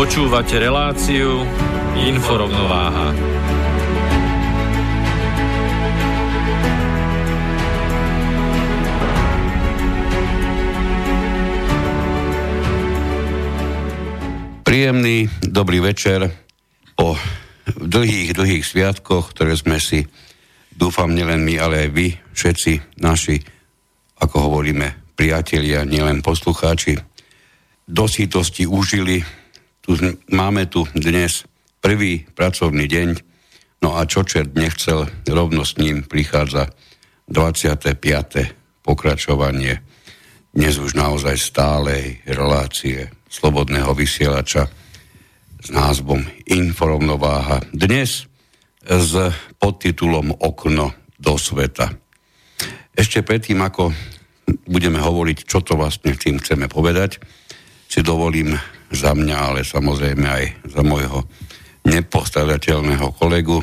Počúvate reláciu Inforovnováha. Príjemný dobrý večer po dlhých, dlhých sviatkoch, ktoré sme si, dúfam, nielen my, ale aj vy, všetci naši, ako hovoríme, priatelia, nielen poslucháči, do sítosti užili. Tu, máme tu dnes prvý pracovný deň, no a čo čert nechcel, rovno s ním prichádza 25. pokračovanie dnes už naozaj stálej relácie slobodného vysielača s názvom Inforovnováha. Dnes s podtitulom Okno do sveta. Ešte predtým, ako budeme hovoriť, čo to vlastne tým chceme povedať, si dovolím za mňa, ale samozrejme aj za môjho nepostradateľného kolegu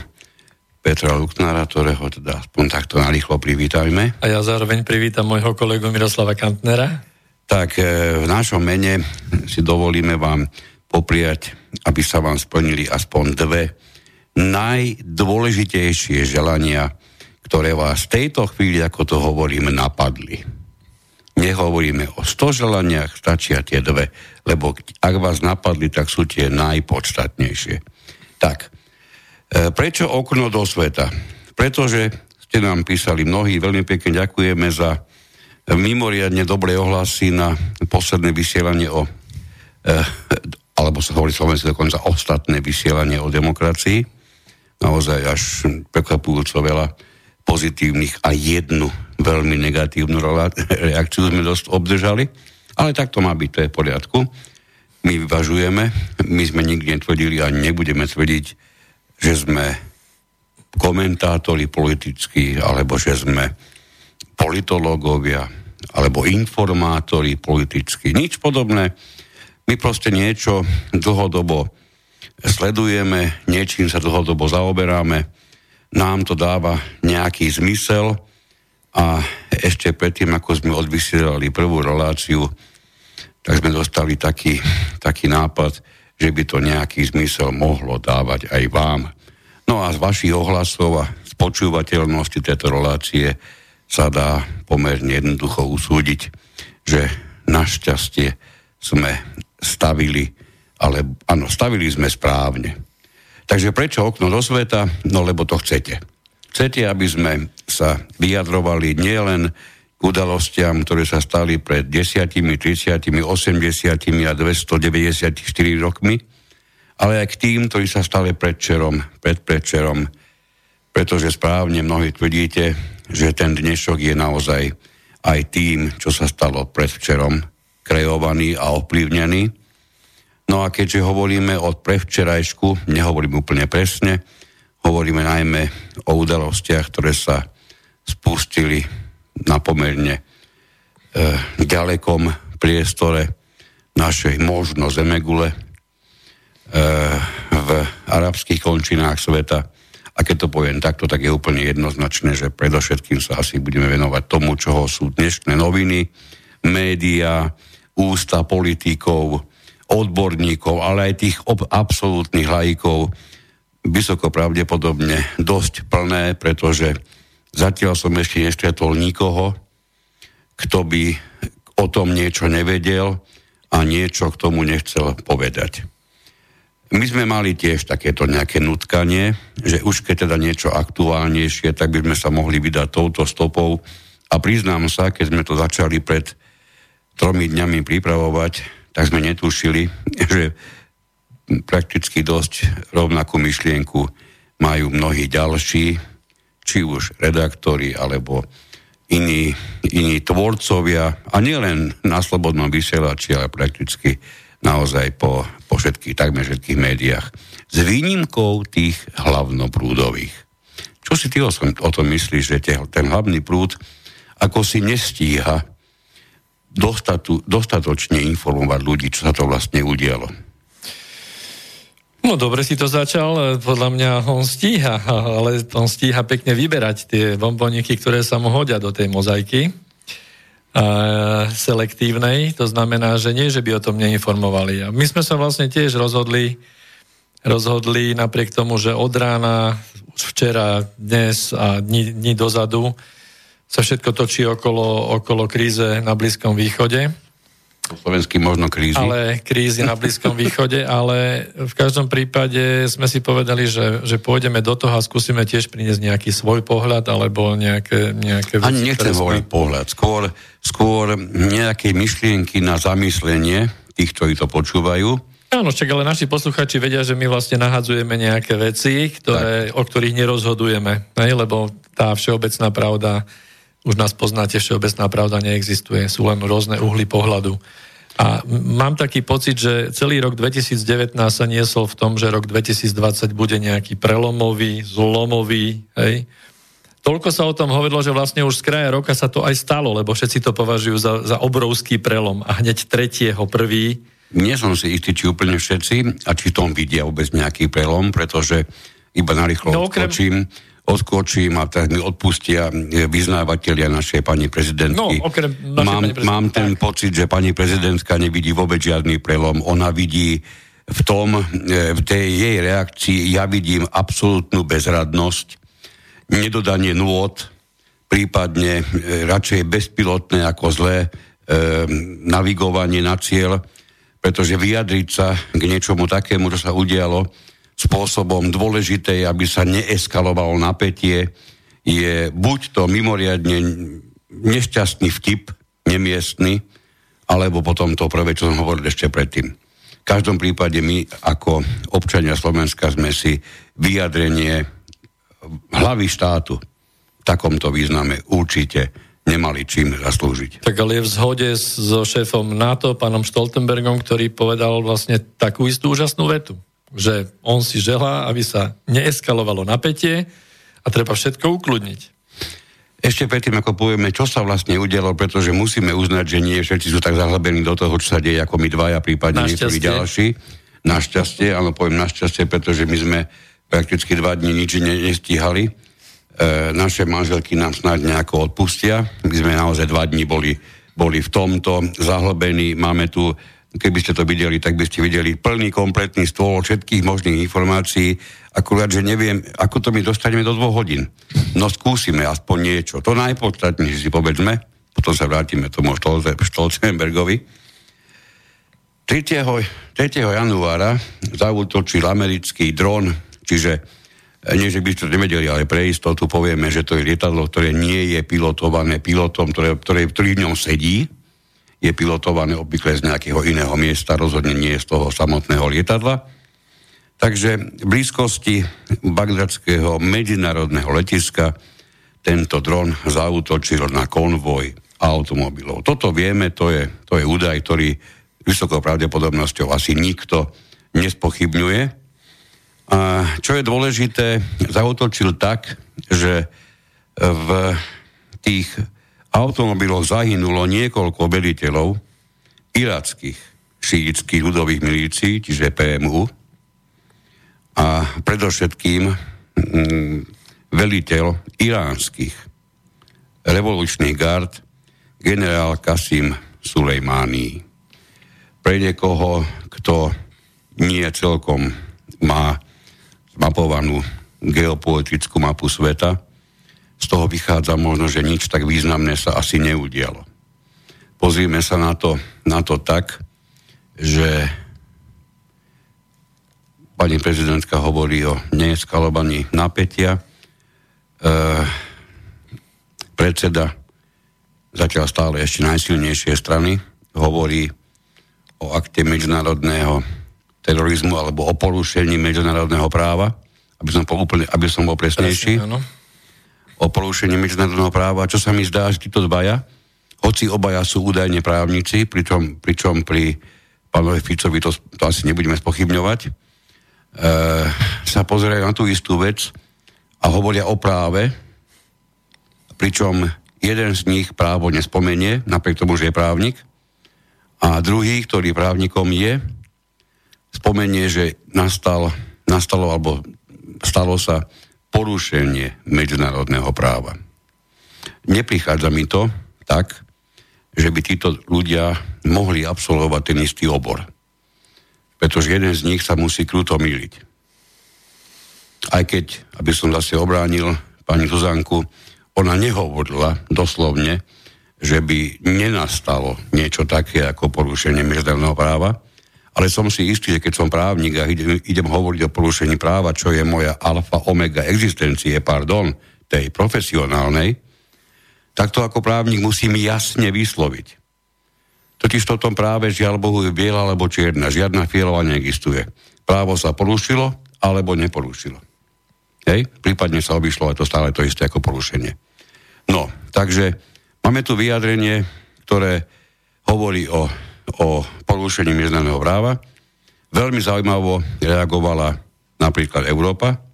Petra Luknára, ktorého teda aspoň takto narýchlo privítajme. A ja zároveň privítam môjho kolegu Miroslava Kantnera tak e, v našom mene si dovolíme vám popriať, aby sa vám splnili aspoň dve najdôležitejšie želania, ktoré vás v tejto chvíli, ako to hovorím, napadli. Nehovoríme o 100 želaniach, stačia tie dve, lebo ak vás napadli, tak sú tie najpodstatnejšie. Tak, e, prečo okno do sveta? Pretože ste nám písali mnohí, veľmi pekne ďakujeme za mimoriadne dobré ohlasy na posledné vysielanie o, eh, alebo sa hovorí Slovensku dokonca ostatné vysielanie o demokracii. Naozaj až prekvapujúco veľa pozitívnych a jednu veľmi negatívnu reakciu sme dosť obdržali. Ale tak to má byť, to je v poriadku. My vyvažujeme, my sme nikdy netvrdili a nebudeme tvrdiť, že sme komentátori politickí, alebo že sme politológovia alebo informátori politickí. Nič podobné. My proste niečo dlhodobo sledujeme, niečím sa dlhodobo zaoberáme, nám to dáva nejaký zmysel a ešte predtým, ako sme odvysielali prvú reláciu, tak sme dostali taký, taký nápad, že by to nejaký zmysel mohlo dávať aj vám. No a z vašich ohlasov a z počúvateľnosti tejto relácie sa dá pomerne jednoducho usúdiť, že našťastie sme stavili, ale áno, stavili sme správne. Takže prečo okno do sveta? No lebo to chcete. Chcete, aby sme sa vyjadrovali nielen k udalostiam, ktoré sa stali pred 10, 30, 80 a 294 rokmi, ale aj k tým, ktorí sa stali predčerom, predpredčerom, pretože správne mnohí tvrdíte, že ten dnešok je naozaj aj tým, čo sa stalo predvčerom, kreovaný a ovplyvnený. No a keďže hovoríme o prevčerajšku, nehovorím úplne presne, hovoríme najmä o udalostiach, ktoré sa spustili na pomerne e, ďalekom priestore našej možno zemegule e, v arabských končinách sveta, a keď to poviem takto, tak je úplne jednoznačné, že predovšetkým sa asi budeme venovať tomu, čoho sú dnešné noviny, médiá, ústa politikov, odborníkov, ale aj tých ob- absolútnych lajkov vysoko pravdepodobne dosť plné, pretože zatiaľ som ešte nestretol nikoho, kto by o tom niečo nevedel a niečo k tomu nechcel povedať. My sme mali tiež takéto nejaké nutkanie, že už keď teda niečo aktuálnejšie, tak by sme sa mohli vydať touto stopou. A priznám sa, keď sme to začali pred tromi dňami pripravovať, tak sme netušili, že prakticky dosť rovnakú myšlienku majú mnohí ďalší, či už redaktori, alebo iní, iní tvorcovia, a nielen na slobodnom vysielači, ale prakticky naozaj po, po všetkých, takmer všetkých médiách. S výnimkou tých hlavnoprúdových. Čo si ty o, tom myslíš, že te, ten hlavný prúd ako si nestíha dostatu, dostatočne informovať ľudí, čo sa to vlastne udialo? No dobre si to začal, podľa mňa on stíha, ale on stíha pekne vyberať tie bomboniky, ktoré sa mu hodia do tej mozaiky selektívnej, to znamená, že nie, že by o tom neinformovali. A my sme sa vlastne tiež rozhodli, rozhodli napriek tomu, že od rána, včera, dnes a dní, dní dozadu sa všetko točí okolo, okolo kríze na Blízkom východe po slovensky možno krízy. Ale krízy na Blízkom východe, ale v každom prípade sme si povedali, že, že pôjdeme do toho a skúsime tiež priniesť nejaký svoj pohľad alebo nejaké, nejaké. Ani nechcem sme... pohľad, skôr, skôr nejaké myšlienky na zamyslenie tých, ktorí to počúvajú. Áno, však ale naši posluchači vedia, že my vlastne nahadzujeme nejaké veci, ktoré, o ktorých nerozhodujeme, ne? lebo tá všeobecná pravda už nás poznáte, všeobecná pravda neexistuje, sú len rôzne uhly pohľadu. A mám taký pocit, že celý rok 2019 sa niesol v tom, že rok 2020 bude nejaký prelomový, zlomový, hej. Toľko sa o tom hovorilo, že vlastne už z kraja roka sa to aj stalo, lebo všetci to považujú za, za obrovský prelom. A hneď tretieho, prvý... Nie som si istý, či úplne všetci, a či tom vidia vôbec nejaký prelom, pretože iba narýchlo no, okrem... odskočím odskočím a tak mi odpustia vyznávateľia našej pani prezidentky. No, okrem mám, pani mám ten pocit, že pani prezidentka nevidí vôbec žiadny prelom. Ona vidí v tom, e, v tej jej reakcii, ja vidím absolútnu bezradnosť, nedodanie nôd, prípadne e, radšej bezpilotné ako zlé e, navigovanie na cieľ, pretože vyjadriť sa k niečomu takému, čo sa udialo, spôsobom dôležité, aby sa neeskalovalo napätie, je buď to mimoriadne nešťastný vtip, nemiestný, alebo potom to prvé, čo som hovoril ešte predtým. V každom prípade my ako občania Slovenska sme si vyjadrenie hlavy štátu v takomto význame určite nemali čím zaslúžiť. Tak ale je v zhode so šéfom NATO, pánom Stoltenbergom, ktorý povedal vlastne takú istú úžasnú vetu že on si želá, aby sa neeskalovalo napätie a treba všetko ukludniť. Ešte predtým, ako povieme, čo sa vlastne udialo, pretože musíme uznať, že nie všetci sú tak zahlbení do toho, čo sa deje, ako my dvaja, prípadne niektorí ďalší. Našťastie, áno, poviem našťastie, pretože my sme prakticky dva dní nič ne, nestíhali. E, naše manželky nám snáď nejako odpustia. My sme naozaj dva dní boli, boli v tomto zahlbení. Máme tu Keby ste to videli, tak by ste videli plný, kompletný stôl všetkých možných informácií. Akurát, že neviem, ako to my dostaneme do dvoch hodín. No skúsime aspoň niečo. To najpodstatnejšie si povedzme, potom sa vrátime tomu Stolzenbergovi. 3. 3. januára zautočil americký dron, čiže nie, že by ste nevedeli, ale pre istotu povieme, že to je lietadlo, ktoré nie je pilotované pilotom, ktoré, ktoré, ktorý v ňom sedí, je pilotované obvykle z nejakého iného miesta, rozhodne nie z toho samotného lietadla. Takže v blízkosti bagdadského medzinárodného letiska tento dron zautočil na konvoj automobilov. Toto vieme, to je, to je údaj, ktorý vysokou pravdepodobnosťou asi nikto nespochybňuje. A čo je dôležité, zautočil tak, že v tých automobiloch zahynulo niekoľko veliteľov irackých šíitských ľudových milícií, čiže PMU, a predovšetkým mm, veliteľ iránskych revolučných gard generál Kasim Sulejmání. Pre niekoho, kto nie celkom má zmapovanú geopolitickú mapu sveta, z toho vychádza možno, že nič tak významné sa asi neudialo. Pozrime sa na to, na to tak, že pani prezidentka hovorí o neeskalovaní napätia. E, predseda zatiaľ stále ešte najsilnejšie strany hovorí o akte medzinárodného terorizmu alebo o porušení medzinárodného práva, aby som bol, úplne, aby som bol presnejší. Presne, o porušení medzinárodného práva. Čo sa mi zdá, že títo dvaja, hoci obaja sú údajne právnici, pričom, pričom pri pánovi Ficovi to, to asi nebudeme spochybňovať, e, sa pozerajú na tú istú vec a hovoria o práve, pričom jeden z nich právo nespomenie, napriek tomu, že je právnik, a druhý, ktorý právnikom je, spomenie, že nastal, nastalo alebo stalo sa porušenie medzinárodného práva. Neprichádza mi to tak, že by títo ľudia mohli absolvovať ten istý obor. Pretože jeden z nich sa musí kruto miliť. Aj keď, aby som zase obránil pani Zuzanku, ona nehovorila doslovne, že by nenastalo niečo také ako porušenie medzinárodného práva, ale som si istý, že keď som právnik a idem, idem hovoriť o porušení práva, čo je moja alfa omega existencie, pardon, tej profesionálnej, tak to ako právnik musím jasne vysloviť. Totiž to tom práve žiaľ Bohu je biela alebo čierna. Žiadna fialová neexistuje. Právo sa porušilo alebo neporušilo. Hej? Prípadne sa obišlo aj to stále to isté ako porušenie. No, takže máme tu vyjadrenie, ktoré hovorí o, o porušení medzinárodného práva. Veľmi zaujímavo reagovala napríklad Európa,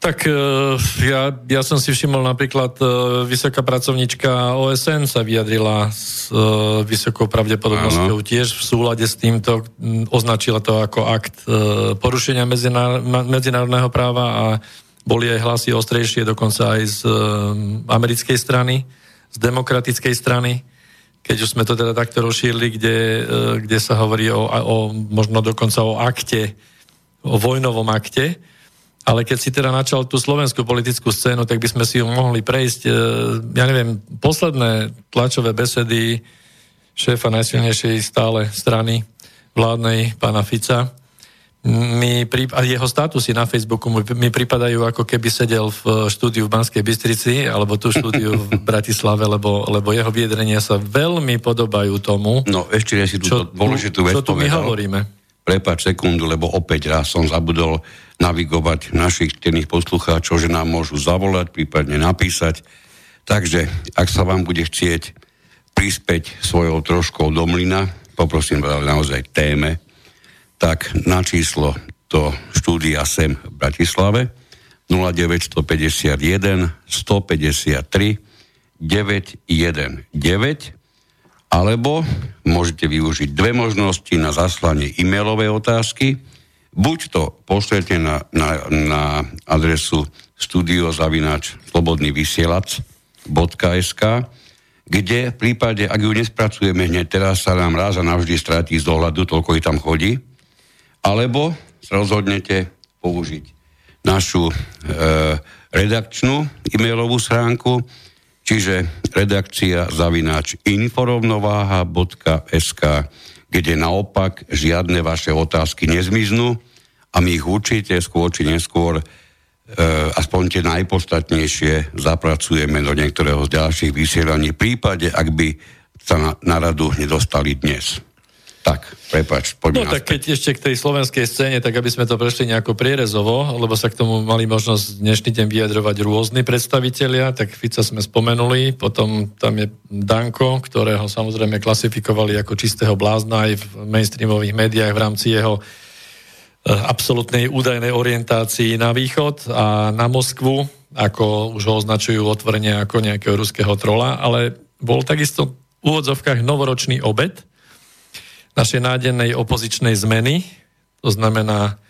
tak e, ja, ja som si všimol napríklad e, vysoká pracovnička OSN sa vyjadrila s e, vysokou pravdepodobnosťou Áno. tiež v súlade s týmto, označila to ako akt porušenia medzinárodného práva a boli aj hlasy ostrejšie dokonca aj z americkej strany, z demokratickej strany, keď už sme to teda takto rozšírili, kde, kde sa hovorí o, o možno dokonca o akte, o vojnovom akte, ale keď si teda načal tú slovenskú politickú scénu, tak by sme si ju mohli prejsť, e, ja neviem, posledné tlačové besedy šéfa najsilnejšej stále strany vládnej, pána Fica, mi, a jeho statusy na Facebooku mi pripadajú, ako keby sedel v štúdiu v Banskej Bystrici, alebo tu štúdiu v Bratislave, lebo, lebo jeho vyjadrenia sa veľmi podobajú tomu, no, ešte si túto dôležitú vec čo tu my hovoríme. Prepač sekundu, lebo opäť raz som zabudol navigovať našich tených poslucháčov, že nám môžu zavolať, prípadne napísať. Takže, ak sa vám bude chcieť prispäť svojou troškou do mlyna, poprosím vás naozaj téme, tak na číslo do štúdia SEM v Bratislave. 0951 153 919 alebo môžete využiť dve možnosti na zaslanie e-mailovej otázky. Buď to pošlete na, na, na adresu studiozavinač slobodný vysielač.sk kde v prípade, ak ju nespracujeme hneď teraz, sa nám raz a navždy stratí z dohľadu, toľko ich tam chodí, alebo rozhodnete použiť našu e, redakčnú e-mailovú schránku, čiže redakcia zavináč inforovnováha.sk kde naopak žiadne vaše otázky nezmiznú a my ich určite skôr či neskôr e, aspoň tie najpodstatnejšie zapracujeme do niektorého z ďalších vysielaní v prípade, ak by sa na, na radu nedostali dnes. Tak, prepač, poďme No tak keď ešte k tej slovenskej scéne, tak aby sme to prešli nejako prierezovo, lebo sa k tomu mali možnosť dnešný deň vyjadrovať rôzni predstavitelia, tak Fica sme spomenuli, potom tam je Danko, ktorého samozrejme klasifikovali ako čistého blázna aj v mainstreamových médiách v rámci jeho eh, absolútnej údajnej orientácii na východ a na Moskvu, ako už ho označujú otvorene ako nejakého ruského trola, ale bol takisto v úvodzovkách novoročný obed, našej nádennej opozičnej zmeny, to znamená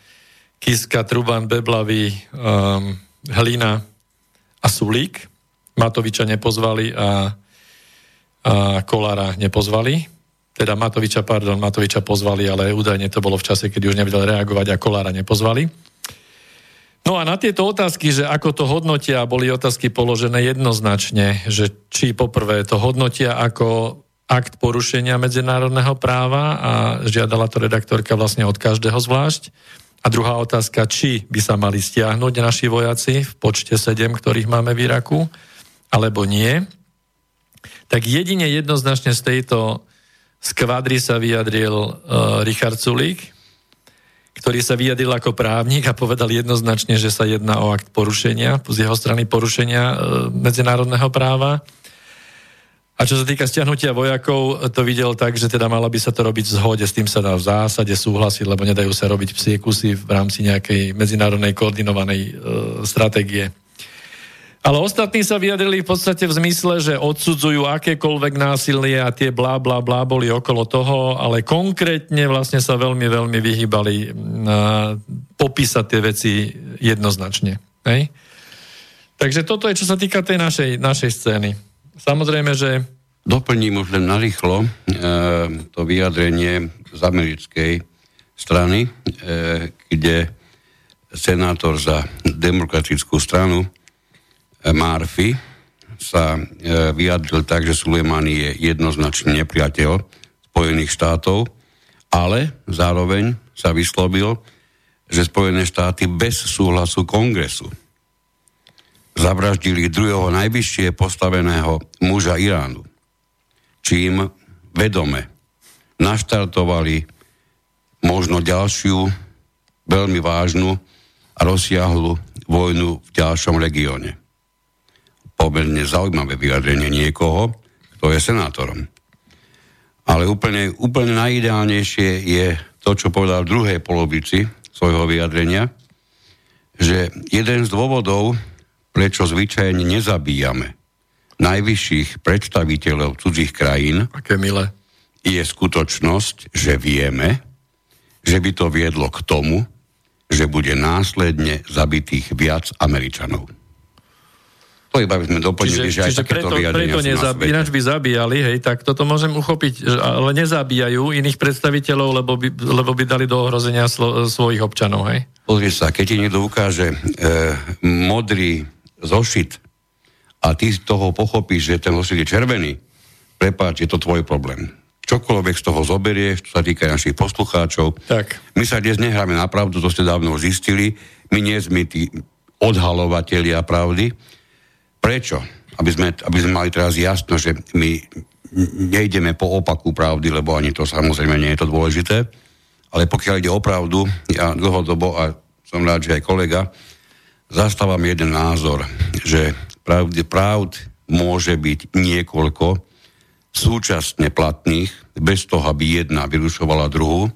Kiska, Truban, Beblavy, um, Hlina a Sulík. Matoviča nepozvali a, a Kolára nepozvali. Teda Matoviča, pardon, Matoviča pozvali, ale údajne to bolo v čase, keď už nevedel reagovať a Kolára nepozvali. No a na tieto otázky, že ako to hodnotia, boli otázky položené jednoznačne, že či poprvé to hodnotia ako akt porušenia medzinárodného práva a žiadala to redaktorka vlastne od každého zvlášť. A druhá otázka, či by sa mali stiahnuť naši vojaci v počte 7, ktorých máme v Iraku, alebo nie. Tak jedine jednoznačne z tejto skvadry sa vyjadril uh, Richard Sulík, ktorý sa vyjadril ako právnik a povedal jednoznačne, že sa jedná o akt porušenia, z jeho strany porušenia uh, medzinárodného práva. A čo sa týka stiahnutia vojakov, to videl tak, že teda mala by sa to robiť v zhode, s tým sa dá v zásade súhlasiť, lebo nedajú sa robiť psie kusy v rámci nejakej medzinárodnej koordinovanej e, stratégie. Ale ostatní sa vyjadrili v podstate v zmysle, že odsudzujú akékoľvek násilie a tie blá, blá, blá boli okolo toho, ale konkrétne vlastne sa veľmi, veľmi vyhýbali na popísať tie veci jednoznačne. Hej? Takže toto je, čo sa týka tej našej, našej scény. Samozrejme, že... Doplním už len narýchlo e, to vyjadrenie z americkej strany, e, kde senátor za demokratickú stranu e, Murphy sa e, vyjadril tak, že Sulejmani je jednoznačný nepriateľ Spojených štátov, ale zároveň sa vyslobil, že Spojené štáty bez súhlasu kongresu zavraždili druhého najvyššie postaveného muža Iránu, čím vedome naštartovali možno ďalšiu veľmi vážnu a rozsiahlu vojnu v ďalšom regióne. Pomerne zaujímavé vyjadrenie niekoho, kto je senátorom. Ale úplne, úplne najideálnejšie je to, čo povedal v druhej polovici svojho vyjadrenia, že jeden z dôvodov, prečo zvyčajne nezabíjame najvyšších predstaviteľov cudzích krajín, Aké milé. je skutočnosť, že vieme, že by to viedlo k tomu, že bude následne zabitých viac Američanov. To iba by sme doplnili, čiže, že aj čiže takéto preto, preto nezab, ináč by zabíjali, hej, tak toto môžem uchopiť, ale nezabíjajú iných predstaviteľov, lebo by, lebo by dali do ohrozenia slo, svojich občanov, hej? Pozri sa, keď ti niekto ukáže e, modrý zošit a ty z toho pochopíš, že ten zošit je červený, prepáč, je to tvoj problém. Čokoľvek z toho zoberieš, čo sa týka našich poslucháčov. Tak. My sa dnes nehráme na pravdu, to ste dávno zistili. My nie sme tí odhalovatelia pravdy. Prečo? Aby sme, aby sme mali teraz jasno, že my nejdeme po opaku pravdy, lebo ani to samozrejme nie je to dôležité. Ale pokiaľ ide o pravdu, ja dlhodobo, a som rád, že aj kolega, zastávam jeden názor, že pravde, pravd môže byť niekoľko súčasne platných, bez toho, aby jedna vyrušovala druhú.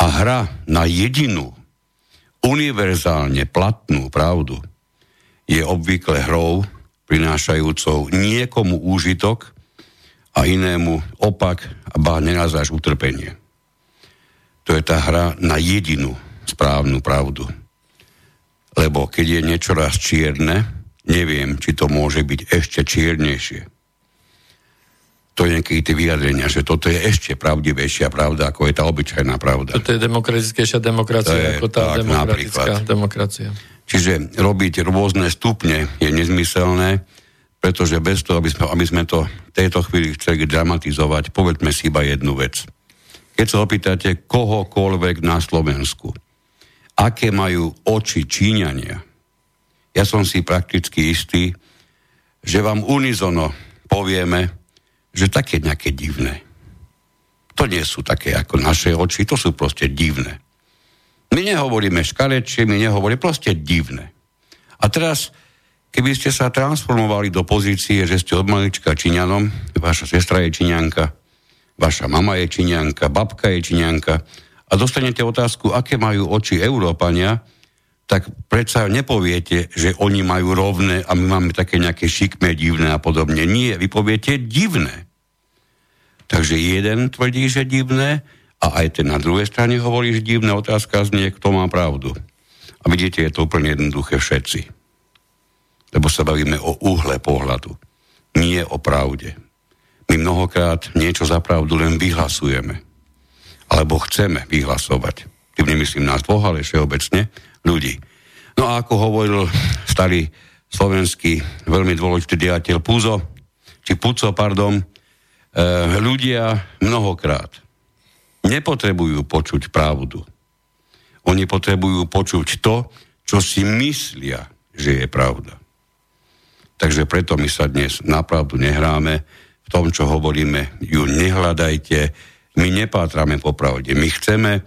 A hra na jedinú, univerzálne platnú pravdu je obvykle hrou, prinášajúcou niekomu úžitok a inému opak ba nenazáš utrpenie. To je tá hra na jedinú správnu pravdu. Lebo keď je niečo raz čierne, neviem, či to môže byť ešte čiernejšie. To je nejaké tie vyjadrenia, že toto je ešte pravdivejšia pravda, ako je tá obyčajná pravda. Toto je demokratickejšia demokracia, To je ako tá tak, demokratická napríklad. demokracia. Čiže robiť rôzne stupne je nezmyselné, pretože bez toho, aby sme, aby sme to v tejto chvíli chceli dramatizovať, povedzme si iba jednu vec. Keď sa opýtate kohokoľvek na Slovensku, aké majú oči Číňania, ja som si prakticky istý, že vám unizono povieme, že také nejaké divné. To nie sú také ako naše oči, to sú proste divné. My nehovoríme škarečie, my nehovoríme proste divné. A teraz, keby ste sa transformovali do pozície, že ste od malička Číňanom, vaša sestra je Číňanka, vaša mama je Číňanka, babka je Číňanka a dostanete otázku, aké majú oči Európania, tak predsa nepoviete, že oni majú rovné a my máme také nejaké šikmé, divné a podobne. Nie, vy poviete divné. Takže jeden tvrdí, že divné a aj ten na druhej strane hovorí, že divné otázka znie, kto má pravdu. A vidíte, je to úplne jednoduché všetci. Lebo sa bavíme o uhle pohľadu, nie o pravde. My mnohokrát niečo za pravdu len vyhlasujeme. Alebo chceme vyhlasovať. Tým nemyslím nás dvoch, ale všeobecne ľudí. No a ako hovoril starý slovenský veľmi dôležitý diateľ Puzo, či Puco, pardon, e, ľudia mnohokrát nepotrebujú počuť pravdu. Oni potrebujú počuť to, čo si myslia, že je pravda. Takže preto my sa dnes napravdu nehráme, v tom, čo hovoríme, ju nehľadajte, my nepátrame po pravde. My chceme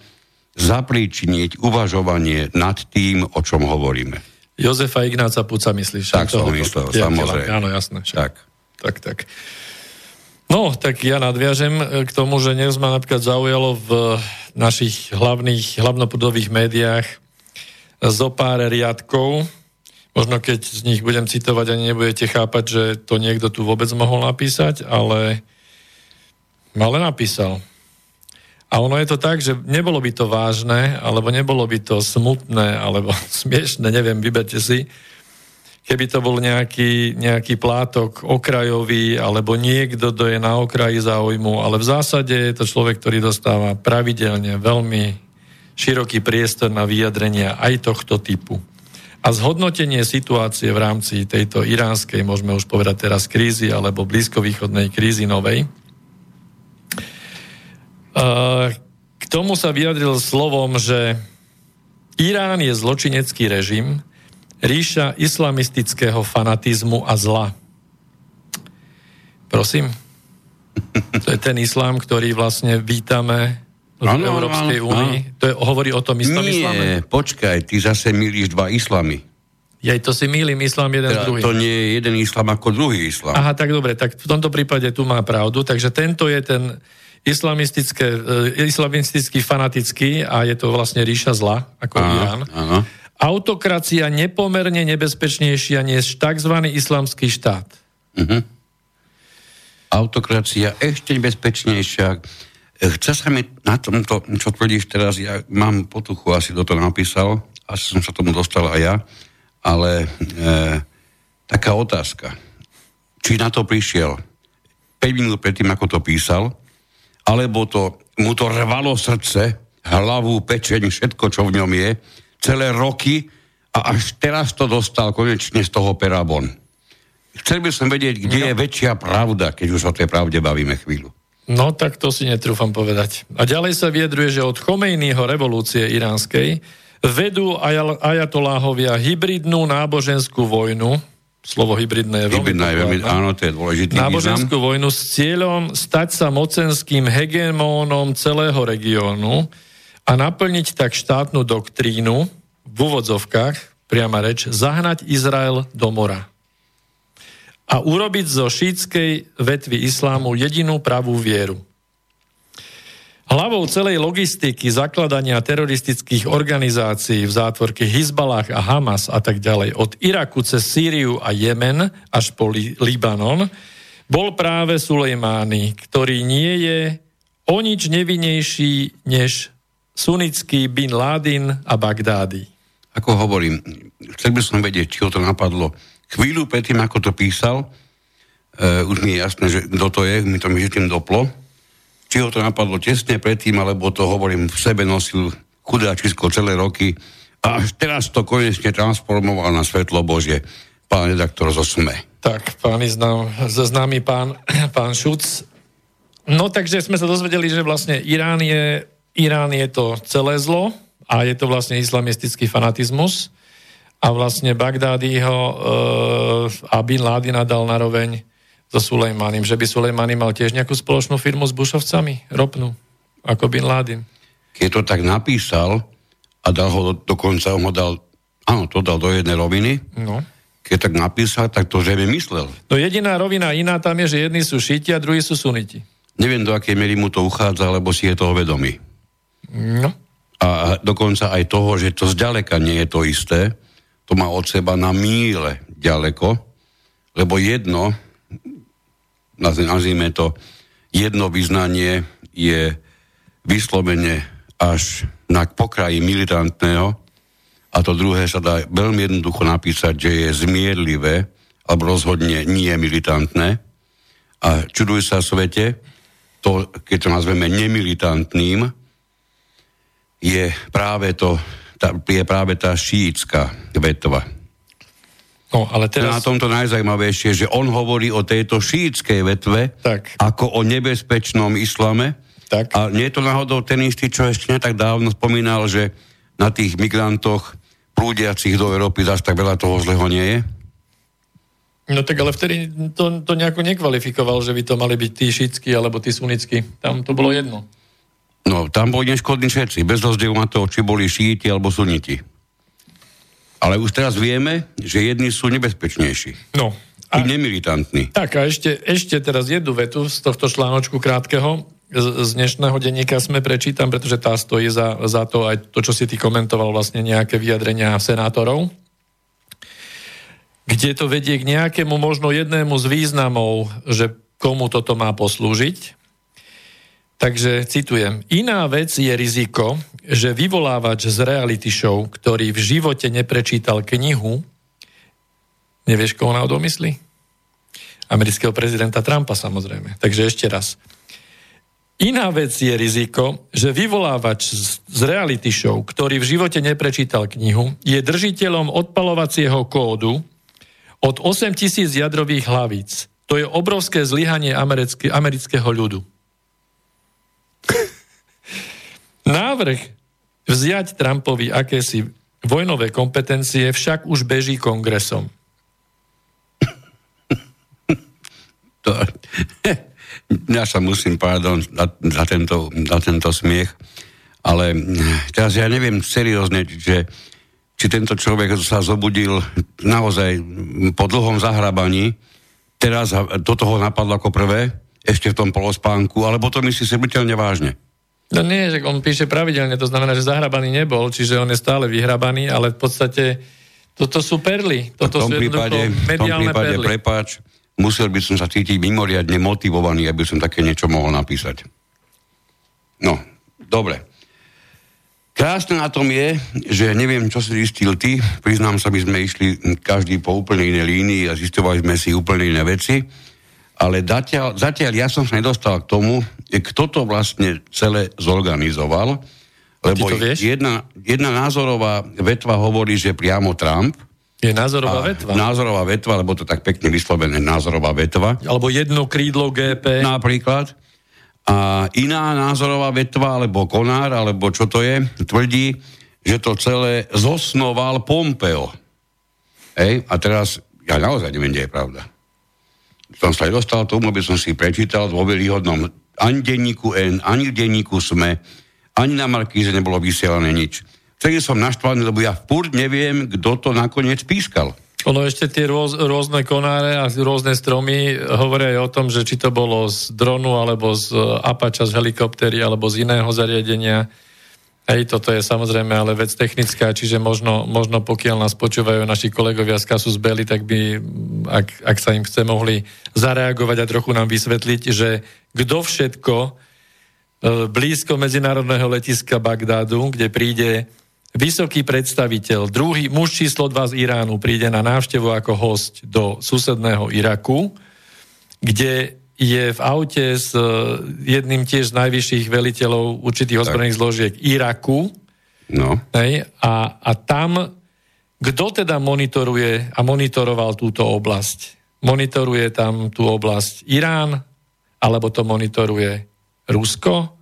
zapríčiniť uvažovanie nad tým, o čom hovoríme. Jozefa Ignáca Puca myslíš? Tak som myslel, samozrejme. Áno, jasné. Však. Tak. Tak, tak. No, tak ja nadviažem e, k tomu, že dnes ma napríklad zaujalo v našich hlavných, hlavnopudových médiách zo pár riadkov. Možno keď z nich budem citovať, ani nebudete chápať, že to niekto tu vôbec mohol napísať, ale ale napísal. A ono je to tak, že nebolo by to vážne, alebo nebolo by to smutné, alebo smiešne, neviem, vyberte si, keby to bol nejaký, nejaký plátok okrajový, alebo niekto, kto je na okraji záujmu, ale v zásade je to človek, ktorý dostáva pravidelne veľmi široký priestor na vyjadrenia aj tohto typu. A zhodnotenie situácie v rámci tejto iránskej, môžeme už povedať teraz krízy, alebo blízkovýchodnej krízy novej, k tomu sa vyjadril slovom, že Irán je zločinecký režim, ríša islamistického fanatizmu a zla. Prosím? To je ten islám, ktorý vlastne vítame v ano, Európskej únii. To je, hovorí o tom istom Nie, islame? počkaj, ty zase milíš dva islamy. Ja to si milím islám jeden teda, s druhým. To nie je jeden islám ako druhý islám. Aha, tak dobre, tak v tomto prípade tu má pravdu. Takže tento je ten islamistické, e, islamistický fanatický a je to vlastne ríša zla, ako aha, Irán. Aha autokracia nepomerne nebezpečnejšia než tzv. islamský štát. Uh-huh. Autokracia ešte nebezpečnejšia. Chce sa mi na tomto, čo tvrdíš teraz, ja mám potuchu, asi do toho napísal, asi som sa tomu dostal aj ja, ale e, taká otázka. Či na to prišiel 5 minút predtým, ako to písal, alebo to, mu to rvalo srdce, hlavu, pečeň, všetko, čo v ňom je, celé roky a až teraz to dostal konečne z toho pera von. Chcel by som vedieť, kde no. je väčšia pravda, keď už o tej pravde bavíme chvíľu. No, tak to si netrúfam povedať. A ďalej sa viedruje, že od Chomejnýho revolúcie iránskej vedú ajatoláhovia hybridnú náboženskú vojnu, slovo hybridné je veľmi, je veľmi áno, to je dôležitý Náboženskú význam. vojnu s cieľom stať sa mocenským hegemónom celého regiónu, a naplniť tak štátnu doktrínu v úvodzovkách, priama reč, zahnať Izrael do mora a urobiť zo šítskej vetvy islámu jedinú pravú vieru. Hlavou celej logistiky zakladania teroristických organizácií v zátvorke Hizbalách a Hamas a tak ďalej od Iraku cez Sýriu a Jemen až po Libanon bol práve Sulejmány, ktorý nie je o nič nevinejší než Sunický, Bin Laden a Bagdády. Ako hovorím, chcel by som vedieť, či ho to napadlo chvíľu predtým, ako to písal, uh, už mi je jasné, že kto to je, mi to mi tým doplo, či ho to napadlo tesne predtým, alebo to, hovorím, v sebe nosil chudáčisko celé roky a až teraz to konečne transformoval na svetlo Bože pán redaktor zo SME. Tak, pán iznám, známy pán, pán Šuc. No takže sme sa dozvedeli, že vlastne Irán je Irán je to celé zlo a je to vlastne islamistický fanatizmus a vlastne Bagdádiho e, a Bin Ládina dal naroveň so Sulejmanim, že by Sulejmani mal tiež nejakú spoločnú firmu s Bušovcami, ropnú, ako Bin Ládin. Keď to tak napísal a dal ho dokonca, on ho dal, áno, to dal do jednej roviny, no. keď tak napísal, tak to že myslel. No jediná rovina iná tam je, že jedni sú šiti a druhí sú suniti. Neviem, do akej miery mu to uchádza, lebo si je toho vedomý. No. A dokonca aj toho, že to zďaleka nie je to isté, to má od seba na míle ďaleko, lebo jedno, nazvime to, jedno vyznanie je vyslovene až na pokraji militantného a to druhé sa dá veľmi jednoducho napísať, že je zmierlivé alebo rozhodne nie militantné. A čuduj sa svete, to, keď to nazveme nemilitantným, je práve, to, tá, je práve tá šíická vetva. No, ale teraz... Na tomto najzajímavejšie, že on hovorí o tejto šítskej vetve tak. ako o nebezpečnom islame. Tak. A nie je to náhodou ten istý, čo ešte netak dávno spomínal, že na tých migrantoch prúdiacich do Európy zase tak veľa toho zleho nie je? No tak ale vtedy to, to nejako nekvalifikoval, že by to mali byť tí šítsky alebo tí sunickí. Tam to bolo jedno. No, tam boli neškodní všetci, bez rozdielu na to, či boli šíti alebo suniti. Ale už teraz vieme, že jedni sú nebezpečnejší. No. A, nemilitantní. Tak a ešte, ešte teraz jednu vetu z tohto článočku krátkeho z, z dnešného denníka sme prečítam, pretože tá stojí za, za to aj to, čo si ty komentoval, vlastne nejaké vyjadrenia senátorov, kde to vedie k nejakému možno jednému z významov, že komu toto má poslúžiť. Takže citujem. Iná vec je riziko, že vyvolávač z reality show, ktorý v živote neprečítal knihu, nevieš, koho náhodou myslí? Amerického prezidenta Trumpa samozrejme. Takže ešte raz. Iná vec je riziko, že vyvolávač z reality show, ktorý v živote neprečítal knihu, je držiteľom odpalovacieho kódu od 8 tisíc jadrových hlavíc. To je obrovské zlyhanie amerického ľudu. Návrh vziať Trumpovi akési vojnové kompetencie však už beží kongresom. To, ja sa musím, pardon, za, tento, za tento smiech, ale teraz ja neviem seriózne, že či tento človek sa zobudil naozaj po dlhom zahrabaní, teraz do toho napadlo ako prvé, ešte v tom polospánku, alebo to myslí si byteľne vážne. No nie, že on píše pravidelne, to znamená, že zahrabaný nebol, čiže on je stále vyhrabaný, ale v podstate toto sú perly. Toto v tom sú prípade, v tom prípade perly. prepáč, musel by som sa cítiť mimoriadne motivovaný, aby som také niečo mohol napísať. No, dobre. Krásne na tom je, že neviem, čo si zistil ty, priznám sa, by sme išli každý po úplne inej línii a zistovali sme si úplne iné veci ale zatiaľ, zatiaľ ja som sa nedostal k tomu, kto to vlastne celé zorganizoval, lebo jedna, jedna názorová vetva hovorí, že priamo Trump. Je názorová vetva. Názorová vetva, lebo to tak pekne vyslovené názorová vetva. Alebo jedno krídlo GP. Napríklad. A iná názorová vetva, alebo konár, alebo čo to je, tvrdí, že to celé zosnoval Pompeo. Ej, a teraz, ja naozaj neviem, kde je pravda som sa nedostal tomu, aby som si prečítal vo veľýhodnom ani denníku N, ani v denníku SME, ani na Markíze nebolo vysielané nič. Vtedy som naštvaný, lebo ja furt neviem, kto to nakoniec pískal. Ono ešte tie rôz, rôzne konáre a rôzne stromy hovoria aj o tom, že či to bolo z dronu, alebo z Apača, z helikoptery, alebo z iného zariadenia Hej, toto je samozrejme ale vec technická, čiže možno, možno pokiaľ nás počúvajú naši kolegovia z Kasu z Beli, tak by, ak, ak sa im chce, mohli zareagovať a trochu nám vysvetliť, že kto všetko e, blízko medzinárodného letiska Bagdádu, kde príde vysoký predstaviteľ, druhý muž číslo 2 z Iránu príde na návštevu ako host do susedného Iraku, kde je v aute s e, jedným tiež z najvyšších veliteľov určitých ozbrojených zložiek Iraku. No. Hej, a, a tam, kto teda monitoruje a monitoroval túto oblasť? Monitoruje tam tú oblasť Irán, alebo to monitoruje Rusko?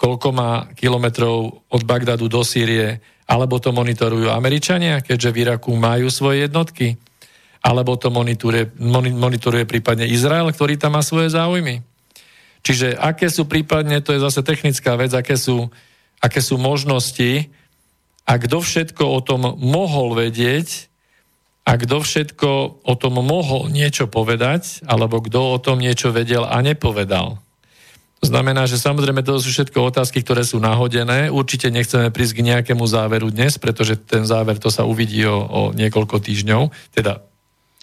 Koľko má kilometrov od Bagdadu do Sýrie? Alebo to monitorujú Američania, keďže v Iraku majú svoje jednotky? Alebo to monitoruje, monitoruje prípadne Izrael, ktorý tam má svoje záujmy. Čiže aké sú prípadne, to je zase technická vec, aké sú, aké sú možnosti a kto všetko o tom mohol vedieť a kto všetko o tom mohol niečo povedať, alebo kto o tom niečo vedel a nepovedal. To znamená, že samozrejme to sú všetko otázky, ktoré sú nahodené. Určite nechceme prísť k nejakému záveru dnes, pretože ten záver to sa uvidí o, o niekoľko týždňov, teda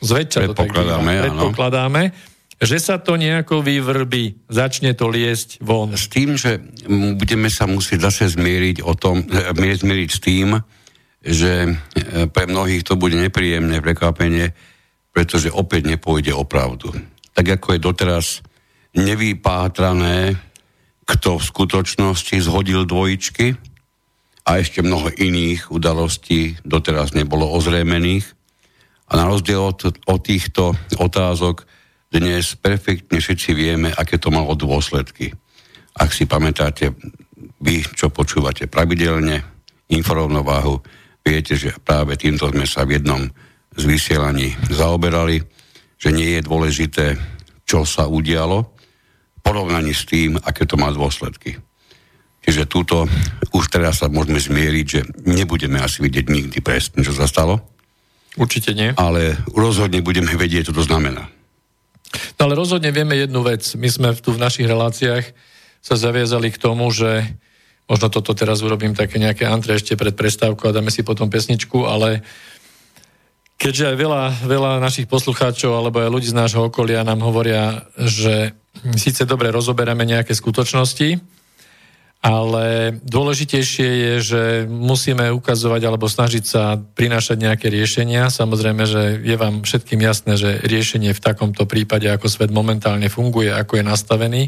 zväčša to tak predpokladáme, že sa to nejako vyvrbí, začne to liesť von. S tým, že budeme sa musieť zase zmieriť, o tom, e, zmieriť s tým, že e, pre mnohých to bude nepríjemné prekvapenie, pretože opäť nepôjde o pravdu. Tak ako je doteraz nevypátrané, kto v skutočnosti zhodil dvojičky a ešte mnoho iných udalostí doteraz nebolo ozrejmených, A na rozdiel od, od týchto otázok dnes perfektne všetci vieme, aké to malo dôsledky. Ak si pamätáte, vy, čo počúvate pravidelne, informovnováhu, viete, že práve týmto sme sa v jednom z vysielaní zaoberali, že nie je dôležité, čo sa udialo, v porovnaní s tým, aké to má dôsledky. Čiže túto už teraz sa môžeme zmieriť, že nebudeme asi vidieť nikdy presne, čo sa stalo. Určite nie. Ale rozhodne budeme vedieť, čo to znamená. No ale rozhodne vieme jednu vec. My sme tu v našich reláciách sa zaviazali k tomu, že možno toto teraz urobím také nejaké antre ešte pred prestávkou a dáme si potom pesničku, ale keďže aj veľa, veľa našich poslucháčov alebo aj ľudí z nášho okolia nám hovoria, že síce dobre rozoberáme nejaké skutočnosti, ale dôležitejšie je, že musíme ukazovať alebo snažiť sa prinášať nejaké riešenia. Samozrejme, že je vám všetkým jasné, že riešenie v takomto prípade, ako svet momentálne funguje, ako je nastavený,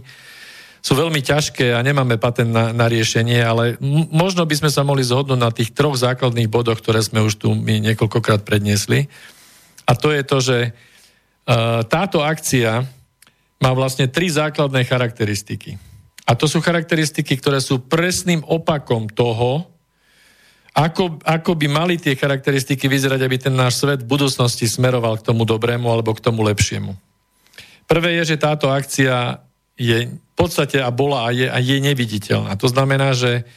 sú veľmi ťažké a nemáme patent na, na riešenie, ale m- možno by sme sa mohli zhodnúť na tých troch základných bodoch, ktoré sme už tu my niekoľkokrát predniesli. A to je to, že uh, táto akcia má vlastne tri základné charakteristiky. A to sú charakteristiky, ktoré sú presným opakom toho, ako, ako by mali tie charakteristiky vyzerať, aby ten náš svet v budúcnosti smeroval k tomu dobrému alebo k tomu lepšiemu. Prvé je, že táto akcia je v podstate a bola a je, a je neviditeľná. To znamená, že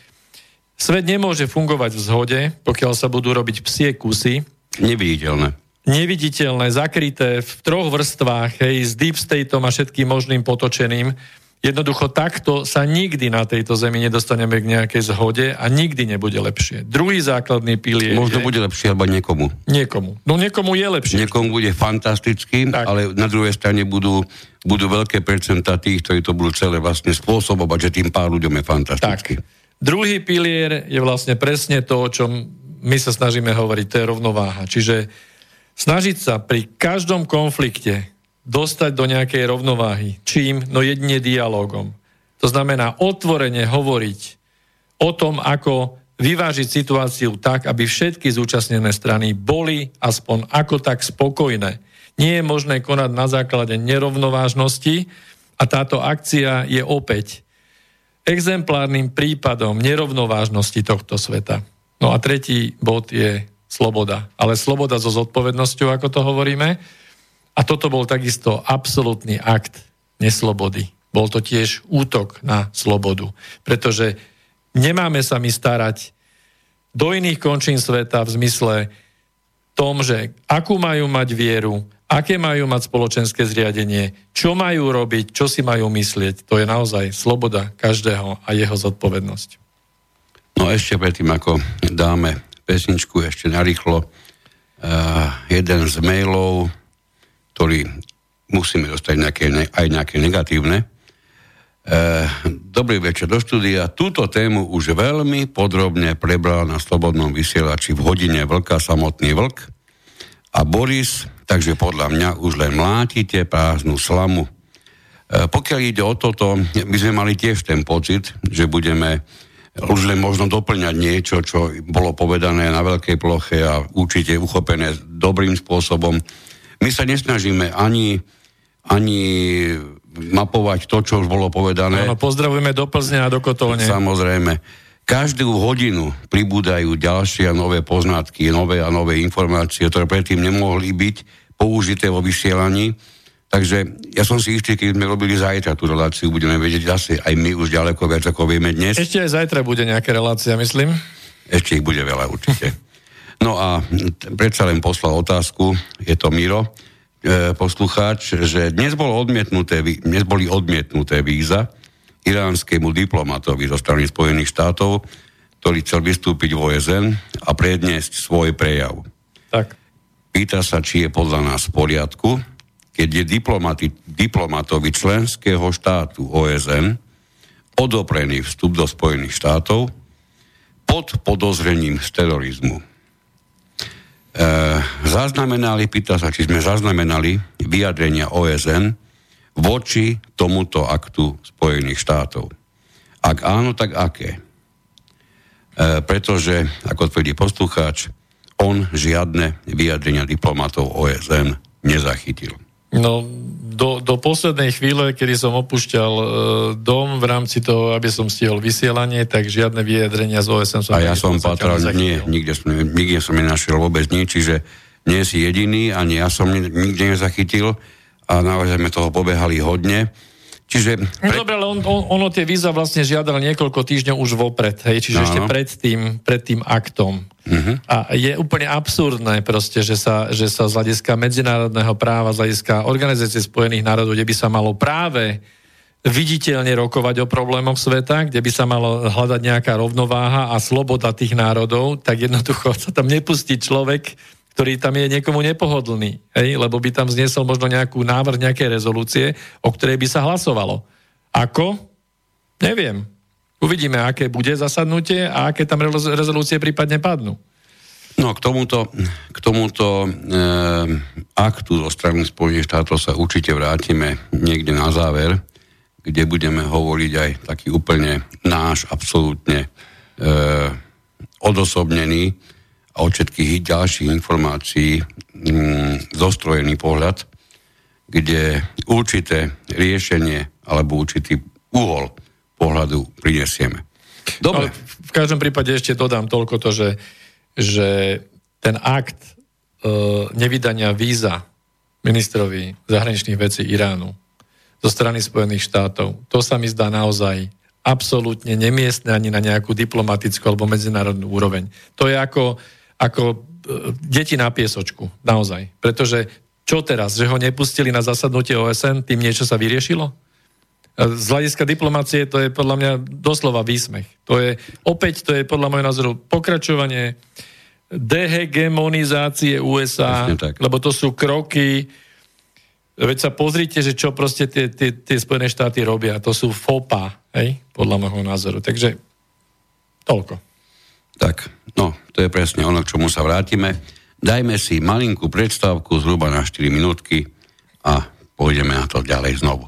svet nemôže fungovať v zhode, pokiaľ sa budú robiť psie kusy. Neviditeľné. Neviditeľné, zakryté v troch vrstvách, hej, s deep stateom a všetkým možným potočeným Jednoducho takto sa nikdy na tejto zemi nedostaneme k nejakej zhode a nikdy nebude lepšie. Druhý základný pilier Možno je... bude lepšie, alebo niekomu. Niekomu. No niekomu je lepšie. Niekomu bude fantastický, tak. ale na druhej strane budú, budú veľké percentá tých, ktorí to budú celé vlastne spôsobovať, že tým pár ľuďom je fantastický. Tak. Druhý pilier je vlastne presne to, o čom my sa snažíme hovoriť, to je rovnováha. Čiže snažiť sa pri každom konflikte dostať do nejakej rovnováhy. Čím? No jedine dialogom. To znamená otvorene hovoriť o tom, ako vyvážiť situáciu tak, aby všetky zúčastnené strany boli aspoň ako tak spokojné. Nie je možné konať na základe nerovnovážnosti a táto akcia je opäť exemplárnym prípadom nerovnovážnosti tohto sveta. No a tretí bod je sloboda. Ale sloboda so zodpovednosťou, ako to hovoríme, a toto bol takisto absolútny akt neslobody. Bol to tiež útok na slobodu. Pretože nemáme sa my starať do iných končín sveta v zmysle tom, že akú majú mať vieru, aké majú mať spoločenské zriadenie, čo majú robiť, čo si majú myslieť. To je naozaj sloboda každého a jeho zodpovednosť. No ešte predtým, ako dáme pesničku ešte narýchlo, uh, jeden z mailov ktorý musíme dostať nejaké, aj nejaké negatívne. E, dobrý večer do štúdia. Túto tému už veľmi podrobne prebral na Slobodnom vysielači v hodine Vlka samotný Vlk a Boris, takže podľa mňa už len mlátite prázdnu slamu. E, pokiaľ ide o toto, my sme mali tiež ten pocit, že budeme už len možno doplňať niečo, čo bolo povedané na veľkej ploche a určite uchopené dobrým spôsobom my sa nesnažíme ani, ani mapovať to, čo už bolo povedané. Áno, pozdravujeme do Plzne a do Kotolne. Samozrejme. Každú hodinu pribúdajú ďalšie a nové poznatky, nové a nové informácie, ktoré predtým nemohli byť použité vo vysielaní. Takže ja som si istý, keď sme robili zajtra tú reláciu, budeme vedieť zase aj my už ďaleko viac, ako vieme dnes. Ešte aj zajtra bude nejaká relácia, myslím. Ešte ich bude veľa určite. No a predsa len poslal otázku, je to Miro, e, poslucháč, že dnes, bolo odmietnuté, dnes boli odmietnuté víza iránskému diplomatovi zo strany Spojených štátov, ktorý chcel vystúpiť v OSN a predniesť svoj prejav. Tak. Pýta sa, či je podľa nás v poriadku, keď je diplomatovi členského štátu OSN odoprený vstup do Spojených štátov pod podozrením z terorizmu. E, zaznamenali, pýta sa, či sme zaznamenali vyjadrenia OSN voči tomuto aktu Spojených štátov. Ak áno, tak aké? E, pretože, ako tvrdí poslucháč, on žiadne vyjadrenia diplomatov OSN nezachytil. No, do, do poslednej chvíle, kedy som opúšťal e, dom v rámci toho, aby som stihol vysielanie, tak žiadne vyjadrenia z OSN som A ja som patral, nie, nikde som, nikde som nenašiel vôbec nič, čiže nie si jediný, ani ja som nikde nezachytil a naozaj sme toho pobehali hodne. Čiže... Pre... No dobre, ale on, on, ono tie víza vlastne žiadal niekoľko týždňov už vopred, hej, čiže no, ešte pred tým, pred tým aktom. Uh-huh. A je úplne absurdné proste, že sa, že sa z hľadiska medzinárodného práva, z hľadiska Organizácie spojených národov, kde by sa malo práve viditeľne rokovať o problémoch sveta, kde by sa malo hľadať nejaká rovnováha a sloboda tých národov, tak jednoducho sa tam nepustí človek, ktorý tam je niekomu nepohodlný, hej? lebo by tam zniesol možno nejakú návrh nejakej rezolúcie, o ktorej by sa hlasovalo. Ako? Neviem. Uvidíme, aké bude zasadnutie a aké tam rezolúcie prípadne padnú. No k tomuto, k tomuto e, aktu zo strany Spojených štátov sa určite vrátime niekde na záver, kde budeme hovoriť aj taký úplne náš, absolútne e, odosobnený a od všetkých ďalších informácií mm, zostrojený pohľad, kde určité riešenie alebo určitý uhol pohľadu prinesieme. Dobre. Ale v každom prípade ešte dodám toľko to, že, že ten akt e, nevydania víza ministrovi zahraničných vecí Iránu zo strany Spojených štátov, to sa mi zdá naozaj absolútne nemiestne ani na nejakú diplomatickú alebo medzinárodnú úroveň. To je ako ako e, deti na piesočku, naozaj. Pretože čo teraz, že ho nepustili na zasadnutie OSN, tým niečo sa vyriešilo? E, z hľadiska diplomácie to je podľa mňa doslova výsmech. To je, opäť to je podľa môjho názoru pokračovanie dehegemonizácie USA, lebo to sú kroky, veď sa pozrite, že čo proste tie, tie, tie Spojené štáty robia. To sú FOPA, hej, podľa môjho názoru. Takže toľko. Tak, no, to je presne ono, k čomu sa vrátime. Dajme si malinkú predstavku, zhruba na 4 minútky a pôjdeme na to ďalej znovu.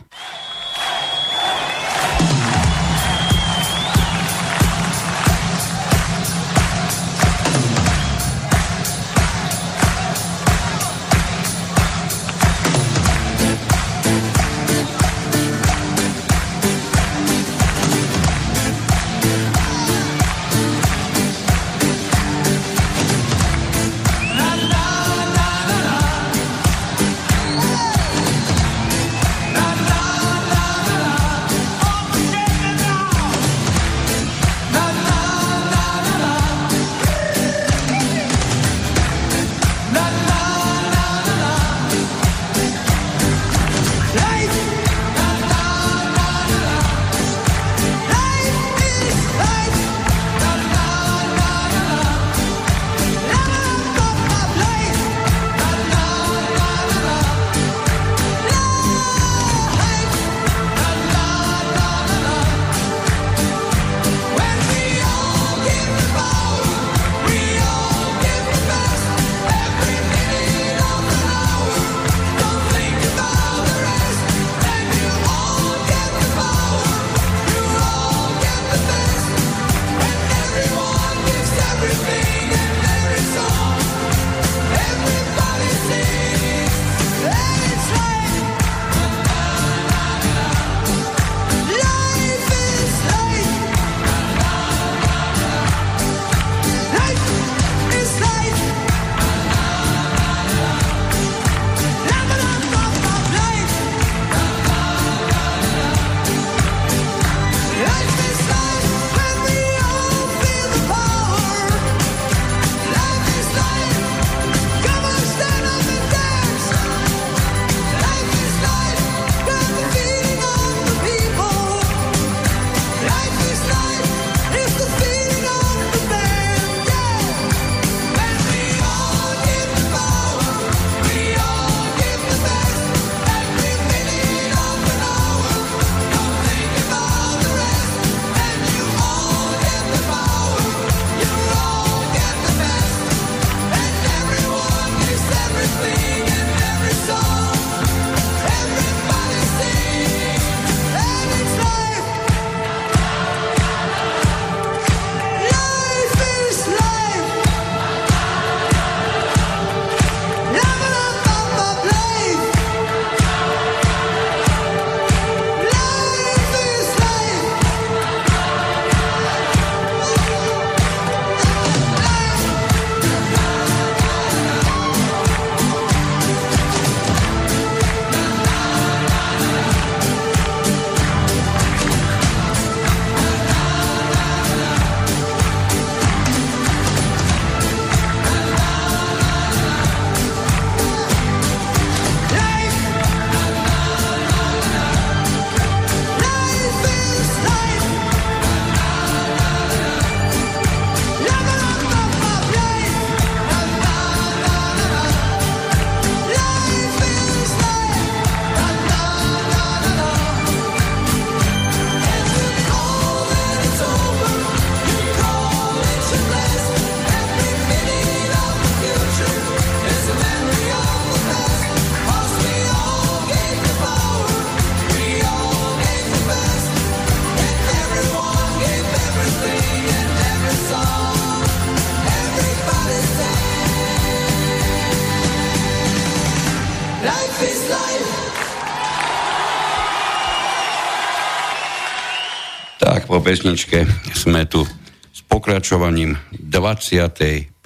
Po pesničke sme tu s pokračovaním 25.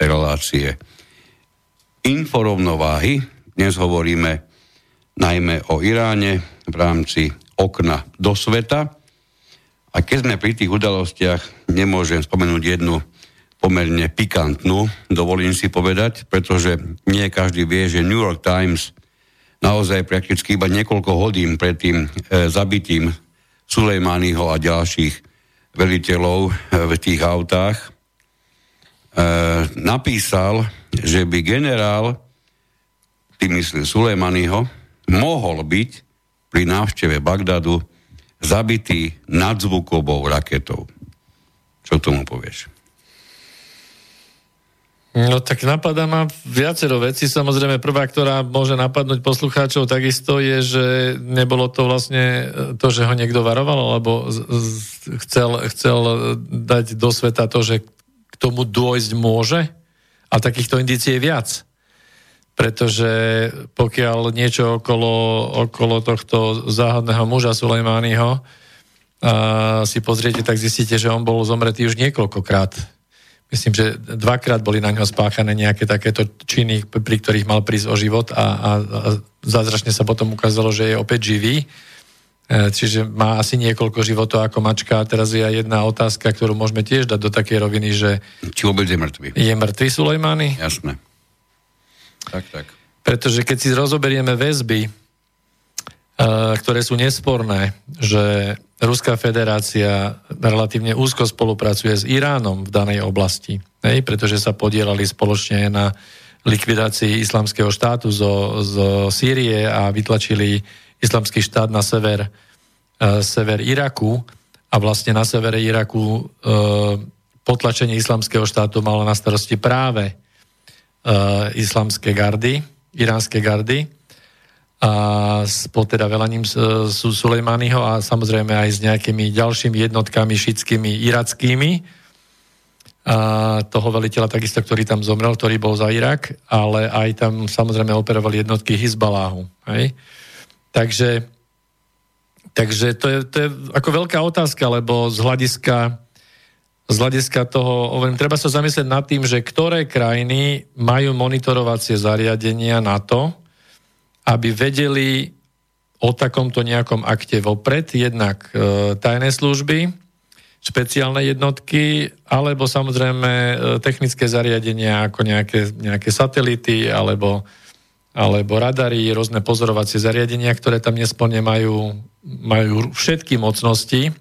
relácie inforovnováhy. Dnes hovoríme najmä o Iráne v rámci okna do sveta. A keď sme pri tých udalostiach, nemôžem spomenúť jednu pomerne pikantnú, dovolím si povedať, pretože nie každý vie, že New York Times naozaj prakticky iba niekoľko hodín pred tým e, zabitím Sulejmányho a ďalších veliteľov e, v tých autách e, napísal, že by generál, tým myslí Sulejmányho, mohol byť pri návšteve Bagdadu zabitý nadzvukovou raketou. Čo k tomu povieš? No tak napadá ma viacero vecí. Samozrejme, prvá, ktorá môže napadnúť poslucháčov takisto je, že nebolo to vlastne to, že ho niekto varoval, alebo chcel, chcel dať do sveta to, že k tomu dôjsť môže. A takýchto indícií je viac. Pretože pokiaľ niečo okolo, okolo tohto záhadného muža Sulejmányho si pozriete, tak zistíte, že on bol zomretý už niekoľkokrát myslím, že dvakrát boli na ňo spáchané nejaké takéto činy, pri ktorých mal prísť o život a, a, a zázračne sa potom ukázalo, že je opäť živý. E, čiže má asi niekoľko životov ako mačka. A teraz je aj jedna otázka, ktorú môžeme tiež dať do takej roviny, že... Či vôbec je mŕtvy. Je mŕtvy Sulejmany? Jasné. Tak, tak. Pretože keď si rozoberieme väzby, ktoré sú nesporné, že Ruská federácia relatívne úzko spolupracuje s Iránom v danej oblasti, hej, pretože sa podielali spoločne na likvidácii islamského štátu zo, zo Sýrie a vytlačili islamský štát na sever, uh, sever Iraku. A vlastne na severe Iraku uh, potlačenie islamského štátu malo na starosti práve uh, islamské gardy, iránske gardy a pod teda velaním Sulejmányho a samozrejme aj s nejakými ďalšími jednotkami šitskými irackými. A toho veliteľa takisto, ktorý tam zomrel, ktorý bol za Irak, ale aj tam samozrejme operovali jednotky Hizbaláhu. Takže, takže to, je, to je ako veľká otázka, lebo z hľadiska z hľadiska toho, hovorím, treba sa zamyslieť nad tým, že ktoré krajiny majú monitorovacie zariadenia na to, aby vedeli o takomto nejakom akte vopred, jednak e, tajné služby, špeciálne jednotky, alebo samozrejme e, technické zariadenia ako nejaké, nejaké satelity alebo, alebo radary, rôzne pozorovacie zariadenia, ktoré tam nesplne majú, majú všetky mocnosti.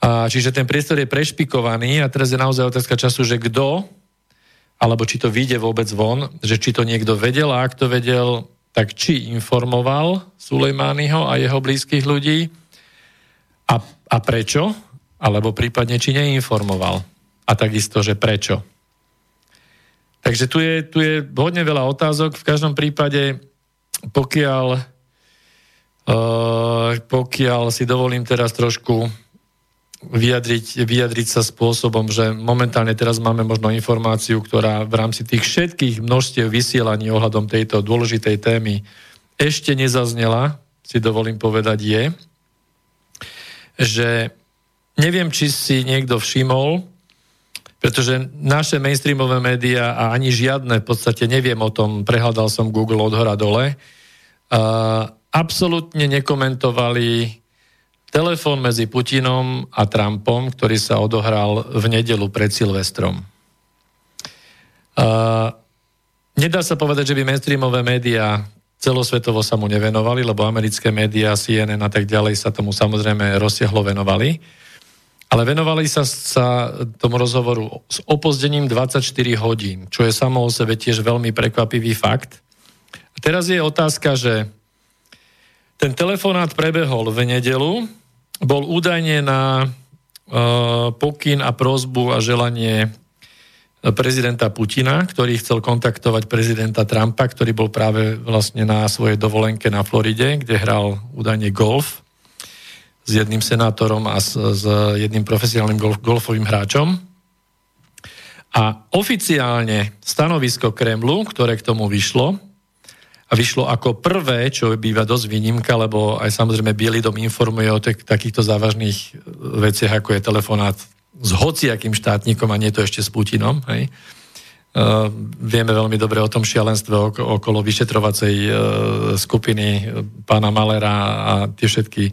A, čiže ten priestor je prešpikovaný a teraz je naozaj otázka času, že kto alebo či to vyjde vôbec von, že či to niekto vedel a ak to vedel, tak či informoval Sulejmányho a jeho blízkych ľudí a, a prečo, alebo prípadne či neinformoval. A takisto, že prečo. Takže tu je, tu je hodne veľa otázok. V každom prípade, pokiaľ, uh, pokiaľ si dovolím teraz trošku vyjadriť, vyjadriť sa spôsobom, že momentálne teraz máme možno informáciu, ktorá v rámci tých všetkých množstiev vysielaní ohľadom tejto dôležitej témy ešte nezaznela, si dovolím povedať, je, že neviem, či si niekto všimol, pretože naše mainstreamové médiá a ani žiadne, v podstate neviem o tom, prehľadal som Google od hora dole, uh, absolútne nekomentovali telefón medzi Putinom a Trumpom, ktorý sa odohral v nedelu pred Silvestrom. Uh, nedá sa povedať, že by mainstreamové médiá celosvetovo sa mu nevenovali, lebo americké médiá, CNN a tak ďalej sa tomu samozrejme rozsiahlo venovali. Ale venovali sa, sa tomu rozhovoru s opozdením 24 hodín, čo je samo o sebe tiež veľmi prekvapivý fakt. A teraz je otázka, že ten telefonát prebehol v nedelu, bol údajne na uh, pokyn a prozbu a želanie prezidenta Putina, ktorý chcel kontaktovať prezidenta Trumpa, ktorý bol práve vlastne na svojej dovolenke na Floride, kde hral údajne golf s jedným senátorom a s, s jedným profesionálnym golf, golfovým hráčom. A oficiálne stanovisko Kremlu, ktoré k tomu vyšlo, a vyšlo ako prvé, čo býva dosť výnimka, lebo aj samozrejme Bielý dom informuje o tak, takýchto závažných e, veciach, ako je telefonát s hociakým štátnikom a nie to ešte s Putinom. Hej. Uh, vieme veľmi dobre o tom šialenstve okolo vyšetrovacej uh, skupiny pána Malera a tie všetky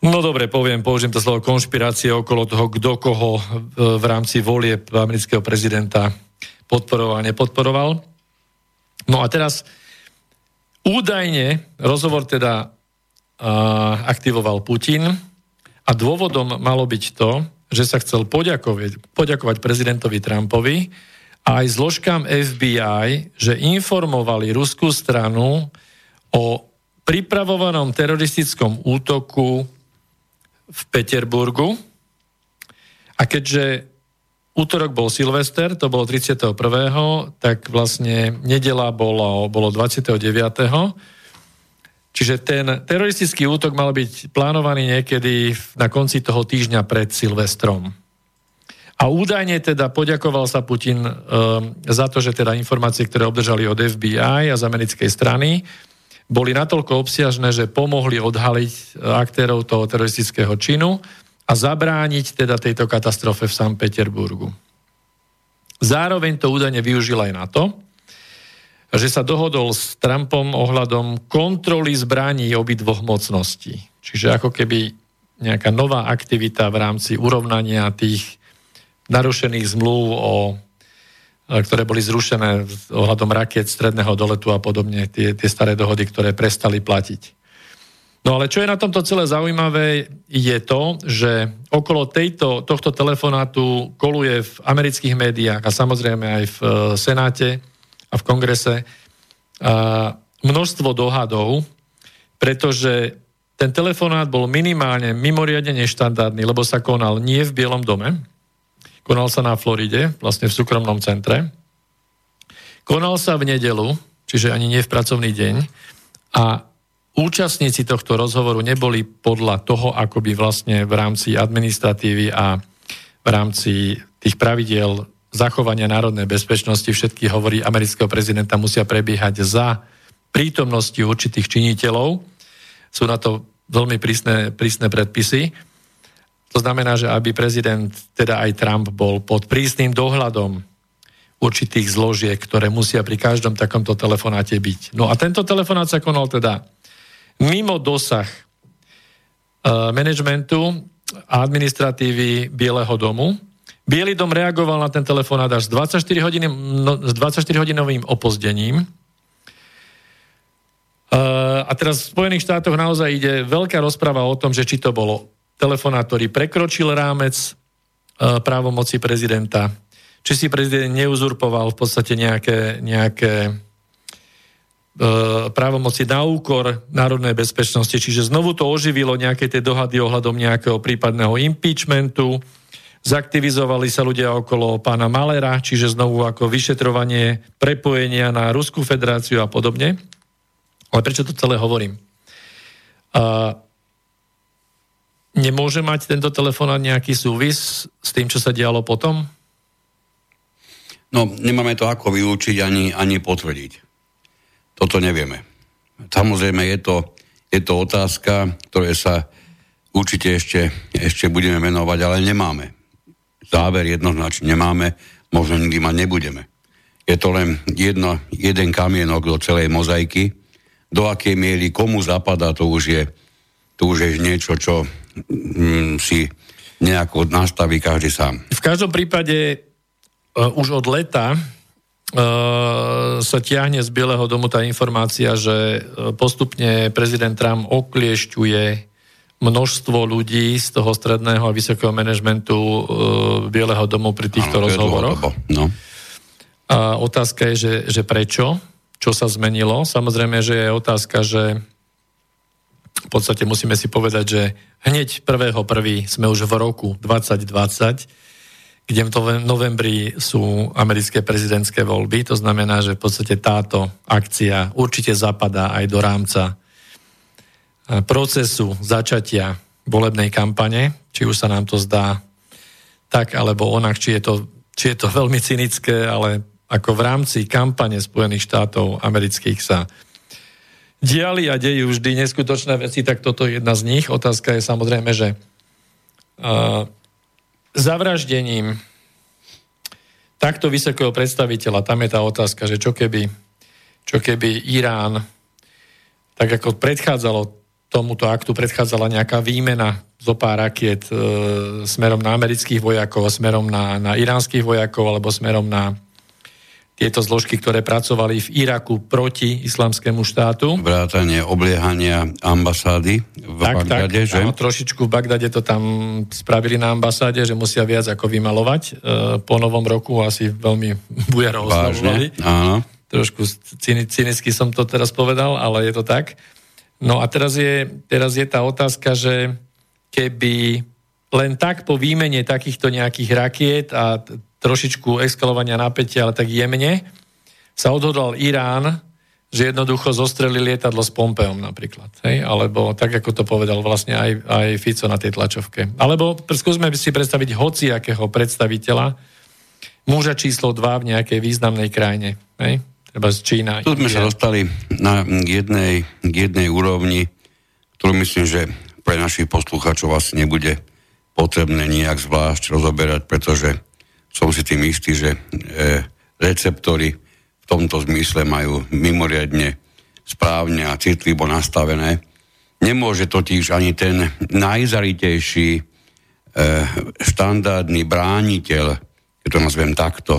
No dobre, poviem, použijem to slovo konšpirácie okolo toho, kto koho v rámci volie amerického prezidenta podporoval, nepodporoval. No a teraz údajne rozhovor teda uh, aktivoval Putin a dôvodom malo byť to, že sa chcel poďakovať, poďakovať prezidentovi Trumpovi a aj zložkám FBI, že informovali ruskú stranu o pripravovanom teroristickom útoku v Peterburgu. A keďže útorok bol Silvester, to bolo 31., tak vlastne nedela bolo, bolo 29. Čiže ten teroristický útok mal byť plánovaný niekedy na konci toho týždňa pred Silvestrom. A údajne teda poďakoval sa Putin um, za to, že teda informácie, ktoré obdržali od FBI a z americkej strany, boli natoľko obsiažné, že pomohli odhaliť e, aktérov toho teroristického činu a zabrániť teda tejto katastrofe v St. Peterburgu. Zároveň to údajne využil aj na to, že sa dohodol s Trumpom ohľadom kontroly zbraní obidvoch mocností. Čiže ako keby nejaká nová aktivita v rámci urovnania tých narušených zmluv, o, ktoré boli zrušené ohľadom raket stredného doletu a podobne, tie, tie staré dohody, ktoré prestali platiť. No ale čo je na tomto celé zaujímavé, je to, že okolo tejto, tohto telefonátu koluje v amerických médiách a samozrejme aj v e, Senáte a v kongrese množstvo dohadov, pretože ten telefonát bol minimálne mimoriadne neštandardný, lebo sa konal nie v Bielom dome, konal sa na Floride, vlastne v súkromnom centre, konal sa v nedelu, čiže ani nie v pracovný deň. A účastníci tohto rozhovoru neboli podľa toho, ako by vlastne v rámci administratívy a v rámci tých pravidiel zachovania národnej bezpečnosti všetky hovorí amerického prezidenta musia prebiehať za prítomnosti určitých činiteľov. Sú na to veľmi prísne, prísne predpisy. To znamená, že aby prezident, teda aj Trump, bol pod prísnym dohľadom určitých zložiek, ktoré musia pri každom takomto telefonáte byť. No a tento telefonát sa konal teda mimo dosah uh, managementu a administratívy Bieleho domu, Bielý dom reagoval na ten telefonát až s 24, hodiny, no, s 24 hodinovým opozdením. Uh, a teraz v Spojených štátoch naozaj ide veľká rozpráva o tom, že či to bolo telefonát, ktorý prekročil rámec uh, právomoci prezidenta, či si prezident neuzurpoval v podstate nejaké, nejaké právomoci na úkor národnej bezpečnosti, čiže znovu to oživilo nejaké tie dohady ohľadom nejakého prípadného impeachmentu, Zaktivizovali sa ľudia okolo pána Malera, čiže znovu ako vyšetrovanie prepojenia na Ruskú federáciu a podobne. Ale prečo to celé hovorím? A nemôže mať tento telefonát nejaký súvis s tým, čo sa dialo potom? No, nemáme to ako vylúčiť ani, ani potvrdiť. Toto nevieme. Samozrejme, je to, je to otázka, ktoré sa určite ešte, ešte budeme venovať, ale nemáme záver jednoznačne nemáme, možno nikdy mať nebudeme. Je to len jedno, jeden kamienok do celej mozaiky. Do akej miery komu zapadá, to už je, to už je niečo, čo mm, si nejako nastaví každý sám. V každom prípade uh, už od leta sa tiahne z Bieleho domu tá informácia, že uh, postupne prezident Trump okliešťuje množstvo ľudí z toho stredného a vysokého manažmentu e, Bieleho domu pri týchto Áno, rozhovoroch. No. A otázka je, že, že prečo? Čo sa zmenilo? Samozrejme, že je otázka, že v podstate musíme si povedať, že hneď 1.1. sme už v roku 2020, kde v novembri sú americké prezidentské voľby. To znamená, že v podstate táto akcia určite zapadá aj do rámca procesu začatia volebnej kampane, či už sa nám to zdá tak alebo onak, či je to, či je to veľmi cynické, ale ako v rámci kampane Spojených štátov amerických sa diali a dejú vždy neskutočné veci, tak toto je jedna z nich. Otázka je samozrejme, že uh, zavraždením takto vysokého predstaviteľa, tam je tá otázka, že čo keby, čo keby Irán, tak ako predchádzalo tomuto aktu, predchádzala nejaká výmena zo pár rakiet e, smerom na amerických vojakov, smerom na, na iránskych vojakov alebo smerom na tieto zložky, ktoré pracovali v Iraku proti islamskému štátu. Vrátanie obliehania ambasády v tak, Bagdade, tak, že? Áno, trošičku v Bagdade to tam spravili na ambasáde, že musia viac ako vymalovať. E, po novom roku asi veľmi bujaro oslavovali. áno. Trošku cynicky som to teraz povedal, ale je to tak. No a teraz je, teraz je tá otázka, že keby len tak po výmene takýchto nejakých rakiet a trošičku eskalovania napätia, ale tak jemne, sa odhodlal Irán, že jednoducho zostreli lietadlo s Pompeom napríklad. Hej? Alebo tak, ako to povedal vlastne aj, aj Fico na tej tlačovke. Alebo skúsme si predstaviť hociakého predstaviteľa, muža číslo 2 v nejakej významnej krajine. Hej? Treba z Čína. Tu sme sa dostali na jednej, jednej úrovni, ktorú myslím, že pre našich poslucháčov asi nebude potrebné nejak zvlášť rozoberať, pretože som si tým istý, že e, receptory v tomto zmysle majú mimoriadne správne a citlivo nastavené. Nemôže totiž ani ten najzaritejší e, štandardný brániteľ, keď to nazvem takto,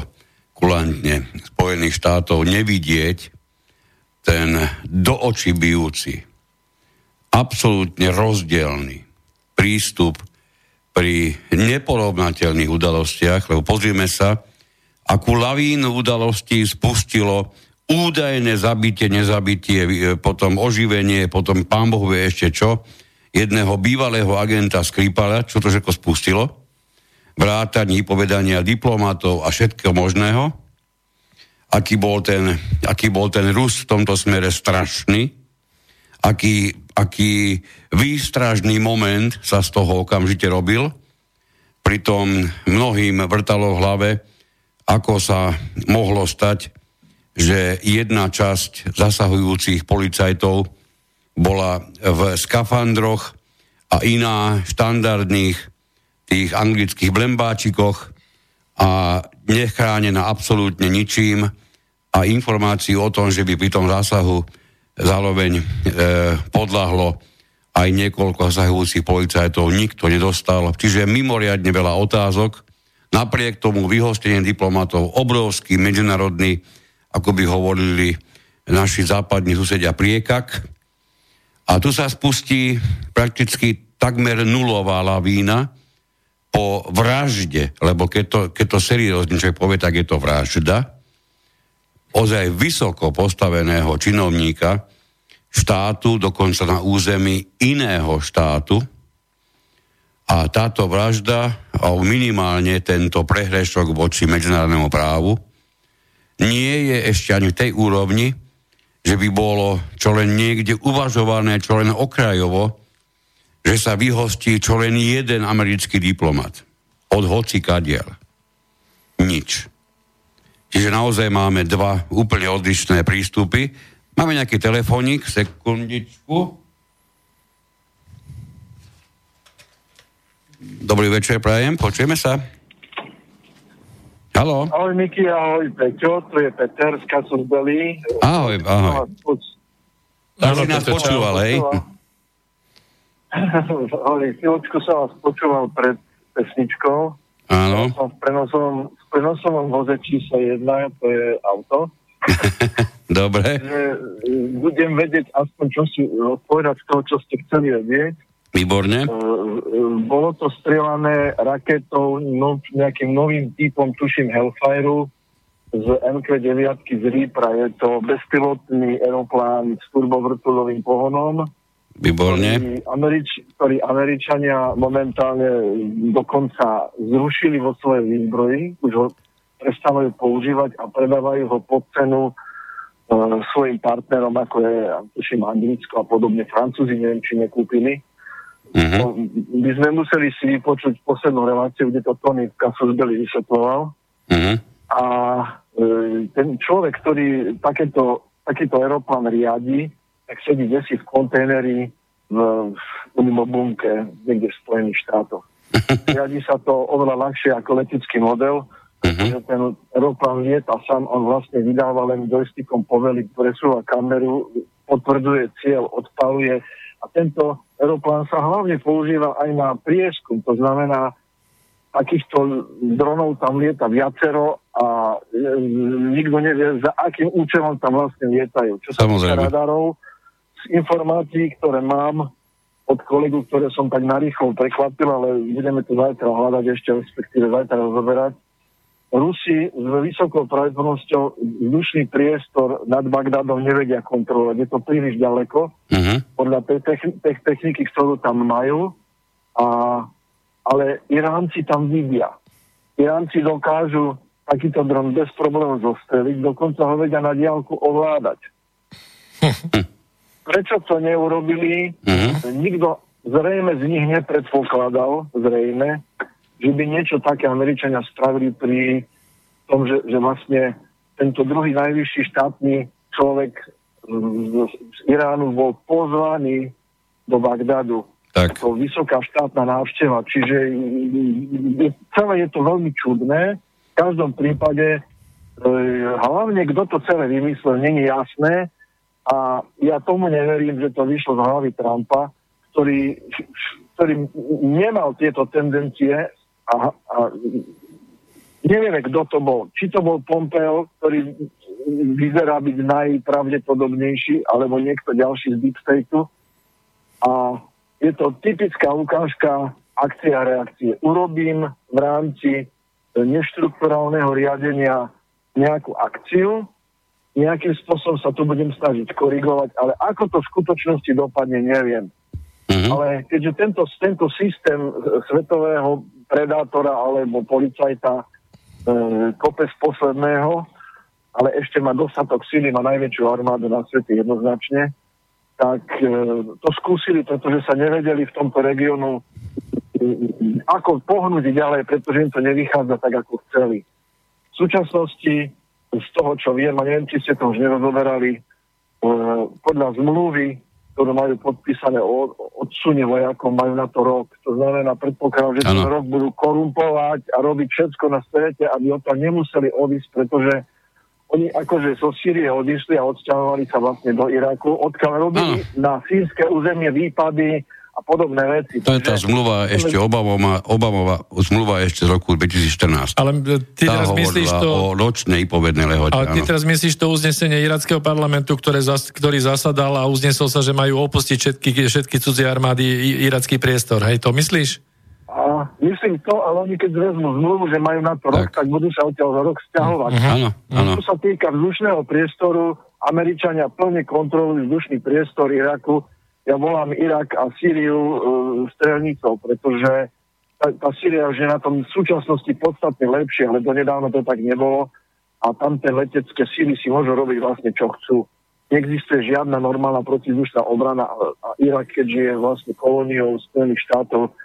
kulantne Spojených štátov, nevidieť ten do očí bijúci absolútne rozdielný prístup pri neporovnateľných udalostiach, lebo pozrieme sa, akú lavínu udalostí spustilo údajné zabitie, nezabitie, e, potom oživenie, potom pán Boh vie ešte čo, jedného bývalého agenta Skripala, čo to všetko spustilo, vrátanie povedania diplomatov a všetkého možného, aký bol ten, aký bol ten Rus v tomto smere strašný, aký, aký výstražný moment sa z toho okamžite robil. Pritom mnohým vrtalo v hlave, ako sa mohlo stať, že jedna časť zasahujúcich policajtov bola v skafandroch a iná štandardných tých anglických blembáčikoch a nechránená absolútne ničím a informáciu o tom, že by pri tom zásahu zároveň e, podľahlo aj niekoľko zahujúcich policajtov, nikto nedostal. Čiže mimoriadne veľa otázok. Napriek tomu vyhostenie diplomatov obrovský medzinárodný, ako by hovorili naši západní susedia, priekak. A tu sa spustí prakticky takmer nulová lavína po vražde, lebo keď to, keď to seriózne človek povie, tak je to vražda, ozaj vysoko postaveného činovníka štátu, dokonca na území iného štátu. A táto vražda, alebo minimálne tento prehrešok voči medzinárodnému právu, nie je ešte ani v tej úrovni, že by bolo čo len niekde uvažované, čo len okrajovo, že sa vyhostí čo len jeden americký diplomat. Od hoci kadiel. Nič. Čiže naozaj máme dva úplne odlišné prístupy. Máme nejaký telefónik, sekundičku. Dobrý večer, prajem, počujeme sa. Haló. Ahoj Miki, ahoj Peťo, tu je Peter z Kasus Belli. Ahoj, ahoj. Tak si nás počúval, hej? Ahoj, chvíľočku som vás počúval pred pesničkou. Áno. Som v prenosovom, v prenosovom voze číslo 1, to je auto. Dobre. Že e, budem vedieť aspoň čo si odpovedať z toho, čo ste chceli vedieť. Výborne. Uh, bolo to strieľané raketou no, nejakým novým typom, tuším Hellfire z MQ-9 z Reapera. Je to bezpilotný aeroplán s turbovrtulovým pohonom Výborne. Ktorý, Američ, ktorý Američania momentálne dokonca zrušili vo svojej výzbroji, už ho prestávajú používať a predávajú ho pod cenu uh, svojim partnerom, ako je, tuším, Anglicko a podobne, Francúzi, neviem, či nekúpili. Uh-huh. by sme museli si vypočuť poslednú reláciu, kde to Tony Kasus Belli vysvetloval. Uh-huh. A ten človek, ktorý takéto, takýto aeroplán riadi, tak sedí desi v kontajneri v, v bunke niekde v Spojených štátoch. Riadi sa to oveľa ľahšie ako letický model, uh-huh. že ten aeroplán lieta sám, on vlastne vydáva len joystickom povely, presúva kameru, potvrdzuje cieľ, odpaluje a tento aeroplán sa hlavne používa aj na prieskum, to znamená, takýchto dronov tam lieta viacero a e, nikto nevie, za akým účelom tam vlastne lietajú. Čo sa týka radarov, z informácií, ktoré mám od kolegu, ktoré som tak narýchlo prekvapil, ale budeme to zajtra hľadať ešte, respektíve zajtra rozoberať, Rusi s vysokou pravdepodobnosťou vzdušný priestor nad Bagdadom nevedia kontrolovať. Je to príliš ďaleko. Uh-huh. Podľa tej, techn- techniky, ktorú tam majú. A, ale Iránci tam vidia. Iránci dokážu takýto dron bez problémov zostreliť, dokonca ho vedia na diálku ovládať. Prečo to neurobili? Uh-huh. Nikto zrejme z nich nepredpokladal, zrejme, že by niečo také Američania spravili pri tom, že, že vlastne tento druhý najvyšší štátny človek z, z Iránu bol pozvaný do Bagdadu. Tak. To vysoká štátna návšteva. Čiže je, celé je to veľmi čudné. V každom prípade e, hlavne kto to celé vymyslel, není jasné. A ja tomu neverím, že to vyšlo z hlavy Trumpa, ktorý, ktorý nemal tieto tendencie a, a nevieme, kto to bol. Či to bol Pompeo, ktorý vyzerá byť najpravdepodobnejší, alebo niekto ďalší z Deep Stateu. A je to typická ukážka akcia a reakcie. Urobím v rámci neštrukturálneho riadenia nejakú akciu, nejakým spôsobom sa tu budem snažiť korigovať, ale ako to v skutočnosti dopadne, neviem. Mm-hmm. Ale keďže tento, tento systém svetového predátora alebo policajta e, kope z posledného, ale ešte má dostatok síly, má najväčšiu armádu na svete jednoznačne, tak e, to skúsili, pretože sa nevedeli v tomto regiónu e, ako pohnúť ďalej, pretože im to nevychádza tak, ako chceli. V súčasnosti z toho, čo viem, a neviem, či ste to už nerozoberali, e, podľa zmluvy ktoré majú podpísané o vojakov, majú na to rok. To znamená, predpokladám, že ten rok budú korumpovať a robiť všetko na svete, aby o to nemuseli odísť, pretože oni akože zo Sýrie odišli a odsťahovali sa vlastne do Iraku, odkiaľ robili ano. na sírske územie výpady, a podobné veci. To je tá zmluva ešte Obamová, Obamová zmluva ešte z roku 2014. Ale ty tá teraz myslíš to... o nočnej povednej lehote. Ale ty áno. teraz myslíš to uznesenie irackého parlamentu, ktoré zas, ktorý zasadal a uznesol sa, že majú opustiť všetky, všetky cudzie armády iracký priestor. Hej, to myslíš? A myslím to, ale oni keď zvezmú zmluvu, že majú na to tak. rok, tak budú sa odtiaľ za rok stiahovať. Uh-huh. Áno, áno. Čo sa týka vzdušného priestoru, Američania plne kontrolujú vzdušný priestor Iraku, ja volám Irak a Sýriu e, strelnicou, pretože tá, tá Sýria už je na tom v súčasnosti podstatne lepšie, ale donedávno to tak nebolo a tam tie letecké síly si môžu robiť vlastne čo chcú. Neexistuje žiadna normálna protizdušná obrana a Irak, keďže je vlastne kolóniou Spojených štátov,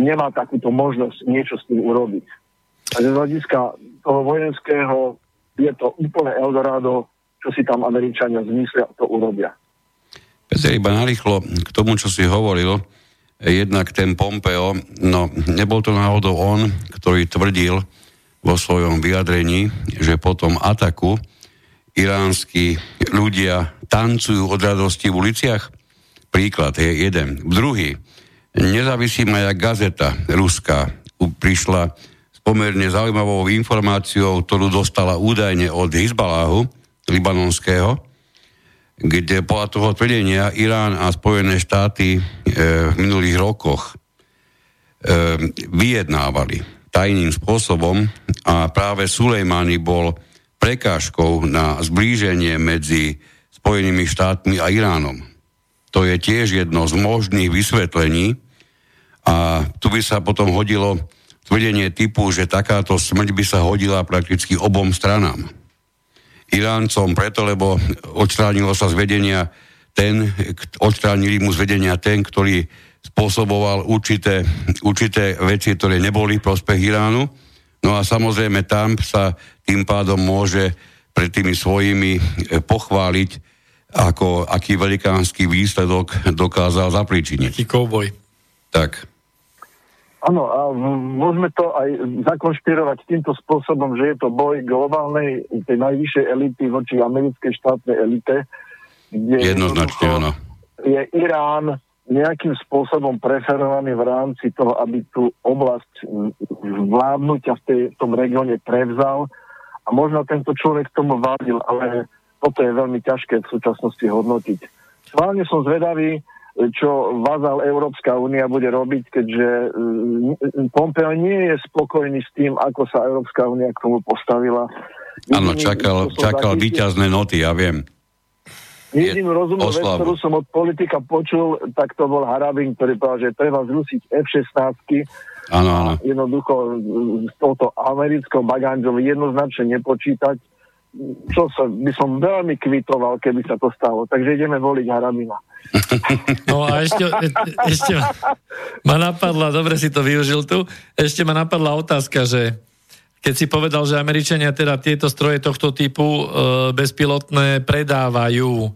nemá takúto možnosť niečo s tým urobiť. Takže z hľadiska toho vojenského je to úplne Eldorado, čo si tam Američania zmyslia, to urobia. Peter, iba narýchlo k tomu, čo si hovoril, jednak ten Pompeo, no nebol to náhodou on, ktorý tvrdil vo svojom vyjadrení, že po tom ataku iránsky ľudia tancujú od radosti v uliciach? Príklad je jeden. Druhý, nezávislá gazeta ruská prišla s pomerne zaujímavou informáciou, ktorú dostala údajne od Hizbaláhu, libanonského, kde podľa toho tvrdenia Irán a Spojené štáty e, v minulých rokoch e, vyjednávali tajným spôsobom a práve Sulejmani bol prekážkou na zblíženie medzi Spojenými štátmi a Iránom. To je tiež jedno z možných vysvetlení a tu by sa potom hodilo tvrdenie typu, že takáto smrť by sa hodila prakticky obom stranám. Iráncom preto, lebo odstránilo sa z vedenia ten, odstránili mu z vedenia ten, ktorý spôsoboval určité, určité veci, ktoré neboli v prospech Iránu. No a samozrejme tam sa tým pádom môže pred tými svojimi e, pochváliť, ako, aký velikánsky výsledok dokázal zapríčiniť. Taký kouboj. Tak. Áno, a môžeme to aj zakonšpirovať týmto spôsobom, že je to boj globálnej, tej najvyššej elity voči americkej štátnej elite. Kde Jednoznačne, áno. Je Irán nejakým spôsobom preferovaný v rámci toho, aby tú oblasť vládnutia v, tej, v tom regióne prevzal a možno tento človek tomu vadil, ale toto je veľmi ťažké v súčasnosti hodnotiť. Schválne som zvedavý, čo vázal Európska únia bude robiť, keďže mm, Pompeo nie je spokojný s tým, ako sa Európska únia k tomu postavila. Áno, čakal, čakal výťazné noty, ja viem. Jedinú rozumnú vec, ktorú som od politika počul, tak to bol Harabin, ktorý povedal, že treba zrusiť F-16. Áno, áno. Jednoducho s touto americkou baganžou jednoznačne nepočítať. Čo sa, by som veľmi kvitoval, keby sa to stalo. Takže ideme voliť Harabina. No a ešte, e, ešte ma napadla, dobre si to využil tu, ešte ma napadla otázka, že keď si povedal, že Američania teda tieto stroje tohto typu e, bezpilotné predávajú,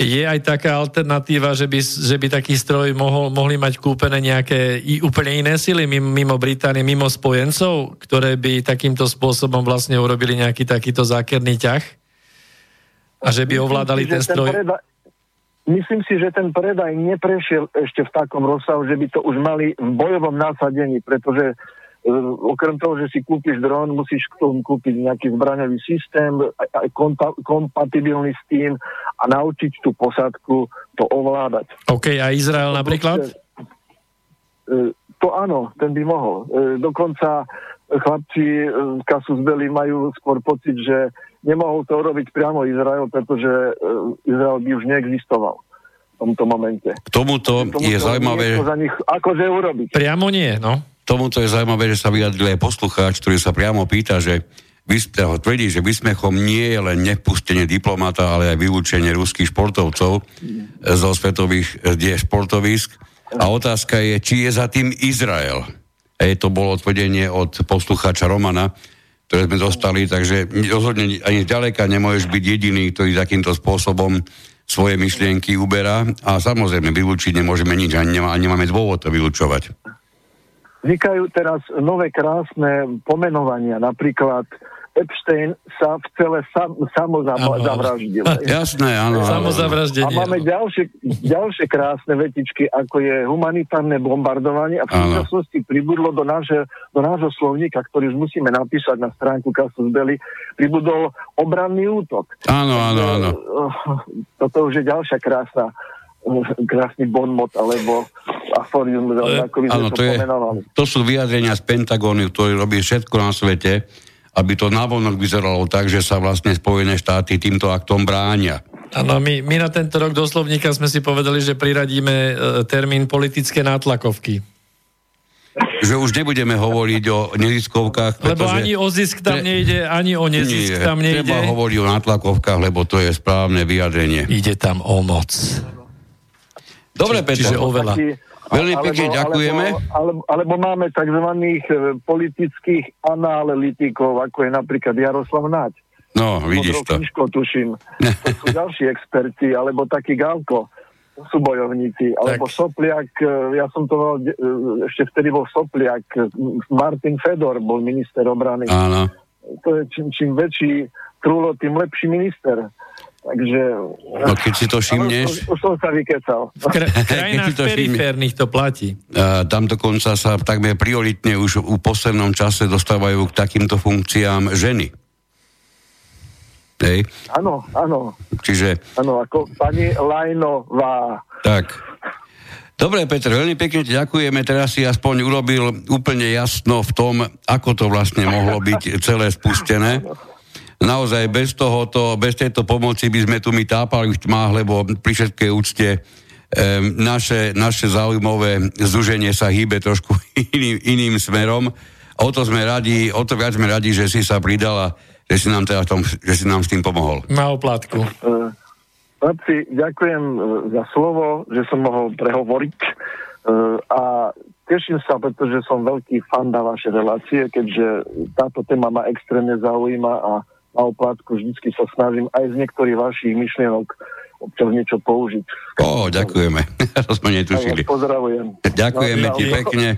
je aj taká alternatíva, že by, že by taký stroj mohol, mohli mať kúpené nejaké i, úplne iné sily mimo, mimo Británie, mimo spojencov, ktoré by takýmto spôsobom vlastne urobili nejaký takýto zákerný ťah? A že by ovládali ten stroj? Ten preda- myslím si, že ten predaj neprešiel ešte v takom rozsahu, že by to už mali v bojovom násadení, pretože Ehm, okrem toho, že si kúpiš dron, musíš k tomu kúpiť nejaký zbraňový systém, aj kompatibilný s tým a naučiť tú posádku to ovládať. OK, a Izrael napríklad? Ehm, to áno, ten by mohol. Ehm, dokonca chlapci z Kasus Belli majú skôr pocit, že nemohol to urobiť priamo Izrael, pretože Izrael by už neexistoval v tomto momente. K tomuto, tomuto je zaujímavé... Za nich akože urobiť. Priamo nie, no tomuto je zaujímavé, že sa vyjadril aj poslucháč, ktorý sa priamo pýta, že ho tvrdí, že vysmechom nie je len nepustenie diplomata, ale aj vylúčenie ruských športovcov zo svetových die športovisk. A otázka je, či je za tým Izrael. Ej, to bolo tvrdenie od poslucháča Romana, ktoré sme dostali, takže rozhodne ani ďaleka nemôžeš byť jediný, ktorý takýmto spôsobom svoje myšlienky uberá. A samozrejme vylúčiť nemôžeme nič, ani nemáme dôvod to vylúčovať. Vznikajú teraz nové krásne pomenovania, napríklad Epstein sa v celé sam, samozavraždil. Jasné, áno. Samozavraždenie. A máme ďalšie, ďalšie krásne vetičky, ako je humanitárne bombardovanie a v súčasnosti pribudlo do, nášho, do nášho slovníka, ktorý už musíme napísať na stránku Kasus Belli, pribudol obranný útok. Áno, áno, áno. Toto už je ďalšia krásna krásny bonmot alebo ako by sme to, to, je, to sú vyjadrenia z Pentagónu, ktorý robí všetko na svete, aby to navonok vyzeralo tak, že sa vlastne Spojené štáty týmto aktom bránia. Áno, my, my na tento rok do slovníka sme si povedali, že priradíme e, termín politické nátlakovky. Že už nebudeme hovoriť o neziskovkách. Lebo ani o zisk tam nejde, ani o nezisk nie, tam nejde. Treba hovoriť o nátlakovkách, lebo to je správne vyjadrenie. Ide tam o moc. Dobre, Peter. Čiže oveľa. Taký, Veľmi pekne ďakujeme. Alebo, alebo, alebo máme tzv. E, politických analytikov, ako je napríklad Jaroslav Naď. No, vidíš to. Knižko, tuším. To sú ďalší experti, alebo taký Galko sú bojovníci, alebo tak. Sopliak, e, ja som to mal, e, ešte vtedy bol Sopliak, Martin Fedor bol minister obrany. Áno. To je čím, čím väčší trúlo, tým lepší minister. Takže... No keď si to všimneš... Už, už som sa vykecal. V kra- krajinách to periférnych to platí. A, tam dokonca sa takmer prioritne už v poslednom čase dostávajú k takýmto funkciám ženy. Hej. Áno, áno. Čiže... Áno, ako pani Lajnová. Tak. Dobre, Peter, veľmi pekne ti ďakujeme. Teraz si aspoň urobil úplne jasno v tom, ako to vlastne mohlo byť celé spustené naozaj bez tohoto, bez tejto pomoci by sme tu my tápali v tmách, lebo pri všetkej úcte naše, naše zaujímavé združenie sa hýbe trošku iným, iným smerom. O to sme radi, o to viac sme radi, že si sa pridala, že si nám, teda tom, že si nám s tým pomohol. Na oplatku. Uh, ďakujem e, za slovo, že som mohol prehovoriť. Uh, a teším sa, pretože som veľký fan na vaše relácie, keďže táto téma ma extrémne zaujíma a na oplátku vždycky sa snažím aj z niektorých vašich myšlienok občas niečo použiť. Ó, ďakujeme. to sme netušili. Pozdravujem. Ďakujeme no, ti no, pekne.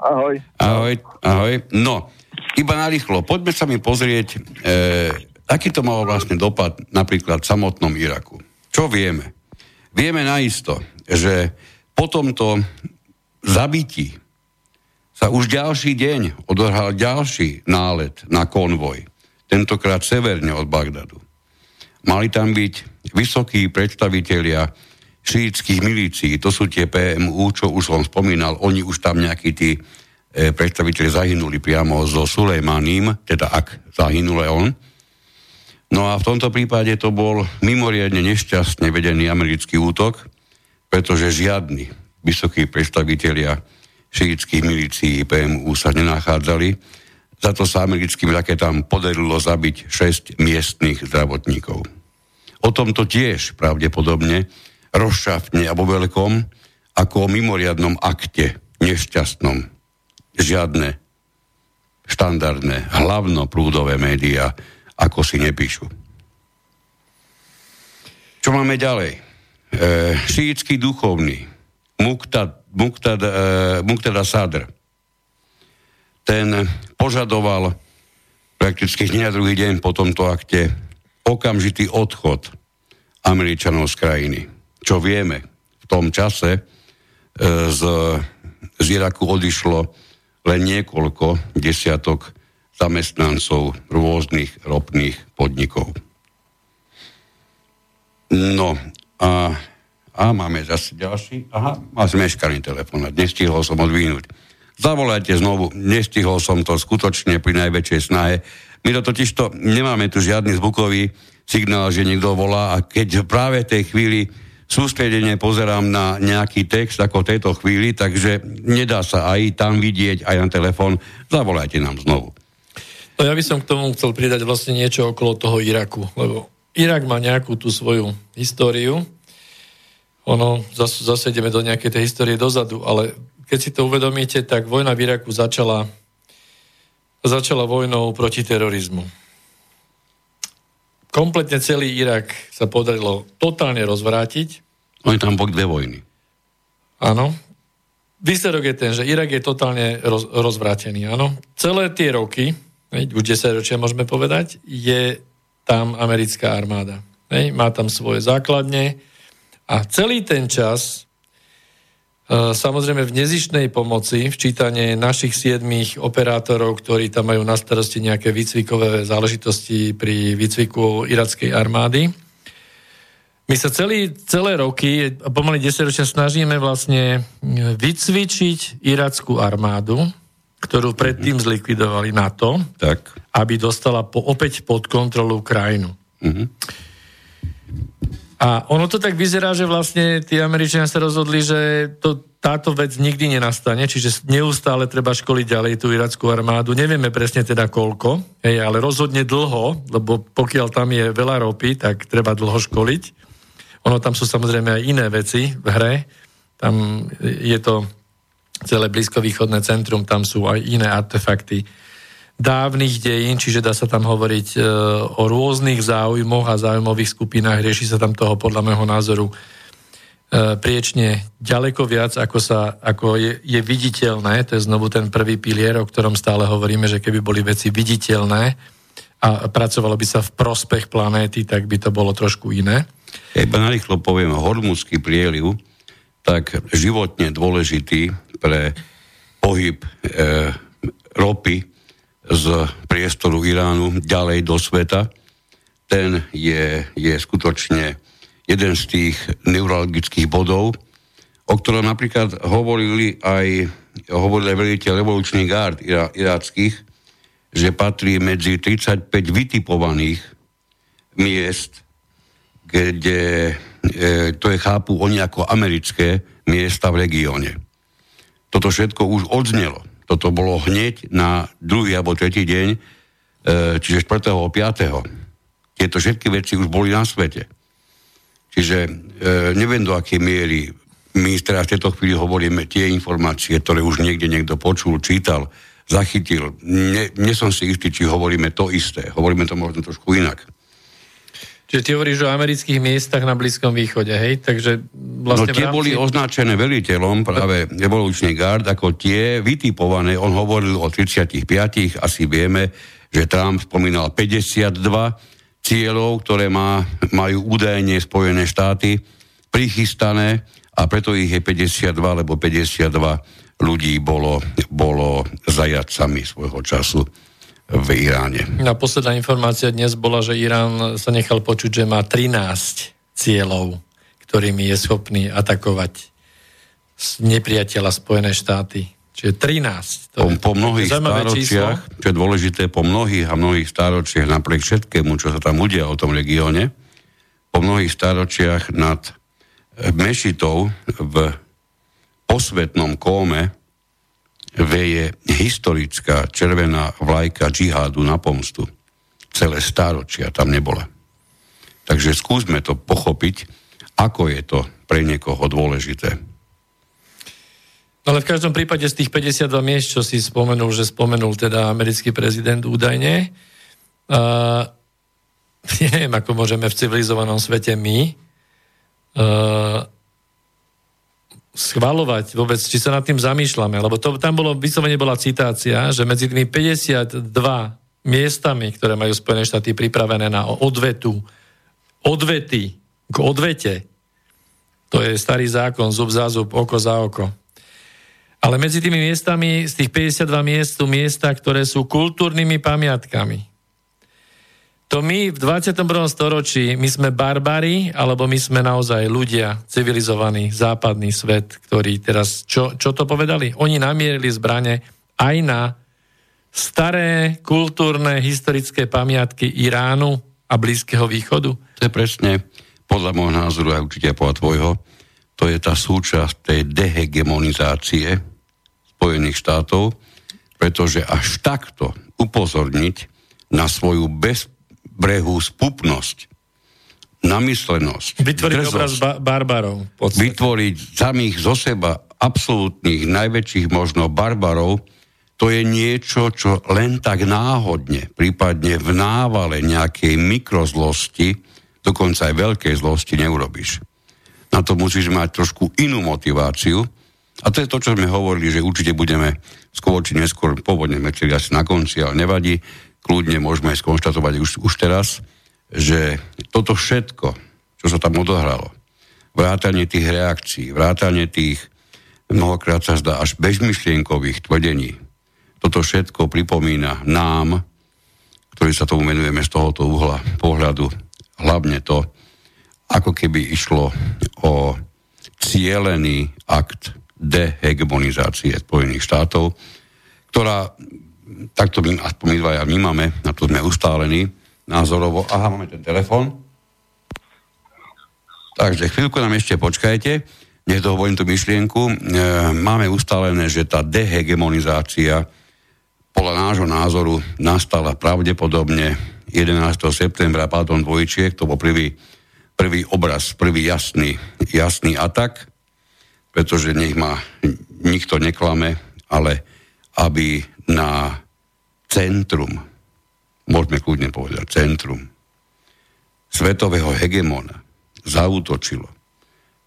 Ahoj. Ahoj, ahoj. No, iba narýchlo, poďme sa mi pozrieť, e, aký to malo vlastne dopad napríklad v samotnom Iraku. Čo vieme? Vieme naisto, že po tomto zabití sa už ďalší deň odohral ďalší nálet na konvoj, tentokrát severne od Bagdadu. Mali tam byť vysokí predstavitelia šítských milícií, to sú tie PMU, čo už som spomínal, oni už tam nejakí tí e, predstaviteľi zahynuli priamo so Sulejmaním, teda ak zahynul on. No a v tomto prípade to bol mimoriadne nešťastne vedený americký útok, pretože žiadni vysokí predstavitelia šítských milícií PMU sa nenachádzali. Za to sa americkým raketám podarilo zabiť 6 miestnych zdravotníkov. O tomto tiež pravdepodobne rozšafne a vo veľkom ako o mimoriadnom akte nešťastnom. Žiadne štandardné, hlavnoprúdové médiá ako si nepíšu. Čo máme ďalej? E, šítsky duchovný Muktad, Muktad, e, Muktada Sadr ten požadoval prakticky hneď druhý deň po tomto akte okamžitý odchod Američanov z krajiny. Čo vieme, v tom čase e, z, z Iraku odišlo len niekoľko desiatok zamestnancov rôznych ropných podnikov. No a, a máme zase ďalší. Aha, má zmeškaný telefón nestihol som odvinúť. Zavolajte znovu, nestihol som to skutočne pri najväčšej snahe my to totiž to nemáme tu žiadny zvukový signál, že niekto volá a keď práve v tej chvíli sústredene pozerám na nejaký text ako v tejto chvíli, takže nedá sa aj tam vidieť, aj na telefón. Zavolajte nám znovu. No ja by som k tomu chcel pridať vlastne niečo okolo toho Iraku, lebo Irak má nejakú tú svoju históriu. Ono, zase, zase ideme do nejakej tej histórie dozadu, ale keď si to uvedomíte, tak vojna v Iraku začala začala vojnou proti terorizmu. Kompletne celý Irak sa podarilo totálne rozvrátiť. Oni tam boli dve vojny. Áno. Výsledok je ten, že Irak je totálne roz, rozvrátený. Áno. Celé tie roky, už 10 ročia môžeme povedať, je tam americká armáda. Má tam svoje základne a celý ten čas samozrejme v nezišnej pomoci, včítanie našich siedmých operátorov, ktorí tam majú na starosti nejaké výcvikové záležitosti pri výcviku irackej armády. My sa celý, celé roky, pomaly 10 ročia snažíme vlastne vycvičiť irackú armádu, ktorú predtým zlikvidovali NATO, tak. aby dostala po, opäť pod kontrolu krajinu. Mm-hmm. A ono to tak vyzerá, že vlastne tí Američania sa rozhodli, že to, táto vec nikdy nenastane, čiže neustále treba školiť ďalej tú irackú armádu. Nevieme presne teda koľko, hej, ale rozhodne dlho, lebo pokiaľ tam je veľa ropy, tak treba dlho školiť. Ono tam sú samozrejme aj iné veci v hre. Tam je to celé blízkovýchodné centrum, tam sú aj iné artefakty dávnych dejín, čiže dá sa tam hovoriť e, o rôznych záujmoch a záujmových skupinách. Rieši sa tam toho podľa môjho názoru e, priečne ďaleko viac, ako, sa, ako je, je viditeľné. To je znovu ten prvý pilier, o ktorom stále hovoríme, že keby boli veci viditeľné a pracovalo by sa v prospech planéty, tak by to bolo trošku iné. Iba narýchlo poviem, hormúzsky prieliv, tak životne dôležitý pre pohyb e, ropy z priestoru Iránu ďalej do sveta, ten je, je skutočne jeden z tých neurologických bodov, o ktorom napríklad hovorili aj hovorili veliteľ revolučných gard iráckých, že patrí medzi 35 vytipovaných miest, kde e, to je chápu oni ako americké miesta v regióne. Toto všetko už odznelo. Toto bolo hneď na druhý alebo tretí deň, e, čiže 4. alebo 5. Tieto všetky veci už boli na svete. Čiže e, neviem do akej miery my teraz v tejto chvíli hovoríme tie informácie, ktoré už niekde niekto počul, čítal, zachytil. Nie, nie som si istý, či hovoríme to isté. Hovoríme to možno trošku inak. Čiže ty hovoríš o amerických miestach na Blízkom východe, hej? Takže vlastne no tie rámci... boli označené veliteľom, práve evolučný gard, ako tie vytipované. On hovoril o 35, asi vieme, že Trump spomínal 52 cieľov, ktoré má, majú údajne Spojené štáty prichystané a preto ich je 52, lebo 52 ľudí bolo, bolo zajacami svojho času v Iráne. A posledná informácia dnes bola, že Irán sa nechal počuť, že má 13 cieľov, ktorými je schopný atakovať nepriateľa Spojené štáty. Čiže 13. To po, po mnohých stáročiach, čo je dôležité, po mnohých a mnohých stáročiach, napriek všetkému, čo sa tam udia o tom regióne, po mnohých stáročiach nad mešitou v posvetnom kóme veje historická červená vlajka džihádu na pomstu. Celé stáročia tam nebola. Takže skúsme to pochopiť, ako je to pre niekoho dôležité. Ale v každom prípade z tých 52 miest, čo si spomenul, že spomenul teda americký prezident údajne, uh, neviem, ako môžeme v civilizovanom svete my uh, schvalovať vôbec, či sa nad tým zamýšľame, lebo to, tam bolo, vyslovene bola citácia, že medzi tými 52 miestami, ktoré majú Spojené štáty pripravené na odvetu, odvety k odvete, to je starý zákon, zub za zub, oko za oko. Ale medzi tými miestami, z tých 52 miest sú miesta, ktoré sú kultúrnymi pamiatkami. To my v 21. storočí, my sme barbári, alebo my sme naozaj ľudia, civilizovaný západný svet, ktorý teraz, čo, čo to povedali? Oni namierili zbrane aj na staré kultúrne historické pamiatky Iránu a Blízkeho východu? To je presne, podľa môjho názoru a určite podľa tvojho, to je tá súčasť tej dehegemonizácie Spojených štátov, pretože až takto upozorniť na svoju bez, brehu spupnosť, namyslenosť. Vytvoriť drzosť, obraz ba- barbarov. Vytvoriť samých zo seba absolútnych najväčších možno barbarov, to je niečo, čo len tak náhodne, prípadne v návale nejakej mikrozlosti, dokonca aj veľkej zlosti neurobíš. Na to musíš mať trošku inú motiváciu. A to je to, čo sme hovorili, že určite budeme skôr či neskôr, pôvodne sme asi na konci, ale nevadí, kľudne môžeme skonštatovať už, už teraz, že toto všetko, čo sa tam odohralo, vrátanie tých reakcií, vrátanie tých mnohokrát sa zdá až bezmyšlienkových tvrdení, toto všetko pripomína nám, ktorí sa tomu venujeme z tohoto uhla pohľadu, hlavne to, ako keby išlo o cielený akt dehegemonizácie Spojených štátov, ktorá takto my, aspoň my dvaja vnímame, na to sme ustálení názorovo. Aha, máme ten telefon. Takže chvíľku nám ešte počkajte, nech dohovorím tú myšlienku. E, máme ustálené, že tá dehegemonizácia podľa nášho názoru nastala pravdepodobne 11. septembra pádom dvojčiek, to bol prvý, prvý obraz, prvý jasný, jasný atak, pretože nech ma nikto neklame, ale aby na centrum, môžeme kľudne povedať, centrum svetového hegemona zautočilo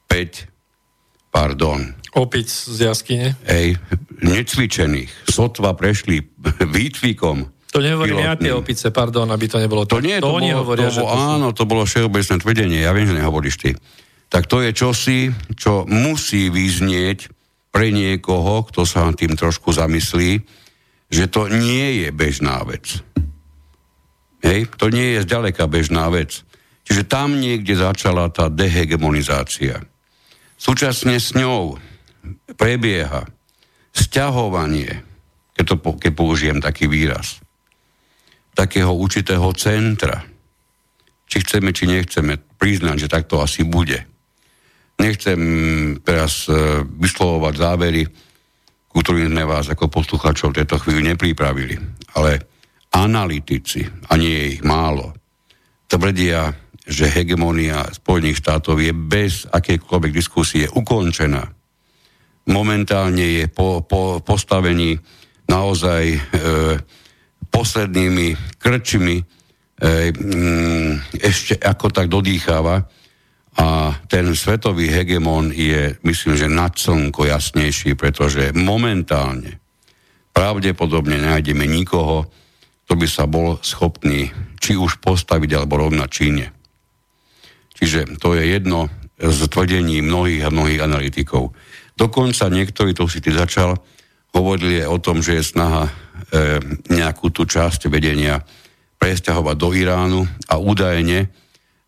5, pardon, Opic z jaskyne? Ej, necvičených, sotva prešli výtvikom. To nehovorím ja tie opice, pardon, aby to nebolo to. To nie, to, to oni bolo, hovoria, to, že to áno, to bolo všeobecné tvrdenie, ja viem, že nehovoríš ty. Tak to je čosi, čo musí vyznieť pre niekoho, kto sa tým trošku zamyslí, že to nie je bežná vec. Hej, to nie je zďaleka bežná vec. Čiže tam niekde začala tá dehegemonizácia. Súčasne s ňou prebieha sťahovanie, keď, to, keď použijem taký výraz, takého určitého centra. Či chceme, či nechceme priznať, že takto asi bude Nechcem teraz e, vyslovovať závery, ku ktorým sme vás ako posluchačov v tejto chvíli nepripravili. Ale analytici, a nie je ich málo, tvrdia, že hegemonia Spojených štátov je bez akékoľvek diskusie ukončená. Momentálne je po, po postavení naozaj e, poslednými krčmi e, ešte ako tak dodýcháva a ten svetový hegemon je, myslím, že nad slnko jasnejší, pretože momentálne pravdepodobne nájdeme nikoho, kto by sa bol schopný či už postaviť alebo rovnať Číne. Čiže to je jedno z tvrdení mnohých a mnohých analytikov. Dokonca niektorí, to si ty začal, hovorili o tom, že je snaha e, nejakú tú časť vedenia presťahovať do Iránu a údajne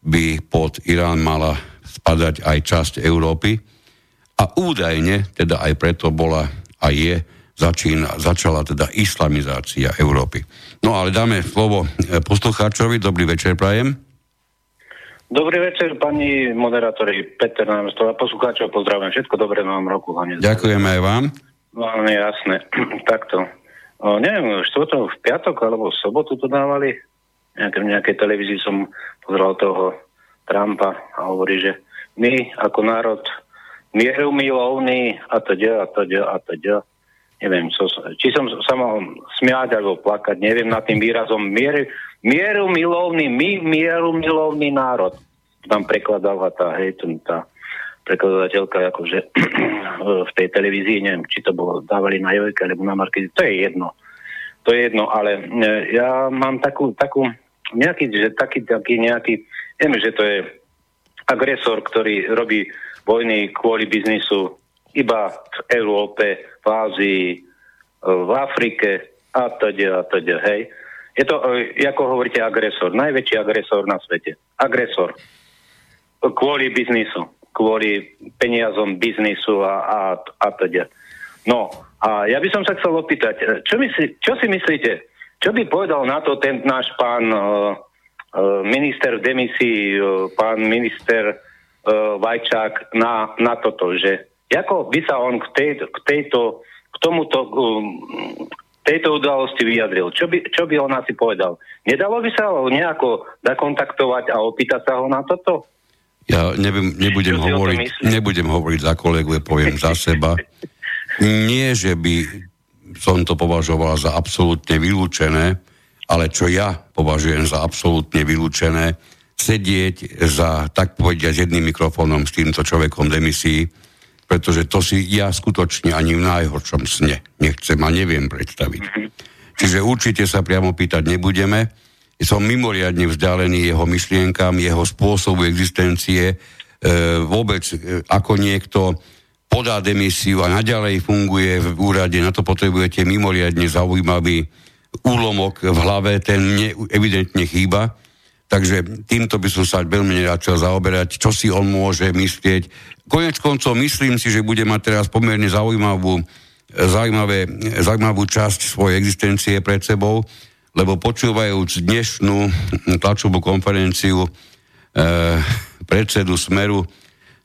by pod Irán mala spadať aj časť Európy a údajne, teda aj preto bola a je, začína, začala teda islamizácia Európy. No ale dáme slovo e, poslucháčovi. Dobrý večer, prajem. Dobrý večer, pani moderátori Peter Námestov a poslucháčov pozdravujem. Všetko dobré vám roku. Hlavne Ďakujeme aj vám. No, jasné. Takto. O, neviem, to v piatok alebo v sobotu to dávali. V nejakej televízii som pozeral toho Trumpa a hovorí, že my ako národ mieru milovný a teda a teda a teda. Neviem, so, či som sa mal smiať alebo plakať, neviem nad tým výrazom mieru, mieru milovný, my mieru milovný národ. Tam prekladala tá, hej, tá prekladateľka akože v tej televízii, neviem, či to bolo, dávali na Jojke alebo na Markizi, to je jedno. To je jedno, ale e, ja mám takú, takú nejaký, že taký, taký nejaký, viem, že to je agresor, ktorý robí vojny kvôli biznisu iba v Európe, v Ázii, v Afrike a teda, a teda, hej. Je to, e, ako hovoríte, agresor. Najväčší agresor na svete. Agresor. Kvôli biznisu. Kvôli peniazom biznisu a, a, a teda. No, a ja by som sa chcel opýtať, čo, myslí, čo si myslíte, čo by povedal na to ten náš pán uh, minister v demisii, uh, pán minister uh, Vajčák na, na toto, že ako by sa on k, tej, k tejto, k tomuto um, tejto udalosti vyjadril? Čo by, čo by on asi povedal? Nedalo by sa ho nejako zakontaktovať a opýtať sa ho na toto? Ja neviem, nebudem, hovoriť, nebudem hovoriť za kolegu, poviem za seba. Nie, že by som to považoval za absolútne vylúčené, ale čo ja považujem za absolútne vylúčené, sedieť za, tak povediať, jedným mikrofónom s týmto človekom demisí, pretože to si ja skutočne ani v najhoršom sne nechcem a neviem predstaviť. Čiže určite sa priamo pýtať nebudeme. Som mimoriadne vzdialený jeho myšlienkam, jeho spôsobu existencie, e, vôbec e, ako niekto podá demisiu a naďalej funguje v úrade, na to potrebujete mimoriadne zaujímavý úlomok v hlave, ten mne evidentne chýba. Takže týmto by som sa veľmi nerád zaoberať, čo si on môže myslieť. Konec koncov myslím si, že bude mať teraz pomerne zaujímavú, zaujímavé, zaujímavú časť svojej existencie pred sebou, lebo počúvajúc dnešnú tlačovú konferenciu e, predsedu Smeru,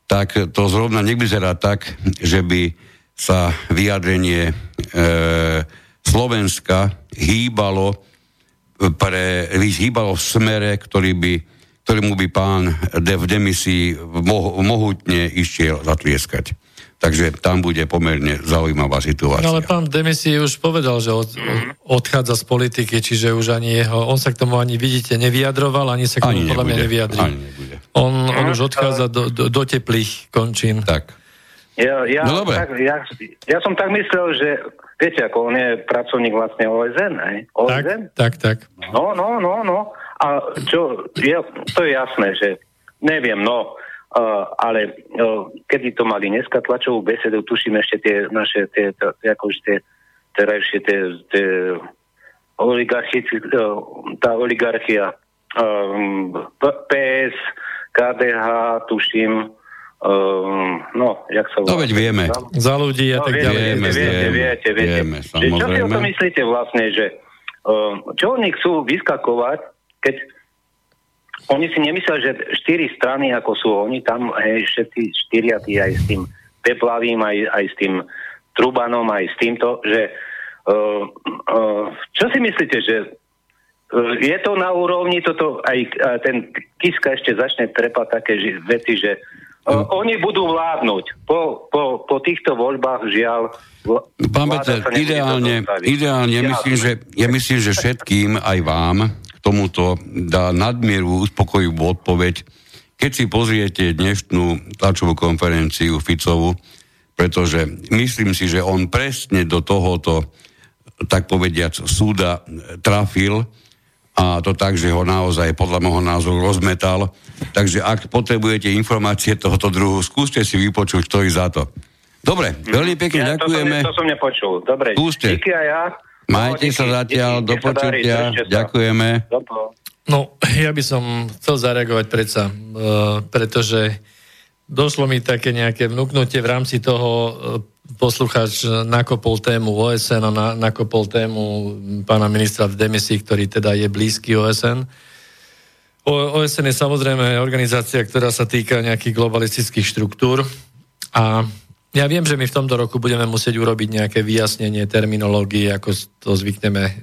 tak to zrovna nevyzerá tak, že by sa vyjadrenie e, Slovenska hýbalo pre, hýbalo v smere, ktorý by, ktorému by pán de, v demisii mo, mohutne išiel zatlieskať. Takže tam bude pomerne zaujímavá situácia. No ale pán Demisi už povedal, že od, odchádza z politiky, čiže už ani jeho, on sa k tomu ani vidíte nevyjadroval, ani sa k tomu podľa mňa nevyjadrí. Ani nebude. On, on už odchádza do, do, do teplých končín. Tak. Ja, ja, no tak, ja, ja som tak myslel, že viete, ako on je pracovník vlastne OSN, hej? OSN? Tak, tak, tak. No, no, no, no. A čo, je, to je jasné, že neviem, no, Uh, ale uh, kedy to mali dneska tlačovú besedu, tuším ešte tie naše, tie, tie, akože tie terajšie tie, tie oligarchie, uh, tá oligarchia um, PS, KDH, tuším, um, no, jak sa... No veď vieme. Za ľudí a no, tak ďalej. Vieme, viete, viete, viete, viete. Vieme, samozrejme. Čo si o to myslíte vlastne, že um, čo oni chcú vyskakovať, keď oni si nemyslia, že štyri strany, ako sú oni, tam hej, všetci štyria, tí aj s tým Peplavým, aj, aj s tým Trubanom, aj s týmto, že uh, uh, čo si myslíte, že je to na úrovni, toto aj ten Kiska ešte začne trepať také veci, že uh, oni budú vládnuť. Po, po, po týchto voľbách žiaľ Pán Peter, ideálne, ideálne ja, myslím, že, ja myslím, že všetkým, aj vám, tomuto dá nadmieru uspokojivú odpoveď, keď si pozriete dnešnú tlačovú konferenciu Ficovu, pretože myslím si, že on presne do tohoto, tak povediac, súda trafil, a to tak, že ho naozaj podľa môjho názoru rozmetal. Takže ak potrebujete informácie tohoto druhu, skúste si vypočuť, kto za to. Dobre, veľmi pekne ja, ďakujeme. To som, to som nepočul. Dobre, Skúste. díky aj ja. Majte no, sa zatiaľ, do počutia. Ďakujeme. No, ja by som chcel zareagovať predsa, uh, pretože došlo mi také nejaké vnúknutie v rámci toho, uh, poslucháč nakopol tému OSN a na, nakopol tému pána ministra v demisii, ktorý teda je blízky OSN. O, OSN je samozrejme organizácia, ktorá sa týka nejakých globalistických štruktúr a ja viem, že my v tomto roku budeme musieť urobiť nejaké vyjasnenie terminológie, ako to zvykneme, e,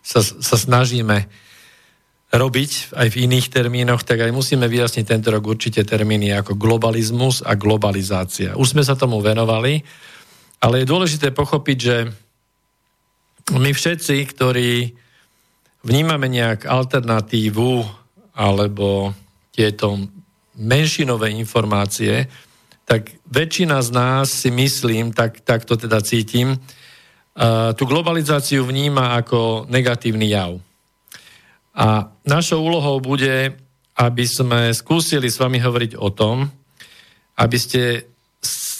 sa, sa snažíme robiť aj v iných termínoch, tak aj musíme vyjasniť tento rok určite termíny ako globalizmus a globalizácia. Už sme sa tomu venovali, ale je dôležité pochopiť, že my všetci, ktorí vnímame nejak alternatívu alebo tieto menšinové informácie, tak väčšina z nás si myslím, tak, tak to teda cítim, uh, tú globalizáciu vníma ako negatívny jav. A našou úlohou bude, aby sme skúsili s vami hovoriť o tom, aby ste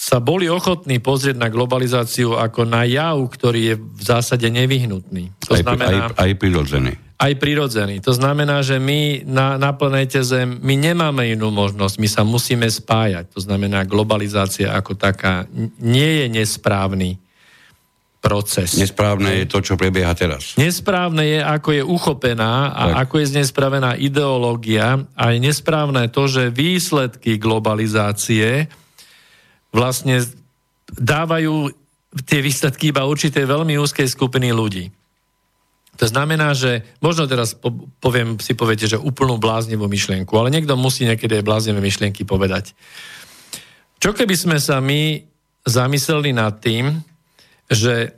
sa boli ochotní pozrieť na globalizáciu ako na jav, ktorý je v zásade nevyhnutný. To aj, znamená, aj, aj prirodzený aj prirodzený. To znamená, že my na, na planéte Zem, my nemáme inú možnosť, my sa musíme spájať. To znamená, globalizácia ako taká nie je nesprávny proces. Nesprávne je to, čo prebieha teraz. Nesprávne je, ako je uchopená a tak. ako je nespravená ideológia a je nesprávne to, že výsledky globalizácie vlastne dávajú tie výsledky iba určitej veľmi úzkej skupiny ľudí. To znamená, že možno teraz poviem, si poviete, že úplnú bláznivú myšlienku, ale niekto musí niekedy aj bláznivé myšlienky povedať. Čo keby sme sa my zamysleli nad tým, že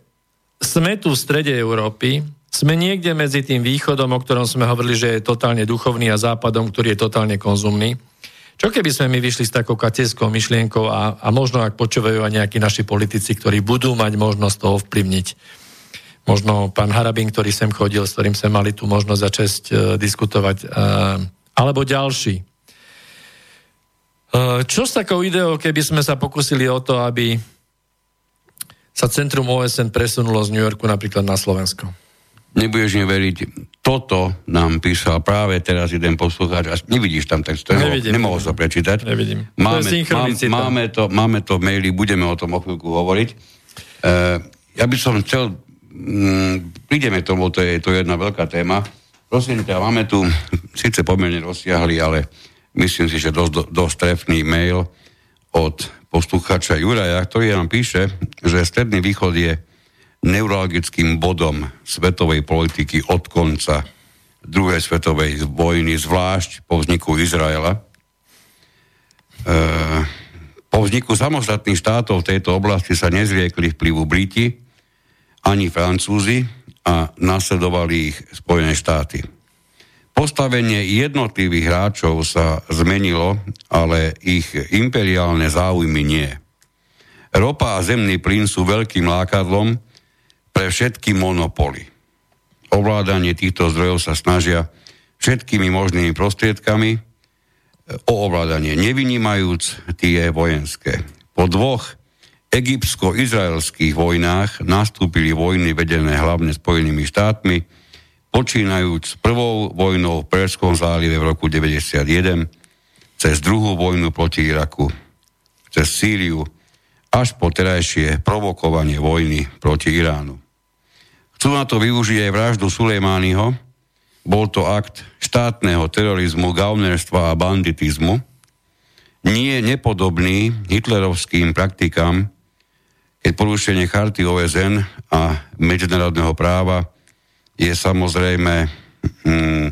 sme tu v strede Európy, sme niekde medzi tým východom, o ktorom sme hovorili, že je totálne duchovný a západom, ktorý je totálne konzumný. Čo keby sme my vyšli s takou kateskou myšlienkou a, a možno ak počúvajú aj nejakí naši politici, ktorí budú mať možnosť to ovplyvniť možno pán Harabin, ktorý sem chodil, s ktorým sme mali tu možnosť za čest diskutovať, uh, alebo ďalší. Uh, čo s takou ideou, keby sme sa pokusili o to, aby sa centrum OSN presunulo z New Yorku napríklad na Slovensko? Nebudeš mi veriť, toto nám písal práve teraz jeden poslucháč, až nevidíš tam text, to nemohol sa prečítať. Nevidím. Máme to, mám, máme, to, máme to v maili, budeme o tom o chvíľku hovoriť. Uh, ja by som chcel mm, prídeme k tomu, to je, to je jedna veľká téma. Prosím ťa, máme tu, síce pomerne rozsiahli, ale myslím si, že dosť, dosť trefný mail od poslucháča Juraja, ktorý nám píše, že Stredný východ je neurologickým bodom svetovej politiky od konca druhej svetovej vojny, zvlášť po vzniku Izraela. E, po vzniku samostatných štátov v tejto oblasti sa nezriekli vplyvu Briti, ani Francúzi a nasledovali ich Spojené štáty. Postavenie jednotlivých hráčov sa zmenilo, ale ich imperiálne záujmy nie. Ropa a zemný plyn sú veľkým lákadlom pre všetky monopoly. Ovládanie týchto zdrojov sa snažia všetkými možnými prostriedkami, o ovládanie nevynímajúc tie vojenské. Po dvoch egyptsko-izraelských vojnách nastúpili vojny vedené hlavne Spojenými štátmi, počínajúc prvou vojnou v Perskom zálive v roku 1991, cez druhú vojnu proti Iraku, cez Sýriu, až po terajšie provokovanie vojny proti Iránu. Chcú na to využiť aj vraždu Sulejmányho, bol to akt štátneho terorizmu, gaunerstva a banditizmu, nie nepodobný hitlerovským praktikám, keď porušenie charty OSN a medzinárodného práva je samozrejme, hm,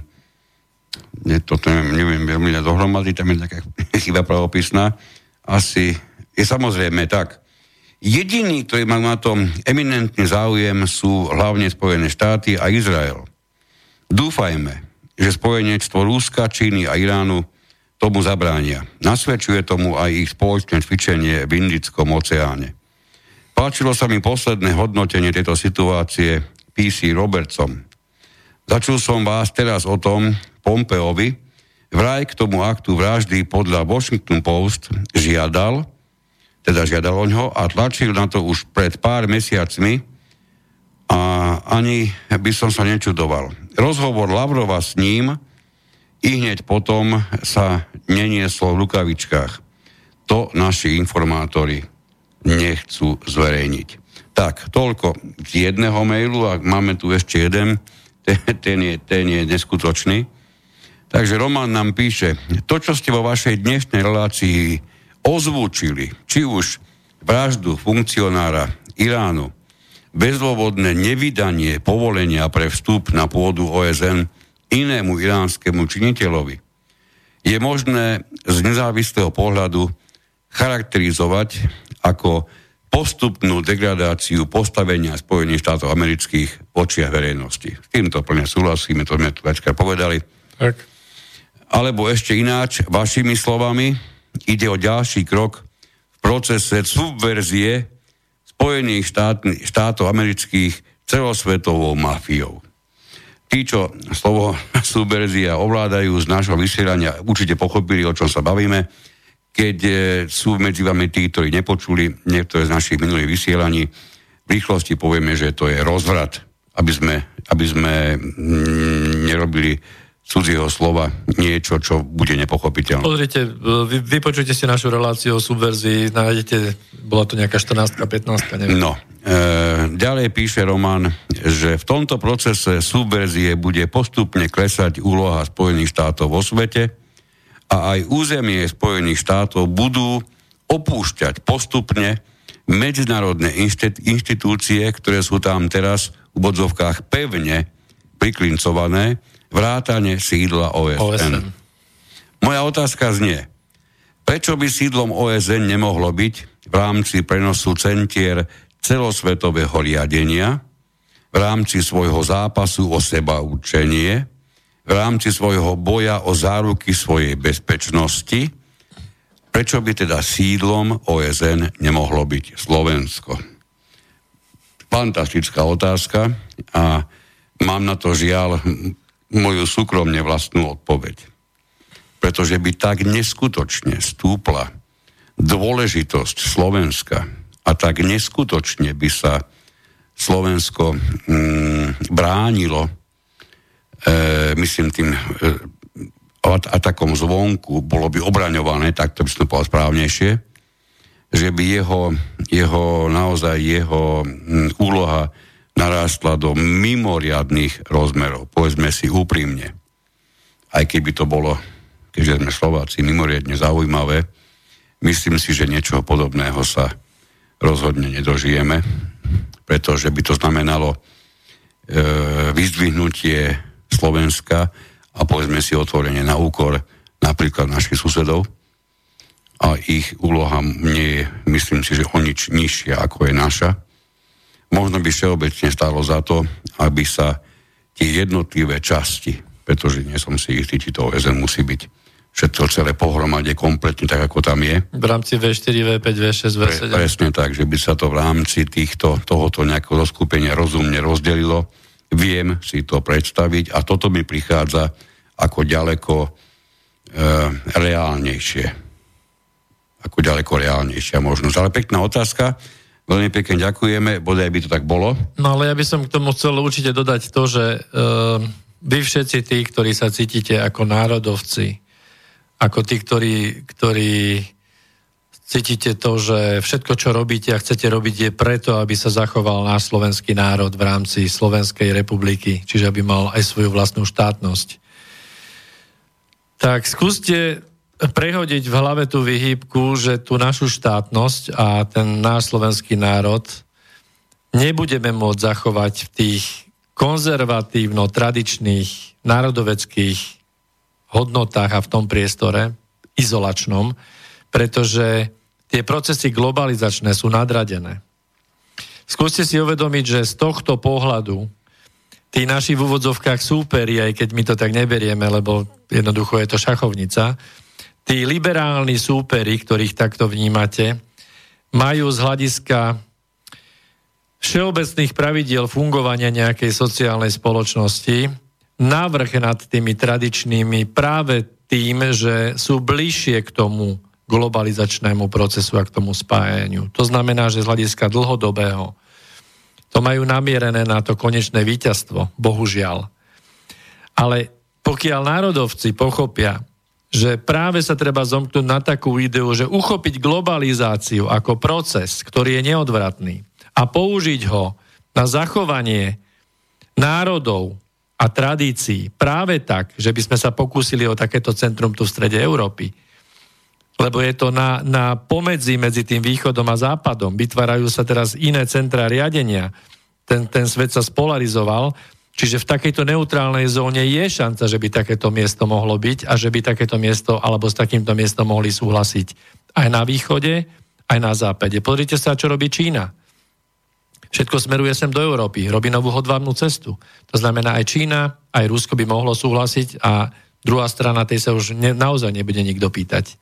nie, to neviem, neviem veľmi dohromady, tam je taká chyba pravopisná, asi je samozrejme tak. Jediní, ktorí majú na tom eminentný záujem, sú hlavne Spojené štáty a Izrael. Dúfajme, že spojenectvo Rúska, Číny a Iránu tomu zabránia. Nasvedčuje tomu aj ich spoločné cvičenie v Indickom oceáne. Páčilo sa mi posledné hodnotenie tejto situácie PC Robertsom. Začul som vás teraz o tom Pompeovi, vraj k tomu aktu vraždy podľa Washington Post žiadal, teda žiadal o ňo a tlačil na to už pred pár mesiacmi a ani by som sa nečudoval. Rozhovor Lavrova s ním i hneď potom sa nenieslo v rukavičkách. To naši informátori nechcú zverejniť. Tak, toľko z jedného mailu a máme tu ešte jeden, ten, je, ten je neskutočný. Takže Roman nám píše, to, čo ste vo vašej dnešnej relácii ozvúčili, či už vraždu funkcionára Iránu, bezdôvodné nevydanie povolenia pre vstup na pôdu OSN inému iránskemu činiteľovi, je možné z nezávislého pohľadu charakterizovať ako postupnú degradáciu postavenia Spojených štátov amerických v očiach verejnosti. S týmto plne súhlasíme, to sme tu povedali. Tak. Alebo ešte ináč, vašimi slovami, ide o ďalší krok v procese subverzie Spojených štát, štátov amerických celosvetovou mafiou. Tí, čo slovo subverzia ovládajú z nášho vysielania, určite pochopili, o čom sa bavíme keď e, sú medzi vami tí, ktorí nepočuli niektoré z našich minulých vysielaní, v rýchlosti povieme, že to je rozvrat, aby sme, aby sme mm, nerobili cudzieho slova niečo, čo bude nepochopiteľné. Pozrite, vy, vypočujte si našu reláciu o subverzii, nájdete, bola to nejaká 14 15 neviem. No, e, ďalej píše Roman, že v tomto procese subverzie bude postupne klesať úloha Spojených štátov vo svete, a aj územie Spojených štátov budú opúšťať postupne medzinárodné inštitúcie, ktoré sú tam teraz v bodzovkách pevne priklincované, vrátane sídla OSN. OSN. Moja otázka znie, prečo by sídlom OSN nemohlo byť v rámci prenosu centier celosvetového riadenia, v rámci svojho zápasu o seba učenie, v rámci svojho boja o záruky svojej bezpečnosti, prečo by teda sídlom OSN nemohlo byť Slovensko? Fantastická otázka a mám na to žiaľ moju súkromne vlastnú odpoveď. Pretože by tak neskutočne stúpla dôležitosť Slovenska a tak neskutočne by sa Slovensko mm, bránilo myslím tým e, atakom zvonku, bolo by obraňované, tak to by som povedal správnejšie, že by jeho, jeho naozaj jeho úloha narástla do mimoriadných rozmerov. Povedzme si úprimne. Aj keby to bolo, keďže sme Slováci, mimoriadne zaujímavé, myslím si, že niečoho podobného sa rozhodne nedožijeme, pretože by to znamenalo e, vyzdvihnutie Slovenska a povedzme si otvorene na úkor napríklad našich susedov a ich úloha nie je, myslím si, že o nič nižšia ako je naša. Možno by všeobecne stálo za to, aby sa tie jednotlivé časti, pretože nie som si istý, či to OSN musí byť všetko celé pohromade kompletne tak, ako tam je. V rámci V4, V5, V6, V7. Pre, presne tak, že by sa to v rámci týchto, tohoto nejakého zoskupenia rozumne rozdelilo Viem si to predstaviť a toto mi prichádza ako ďaleko e, reálnejšie. Ako ďaleko reálnejšia možnosť. Ale pekná otázka. Veľmi pekne ďakujeme, bodaj by to tak bolo. No ale ja by som k tomu chcel určite dodať to, že e, vy všetci tí, ktorí sa cítite ako národovci, ako tí, ktorí, ktorí cítite to, že všetko, čo robíte a chcete robiť, je preto, aby sa zachoval náš slovenský národ v rámci Slovenskej republiky, čiže aby mal aj svoju vlastnú štátnosť. Tak skúste prehodiť v hlave tú vyhýbku, že tú našu štátnosť a ten náš slovenský národ nebudeme môcť zachovať v tých konzervatívno-tradičných národoveckých hodnotách a v tom priestore izolačnom, pretože tie procesy globalizačné sú nadradené. Skúste si uvedomiť, že z tohto pohľadu tí naši v úvodzovkách súperi, aj keď my to tak neberieme, lebo jednoducho je to šachovnica, tí liberálni súperi, ktorých takto vnímate, majú z hľadiska všeobecných pravidiel fungovania nejakej sociálnej spoločnosti návrh nad tými tradičnými práve tým, že sú bližšie k tomu globalizačnému procesu a k tomu spájaniu. To znamená, že z hľadiska dlhodobého to majú namierené na to konečné víťazstvo, bohužiaľ. Ale pokiaľ národovci pochopia, že práve sa treba zomknúť na takú ideu, že uchopiť globalizáciu ako proces, ktorý je neodvratný a použiť ho na zachovanie národov a tradícií práve tak, že by sme sa pokúsili o takéto centrum tu v strede Európy. Lebo je to na, na pomedzi medzi tým východom a západom. Vytvárajú sa teraz iné centra riadenia. Ten, ten svet sa spolarizoval, čiže v takejto neutrálnej zóne je šanca, že by takéto miesto mohlo byť a že by takéto miesto alebo s takýmto miestom mohli súhlasiť aj na východe, aj na západe. Pozrite sa, čo robí Čína Všetko smeruje sem do Európy, robí novú hodvábnu cestu. To znamená, aj Čína, aj Rusko by mohlo súhlasiť a druhá strana tej sa už ne, naozaj nebude nikto pýtať.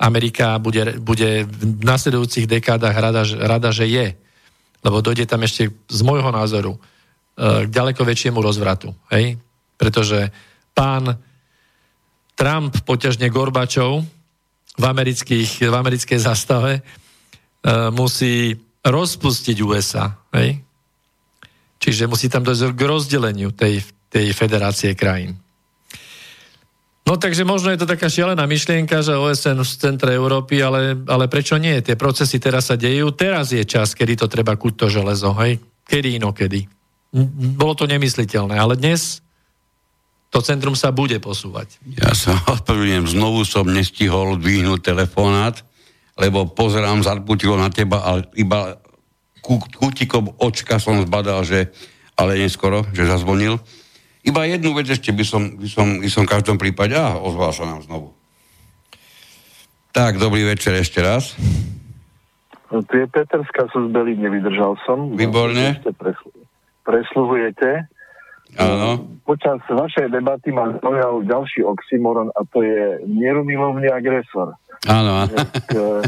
Amerika bude, bude v nasledujúcich dekádach rada, rada, že je. Lebo dojde tam ešte z môjho názoru e, k ďaleko väčšiemu rozvratu. Hej? Pretože pán Trump, poťažne Gorbačov v, amerických, v americkej zastave e, musí rozpustiť USA. Hej? Čiže musí tam dojsť k rozdeleniu tej, tej federácie krajín. No takže možno je to taká šialená myšlienka, že OSN v centre Európy, ale, ale prečo nie? Tie procesy teraz sa dejú. Teraz je čas, kedy to treba kuť to železo. Hej? Kedy inokedy. Bolo to nemysliteľné, ale dnes to centrum sa bude posúvať. Ja sa odpravujem, znovu som nestihol dvihnúť telefonát, lebo pozerám zarputilo na teba a iba kútikom očka som zbadal, že ale neskoro, že zazvonil. Iba jednu vec ešte by som, by som, by som v každom prípade, a ozval sa nám znovu. Tak, dobrý večer ešte raz. Tu je Peterská sú z Belí, nevydržal som. Výborne. presluhujete. Áno. Počas vašej debaty ma zaujal ďalší oxymoron a to je mierumilovný agresor. Áno. K,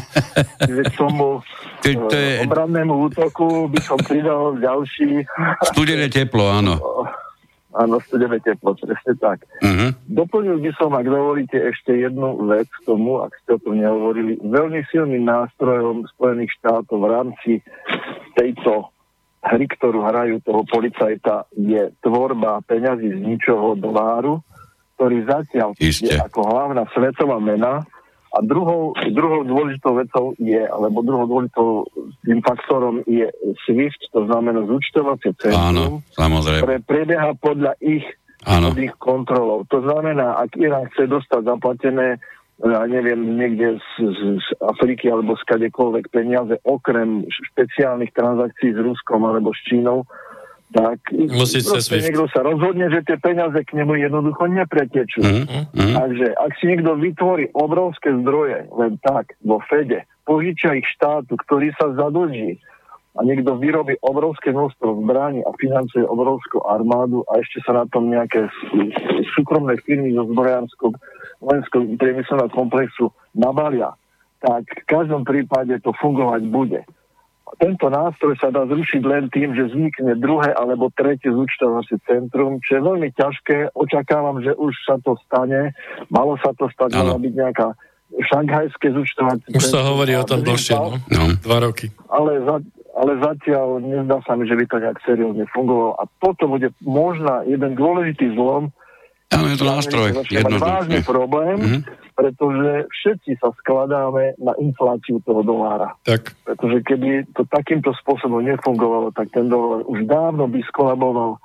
k tomu to, to je... obrannému útoku by som pridal ďalší... Studené teplo, áno. Áno, studené teplo, presne tak. Uh-huh. Doplnil by som, ak dovolíte, ešte jednu vec k tomu, ak ste o tom nehovorili. Veľmi silným nástrojom Spojených štátov v rámci tejto hry, ktorú hrajú toho policajta, je tvorba peňazí z ničoho doláru, ktorý zatiaľ je ako hlavná svetová mena a druhou, druhou dôležitou vecou je, alebo druhou dôležitou tým faktorom je SWIFT, to znamená zúčtovacie centrum, ktoré prebieha podľa ich, Áno. ich kontrolov. To znamená, ak Irán chce dostať zaplatené ja neviem, niekde z, z, z Afriky alebo z kadekoľvek peniaze, okrem špeciálnych transakcií s Ruskom alebo s Čínou, tak Musí proste niekto sa rozhodne, že tie peniaze k nemu jednoducho nepretečú. Mm, mm. Takže ak si niekto vytvorí obrovské zdroje, len tak, vo Fede, požičia ich štátu, ktorý sa zadlží a niekto vyrobí obrovské množstvo zbraní a financuje obrovskú armádu a ešte sa na tom nejaké súkromné firmy zo zbrojárskou vojenského priemyselného komplexu nabalia, tak v každom prípade to fungovať bude tento nástroj sa dá zrušiť len tým, že vznikne druhé alebo tretie zúčtovacie centrum, čo je veľmi ťažké. Očakávam, že už sa to stane. Malo sa to stať, mala byť nejaká šanghajské zúčtovacie Už sa hovorí o tom dlhšie, no. no. Dva roky. Ale, za, ale zatiaľ nezdá sa mi, že by to nejak seriózne fungovalo. A toto bude možná jeden dôležitý zlom, Áno, je to nástroj. Vážny problém, mm-hmm. pretože všetci sa skladáme na infláciu toho dolára. Tak. Pretože keby to takýmto spôsobom nefungovalo, tak ten dolár už dávno by skolaboval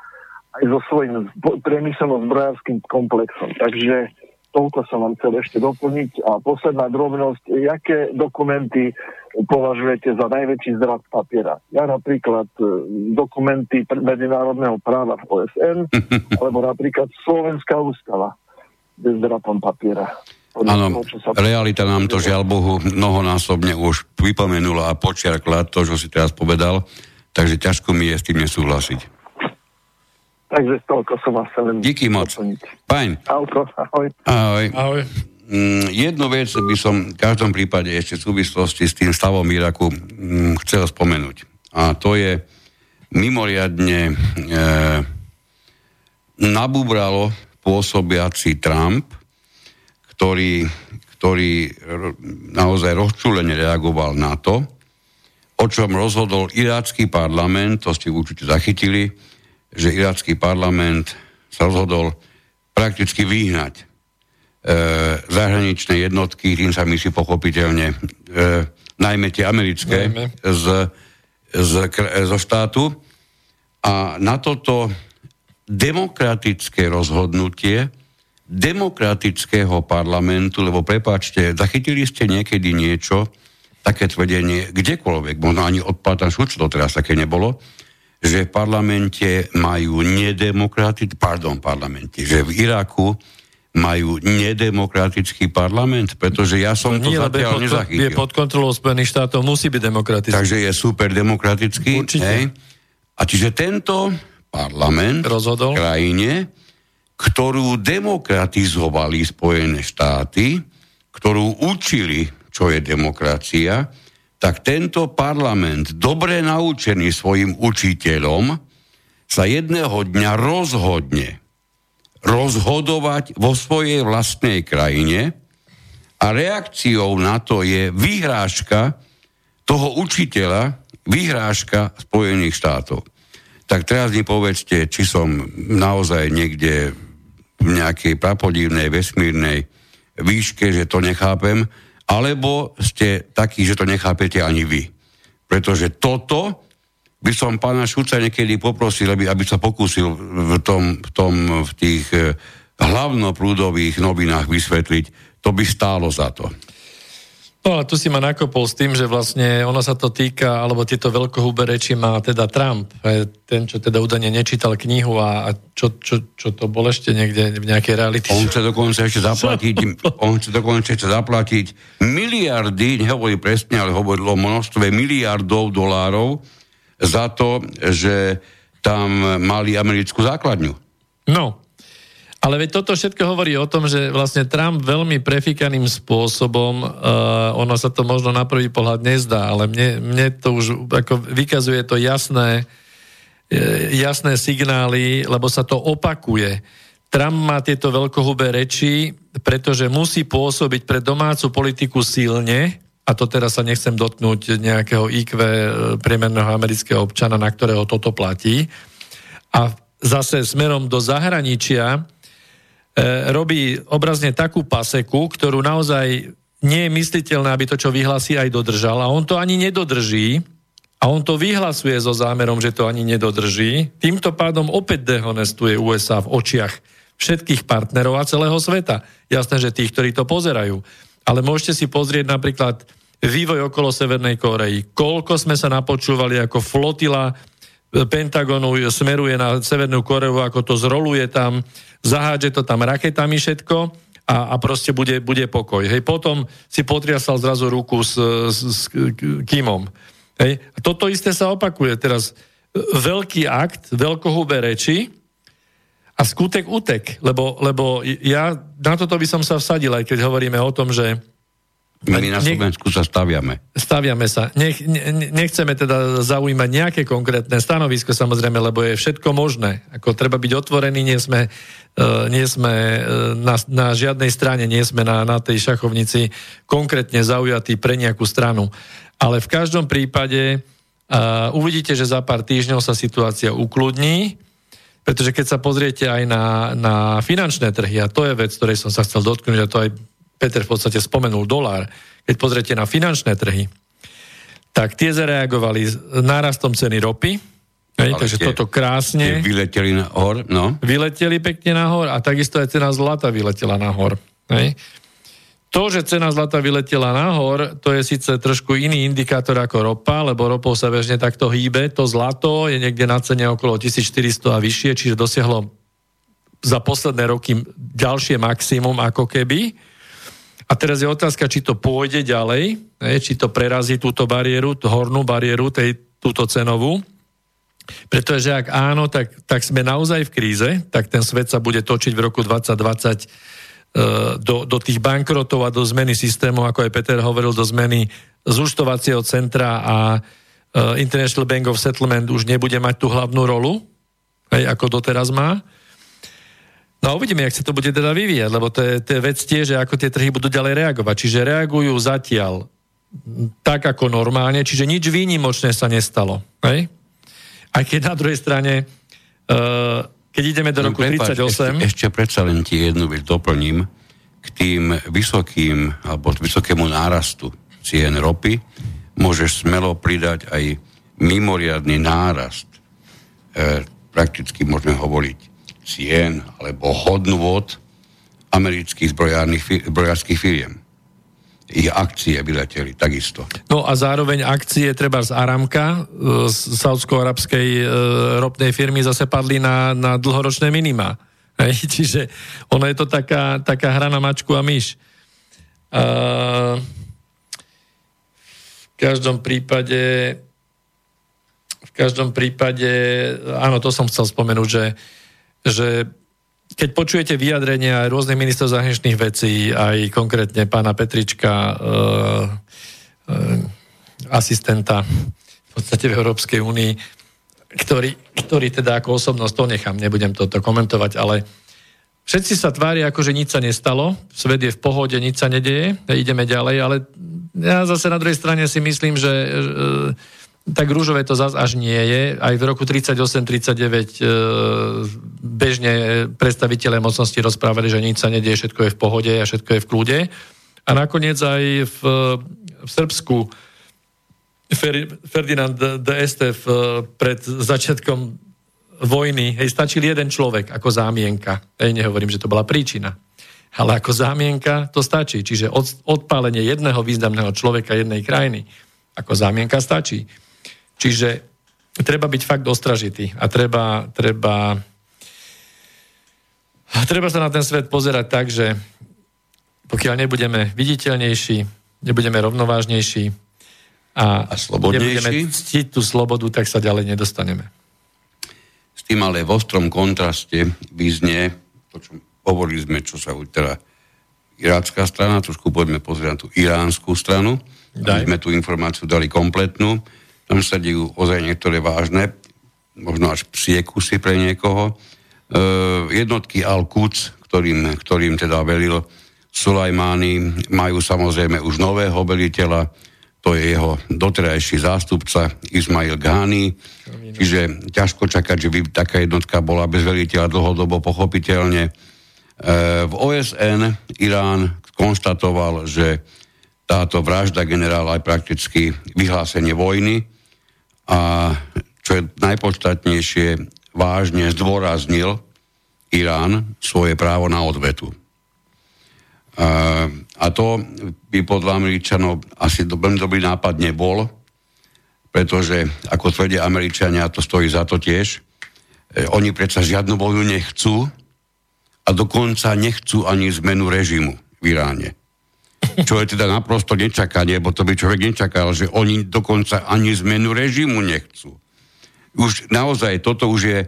aj so svojím priemyselno-zbrojárským komplexom. Takže toľko som vám chcel ešte doplniť. A posledná drobnosť, jaké dokumenty považujete za najväčší zrad papiera. Ja napríklad e, dokumenty medzinárodného práva v OSN, alebo napríklad Slovenská ústava je zdradom papiera. Áno, realita nám to žiaľ Bohu mnohonásobne už pripomenula a počiarkla to, čo si teraz povedal, takže ťažko mi je s tým nesúhlasiť. Takže toľko som vás chcel Díky moc. Fajn. Ahoj. Ahoj. Ahoj. Mm, jednu vec by som v každom prípade ešte v súvislosti s tým stavom Iraku mm, chcel spomenúť. A to je mimoriadne e, nabúbralo pôsobiaci Trump, ktorý, ktorý naozaj rozčúlene reagoval na to, o čom rozhodol irácky parlament, to ste určite zachytili, že irácky parlament sa rozhodol prakticky vyhnať E, zahraničné jednotky, tým sa myslí pochopiteľne, e, najmä tie americké, najmä. Z, z, zo štátu. A na toto demokratické rozhodnutie demokratického parlamentu, lebo prepáčte, zachytili ste niekedy niečo, také tvrdenie, kdekoľvek, možno ani od pána Šuč to teraz také nebolo, že v parlamente majú nedemokratické, pardon, parlamente, že v Iraku majú nedemokratický parlament? Pretože ja som to, to zatiaľ pod, nezachytil. Je pod kontrolou Spojených štátov, musí byť demokratický. Takže je super demokratický. Určite. Hej? A čiže tento parlament Rozhodol. v krajine, ktorú demokratizovali Spojené štáty, ktorú učili, čo je demokracia, tak tento parlament, dobre naučený svojim učiteľom, sa jedného dňa rozhodne, rozhodovať vo svojej vlastnej krajine a reakciou na to je vyhrážka toho učiteľa, vyhrážka Spojených štátov. Tak teraz mi povedzte, či som naozaj niekde v nejakej prapodivnej vesmírnej výške, že to nechápem, alebo ste takí, že to nechápete ani vy. Pretože toto by som pána Šuca niekedy poprosil, aby, aby sa pokúsil v, tom, v, tom, v tých eh, hlavnoprúdových novinách vysvetliť. To by stálo za to. No a tu si ma nakopol s tým, že vlastne ono sa to týka, alebo tieto veľkohúbe reči má teda Trump, ten, čo teda údajne nečítal knihu a, a čo, čo, čo to bol ešte niekde v nejakej reality. On chce dokonca ešte zaplatiť, on chce dokonca ešte zaplatiť miliardy, nehovorí presne, ale hovoril o množstve miliardov dolárov za to, že tam mali americkú základňu. No, ale veď toto všetko hovorí o tom, že vlastne Trump veľmi prefikaným spôsobom, uh, ono sa to možno na prvý pohľad nezdá, ale mne, mne to už ako vykazuje to jasné, jasné signály, lebo sa to opakuje. Trump má tieto veľkohubé reči, pretože musí pôsobiť pre domácu politiku silne, a to teraz sa nechcem dotknúť nejakého IQ e, priemerného amerického občana, na ktorého toto platí. A zase smerom do zahraničia robí obrazne takú paseku, ktorú naozaj nie je mysliteľné, aby to, čo vyhlasí, aj dodržal. A on to ani nedodrží. A on to vyhlasuje so zámerom, že to ani nedodrží. Týmto pádom opäť dehonestuje USA v očiach všetkých partnerov a celého sveta. Jasné, že tých, ktorí to pozerajú. Ale môžete si pozrieť napríklad vývoj okolo Severnej Koreji. Koľko sme sa napočúvali ako flotila e, Pentagonu smeruje na Severnú Koreu, ako to zroluje tam, zahádže to tam raketami všetko a, a proste bude, bude pokoj. Hej, potom si potriasal zrazu ruku s, s, s Kimom. Hej, toto isté sa opakuje. Teraz e, veľký akt, veľkohubé reči a skutek utek, lebo, lebo ja na toto by som sa vsadil, aj keď hovoríme o tom, že my na Slovensku sa staviame. Staviame sa. Nech, ne, nechceme teda zaujímať nejaké konkrétne stanovisko, samozrejme, lebo je všetko možné. Ako treba byť otvorený, nie sme, uh, nie sme uh, na, na žiadnej strane, nie sme na, na tej šachovnici konkrétne zaujatí pre nejakú stranu. Ale v každom prípade uh, uvidíte, že za pár týždňov sa situácia ukludní, pretože keď sa pozriete aj na, na finančné trhy, a to je vec, ktorej som sa chcel dotknúť, a to aj Peter v podstate spomenul dolár, keď pozriete na finančné trhy, tak tie zareagovali nárastom ceny ropy, Hej, takže tie, toto krásne. Vyleteli nahor, no. Vyleteli pekne nahor a takisto aj cena zlata vyletela nahor. Hej. To, že cena zlata vyletela nahor, to je síce trošku iný indikátor ako ropa, lebo ropou sa bežne takto hýbe. To zlato je niekde na cene okolo 1400 a vyššie, čiže dosiahlo za posledné roky ďalšie maximum ako keby. A teraz je otázka, či to pôjde ďalej, či to prerazí túto bariéru, tú hornú bariéru, tej, túto cenovú. Pretože ak áno, tak, tak sme naozaj v kríze, tak ten svet sa bude točiť v roku 2020 E, do, do tých bankrotov a do zmeny systému, ako aj Peter hovoril, do zmeny zúštovacieho centra a e, International Bank of Settlement už nebude mať tú hlavnú rolu, hej, ako doteraz má. No a uvidíme, jak sa to bude teda vyvíjať, lebo to je, to je vec tie, že ako tie trhy budú ďalej reagovať. Čiže reagujú zatiaľ tak ako normálne, čiže nič výnimočné sa nestalo. Hej? Aj keď na druhej strane uh, keď ideme do no, roku no, 38... Ešte, ešte predsa len ti jednu vec doplním. K tým vysokým, alebo vysokému nárastu cien ropy môžeš smelo pridať aj mimoriadný nárast. E, prakticky môžeme hovoriť cien alebo hodnôt amerických zbrojárských firiem ich akcie vyleteli takisto. No a zároveň akcie treba z Aramka, e, z saudsko-arabskej e, ropnej firmy zase padli na, na dlhoročné minima. Hej, čiže ono je to taká, taká hra na mačku a myš. A v každom prípade v každom prípade, áno, to som chcel spomenúť, že, že keď počujete vyjadrenia aj rôznych ministrov zahraničných vecí, aj konkrétne pána Petrička, e, e, asistenta v podstate v Európskej únii, ktorý, ktorý teda ako osobnosť, to nechám, nebudem toto komentovať, ale všetci sa tvária, ako že nič sa nestalo, svet je v pohode, nič sa nedeje, ideme ďalej, ale ja zase na druhej strane si myslím, že e, tak rúžové to zase až nie je. Aj v roku 38-39 e, bežne predstaviteľe mocnosti rozprávali, že nič sa nedieje, všetko je v pohode a všetko je v kľude. A nakoniec aj v, v Srbsku Fer, Ferdinand de Estev e, pred začiatkom vojny, hej, stačil jeden človek ako zámienka. Hej, nehovorím, že to bola príčina. Ale ako zámienka to stačí. Čiže od, odpálenie jedného významného človeka jednej krajiny ako zámienka stačí. Čiže treba byť fakt ostražitý a treba, treba, treba sa na ten svet pozerať tak, že pokiaľ nebudeme viditeľnejší, nebudeme rovnovážnejší a, a nebudeme ctiť tú slobodu, tak sa ďalej nedostaneme. S tým ale v ostrom kontraste vyznie, to čo hovorili sme, čo sa teda irácká strana, trošku poďme pozrieť na tú iránskú stranu, Daj. aby sme tú informáciu dali kompletnú tam sa dejú ozaj niektoré vážne, možno až psie kusy pre niekoho. E, jednotky Al-Quds, ktorým, ktorým teda velil Sulajmány, majú samozrejme už nového veliteľa, to je jeho doterajší zástupca Ismail Ghani, čiže ťažko čakať, že by taká jednotka bola bez veliteľa dlhodobo pochopiteľne. E, v OSN Irán konštatoval, že táto vražda generála aj prakticky vyhlásenie vojny a čo je najpodstatnejšie, vážne zdôraznil Irán svoje právo na odvetu. A to by podľa Američanov asi veľmi dobrý nápad nebol, pretože, ako tvrdia Američania, to stojí za to tiež, e, oni predsa žiadnu vojnu nechcú a dokonca nechcú ani zmenu režimu v Iráne čo je teda naprosto nečakanie, bo to by človek nečakal, že oni dokonca ani zmenu režimu nechcú. Už naozaj, toto už je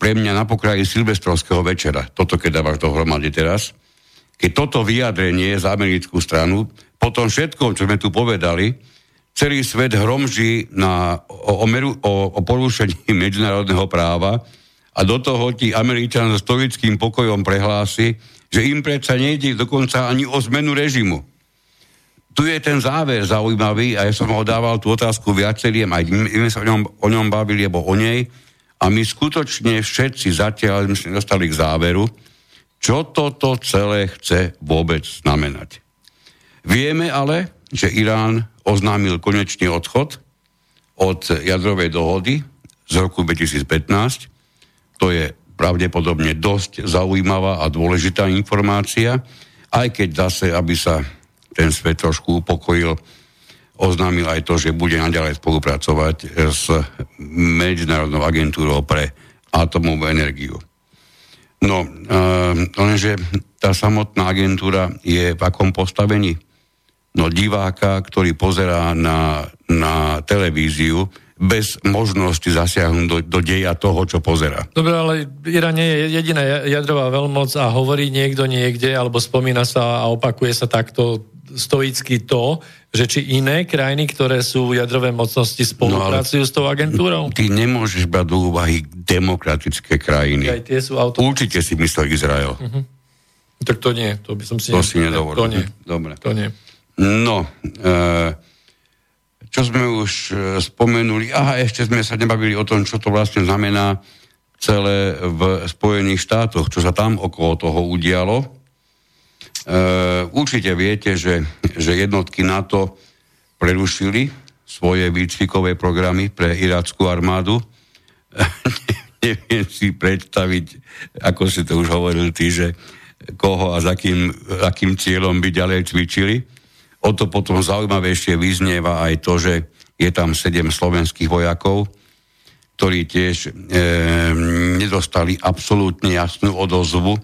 pre mňa na pokraji silvestrovského večera, toto keď dávaš dohromady teraz, keď toto vyjadrenie za americkú stranu, po tom všetkom, čo sme tu povedali, celý svet hromží na, o, o, o, o porušení medzinárodného práva a do toho ti Američan so stoickým pokojom prehlási, že im predsa nejde dokonca ani o zmenu režimu tu je ten záver zaujímavý a ja som ho dával tú otázku viacerým, aj my sa o ňom, o ňom bavili, alebo o nej a my skutočne všetci zatiaľ sme dostali k záveru, čo toto celé chce vôbec znamenať. Vieme ale, že Irán oznámil konečný odchod od jadrovej dohody z roku 2015. To je pravdepodobne dosť zaujímavá a dôležitá informácia aj keď zase, aby sa ten svet trošku upokojil, oznámil aj to, že bude naďalej spolupracovať s Medzinárodnou agentúrou pre atomovú energiu. No, uh, lenže tá samotná agentúra je v akom postavení? No diváka, ktorý pozerá na, na televíziu, bez možnosti zasiahnuť do, do deja toho, čo pozera. Dobre, ale Irán nie je jediná jadrová veľmoc a hovorí niekto niekde, alebo spomína sa a opakuje sa takto stoicky to, že či iné krajiny, ktoré sú jadrové mocnosti, spolupracujú no, s tou agentúrou? Ty nemôžeš brať do úvahy demokratické krajiny. Aj tie sú Určite si myslel Izrael. Uh-huh. Tak to nie, to by som si... To si nedovolil. To nie. Dobre. To nie. No, e- čo sme už e, spomenuli, aha, ešte sme sa nebavili o tom, čo to vlastne znamená celé v Spojených štátoch, čo sa tam okolo toho udialo. E, určite viete, že, že jednotky NATO prerušili svoje výcvikové programy pre irackú armádu. Neviem si predstaviť, ako si to už hovoril ty, že koho a za akým, akým cieľom by ďalej cvičili. O to potom zaujímavejšie vyznieva aj to, že je tam sedem slovenských vojakov, ktorí tiež e, nedostali absolútne jasnú odozvu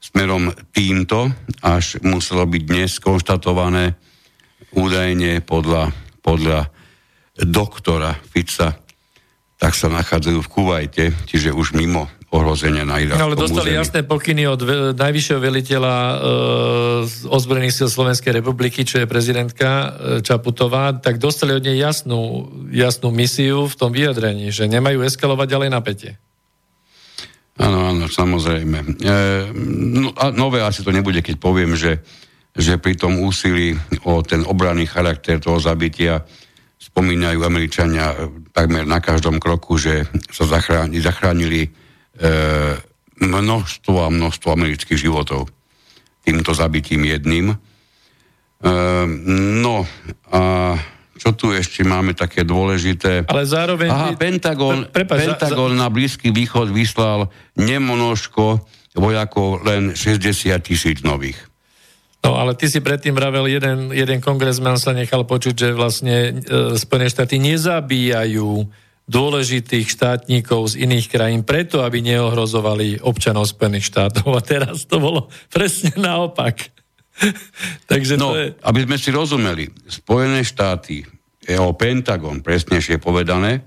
smerom týmto, až muselo byť dnes konštatované údajne podľa, podľa doktora Fica, tak sa nachádzajú v Kuvajte, čiže už mimo ohrozenia na irackom no, Ale dostali území. jasné pokyny od najvyššieho veliteľa e, ozbrojených síl Slovenskej republiky, čo je prezidentka e, Čaputová, tak dostali od nej jasnú, jasnú misiu v tom vyjadrení, že nemajú eskalovať ďalej napätie. Áno, áno, samozrejme. E, no, a nové asi to nebude, keď poviem, že, že pri tom úsilí o ten obranný charakter toho zabitia spomínajú Američania e, takmer na každom kroku, že sa zachránili, zachránili e, množstvo a množstvo amerických životov týmto zabitím jedným. E, no a čo tu ešte máme také dôležité? Ale zároveň... Aha, Pentagon, pre, prepáč, Pentagon za, za... na Blízky východ vyslal nemonožko vojakov len 60 tisíc nových. No ale ty si predtým vravel, jeden, jeden kongresman sa nechal počuť, že vlastne e, Spojené štáty nezabíjajú dôležitých štátnikov z iných krajín preto, aby neohrozovali občanov Spojených štátov. A teraz to bolo presne naopak. Takže no, to je... aby sme si rozumeli, Spojené štáty, jeho Pentagon, presnejšie povedané,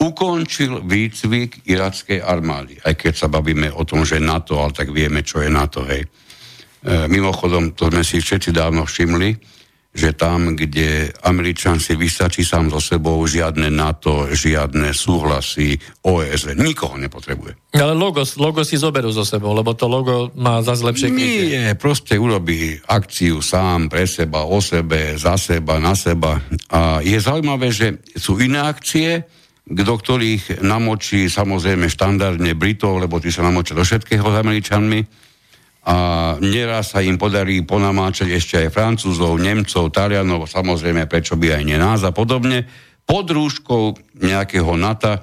ukončil výcvik irackej armády. Aj keď sa bavíme o tom, že NATO, ale tak vieme, čo je NATO, hej. E, mimochodom, to sme si všetci dávno všimli, že tam, kde Američan si vystačí sám so sebou, žiadne NATO, žiadne súhlasy, OSN, nikoho nepotrebuje. Ale logo, logo si zoberú so sebou, lebo to logo má zase lepšie krytie. Nie, proste urobí akciu sám, pre seba, o sebe, za seba, na seba. A je zaujímavé, že sú iné akcie, do ktorých namočí samozrejme štandardne Britov, lebo tí sa namočia do všetkého s Američanmi, a neraz sa im podarí ponamáčať ešte aj Francúzov, Nemcov, Talianov, samozrejme prečo by aj nie nás a podobne, pod rúškou nejakého NATO,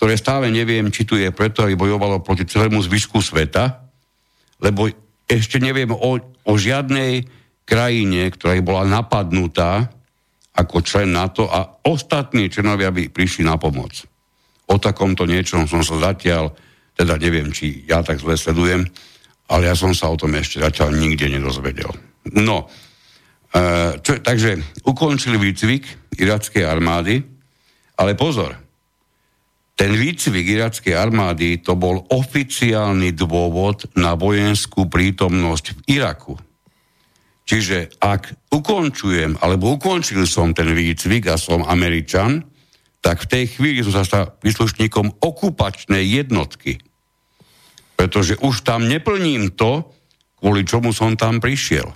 ktoré stále neviem, či tu je preto, aby bojovalo proti celému zvyšku sveta, lebo ešte neviem o, o žiadnej krajine, ktorá bola napadnutá ako člen NATO a ostatní členovia by prišli na pomoc. O takomto niečom som sa zatiaľ, teda neviem, či ja tak zle sledujem, ale ja som sa o tom ešte zatiaľ nikde nedozvedel. No, e, čo, takže ukončili výcvik irackej armády, ale pozor, ten výcvik irackej armády to bol oficiálny dôvod na vojenskú prítomnosť v Iraku. Čiže ak ukončujem, alebo ukončil som ten výcvik a som Američan, tak v tej chvíli som sa stal príslušníkom okupačnej jednotky pretože už tam neplním to, kvôli čomu som tam prišiel.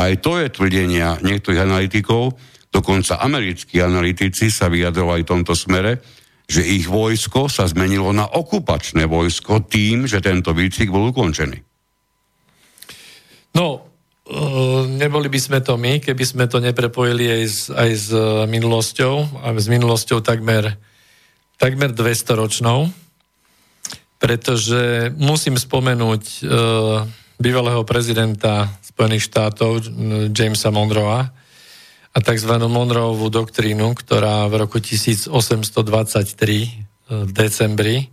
Aj to je tvrdenia niektorých analytikov, dokonca americkí analytici sa vyjadrovali v tomto smere, že ich vojsko sa zmenilo na okupačné vojsko tým, že tento výcvik bol ukončený. No, uh, neboli by sme to my, keby sme to neprepojili aj s, aj s minulosťou, a s minulosťou takmer, takmer 200 ročnou pretože musím spomenúť e, bývalého prezidenta Spojených štátov Jamesa Monroea a tzv. Monroevú doktrínu, ktorá v roku 1823 v decembri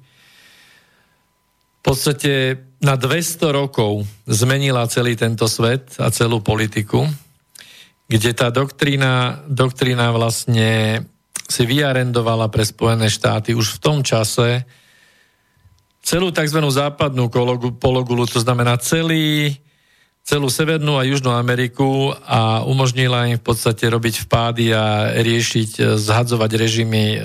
v podstate na 200 rokov zmenila celý tento svet a celú politiku, kde tá doktrína, doktrína vlastne si vyarendovala pre Spojené štáty už v tom čase celú tzv. západnú pologulu, to znamená celý celú Severnú a Južnú Ameriku a umožnila im v podstate robiť vpády a riešiť, e, zhadzovať režimy e,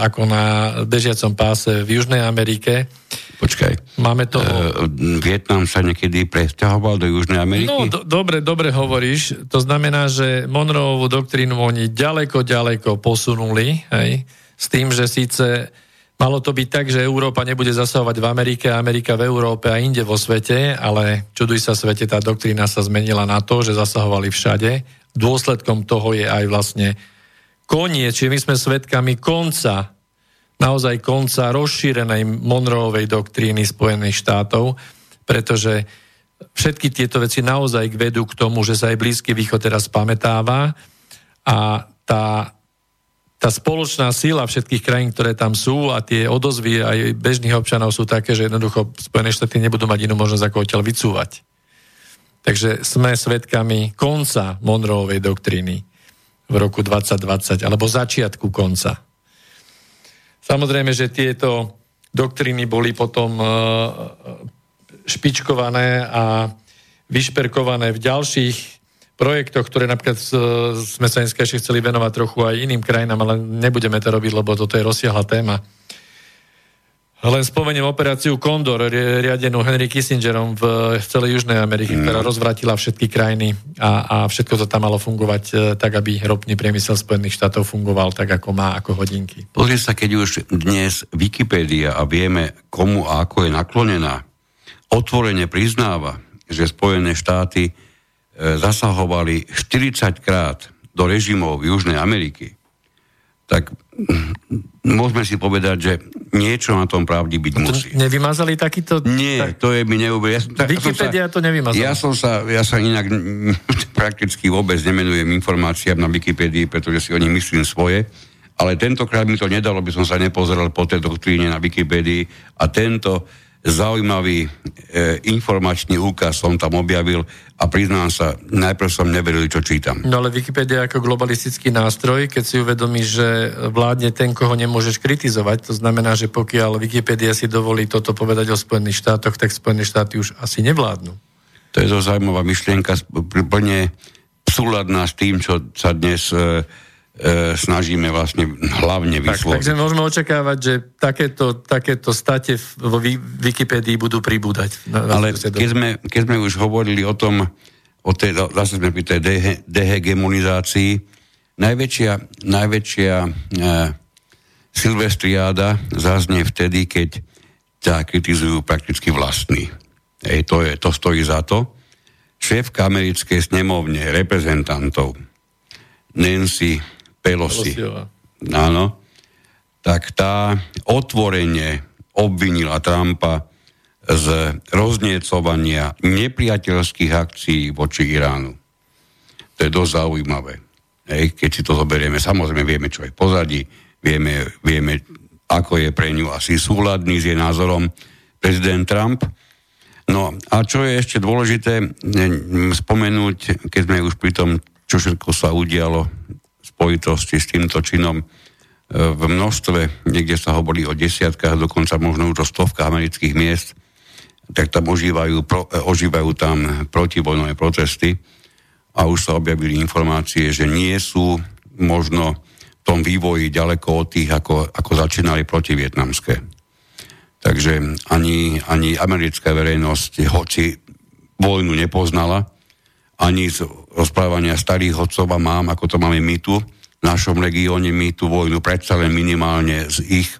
ako na bežiacom páse v Južnej Amerike. Počkaj. Máme to... E, Vietnam sa niekedy presťahoval do Južnej Ameriky? No, do, dobre, dobre hovoríš. To znamená, že Monroevú doktrínu oni ďaleko, ďaleko posunuli, hej, s tým, že síce Malo to byť tak, že Európa nebude zasahovať v Amerike, Amerika v Európe a inde vo svete, ale čuduj sa svete, tá doktrína sa zmenila na to, že zasahovali všade. Dôsledkom toho je aj vlastne koniec, čiže my sme svedkami konca, naozaj konca rozšírenej Monroevej doktríny Spojených štátov, pretože všetky tieto veci naozaj vedú k tomu, že sa aj Blízky východ teraz pamätáva a tá tá spoločná síla všetkých krajín, ktoré tam sú a tie odozvy aj bežných občanov sú také, že jednoducho Spojené štáty nebudú mať inú možnosť ako odtiaľ vycúvať. Takže sme svedkami konca Monroevej doktríny v roku 2020, alebo začiatku konca. Samozrejme, že tieto doktríny boli potom e, špičkované a vyšperkované v ďalších projektoch, ktoré napríklad sme sa dneska ešte chceli venovať trochu aj iným krajinám, ale nebudeme to robiť, lebo toto je rozsiahla téma. Len spomeniem operáciu Condor, riadenú Henry Kissingerom v celej Južnej Amerike, mm. ktorá rozvratila všetky krajiny a, a všetko to tam malo fungovať e, tak, aby ropný priemysel Spojených štátov fungoval tak, ako má, ako hodinky. Pozri sa, keď už dnes Wikipédia a vieme, komu a ako je naklonená, otvorene priznáva, že Spojené štáty E, zasahovali 40 krát do režimov Južnej Ameriky, tak môžeme si povedať, že niečo na tom pravdy byť musí. Nevymazali takýto... Nie, tak... to je mi neuveriteľné. Ja Wikipedia ja to nevymazala. Ja som sa, ja sa inak prakticky vôbec nemenujem informáciám na Wikipedii, pretože si o nich myslím svoje, ale tentokrát mi to nedalo, by som sa nepozeral po tej doktríne na Wikipedii a tento zaujímavý e, informačný úkaz som tam objavil a priznám sa, najprv som neveril, čo čítam. No ale Wikipedia ako globalistický nástroj, keď si uvedomí, že vládne ten, koho nemôžeš kritizovať, to znamená, že pokiaľ Wikipedia si dovolí toto povedať o Spojených štátoch, tak Spojené štáty už asi nevládnu. To je to zaujímavá myšlienka, plne súladná s tým, čo sa dnes e, e, snažíme vlastne hlavne vysloviť. Tak, takže môžeme očakávať, že takéto, takéto state vo Wikipédii budú pribúdať. Na, Ale keď sme, keď sme už hovorili o tom, o tej, zase sme pri tej dehe, dehegemonizácii, najväčšia, najväčšia e, silvestriáda zaznie vtedy, keď ťa kritizujú prakticky vlastní. Ej, to, je, to stojí za to. Šéfka americkej snemovne reprezentantov Nancy Pelosi. Áno. Tak tá otvorene obvinila Trumpa z rozniecovania nepriateľských akcií voči Iránu. To je dosť zaujímavé. Hej, keď si to zoberieme, samozrejme vieme, čo je pozadí, vieme, vieme, ako je pre ňu asi súladný s jej názorom prezident Trump. No a čo je ešte dôležité spomenúť, keď sme už pri tom, čo všetko sa udialo spojitosti s týmto činom e, v množstve, niekde sa hovorí o desiatkách, dokonca možno už o stovkách amerických miest, tak tam ožívajú, pro, e, ožívajú tam protivojnové protesty a už sa objavili informácie, že nie sú možno v tom vývoji ďaleko od tých, ako, ako začínali protivietnamské. Takže ani, ani americká verejnosť, hoci vojnu nepoznala, ani z rozprávania starých otcov a mám, ako to máme my tu, v našom regióne my tú vojnu predsa len minimálne z ich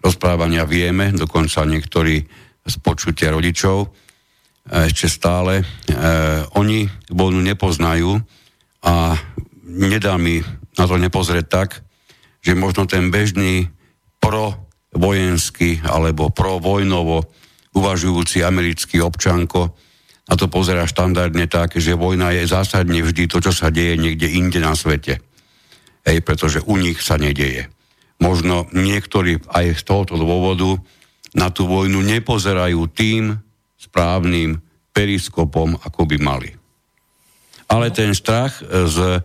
rozprávania vieme, dokonca niektorí z počutia rodičov ešte stále. E, oni vojnu nepoznajú a nedá mi na to nepozrieť tak, že možno ten bežný pro-vojenský alebo pro-vojnovo uvažujúci americký občanko na to pozera štandardne tak, že vojna je zásadne vždy to, čo sa deje niekde inde na svete. Hej, pretože u nich sa nedeje. Možno niektorí aj z tohoto dôvodu na tú vojnu nepozerajú tým správnym periskopom, ako by mali. Ale ten strach z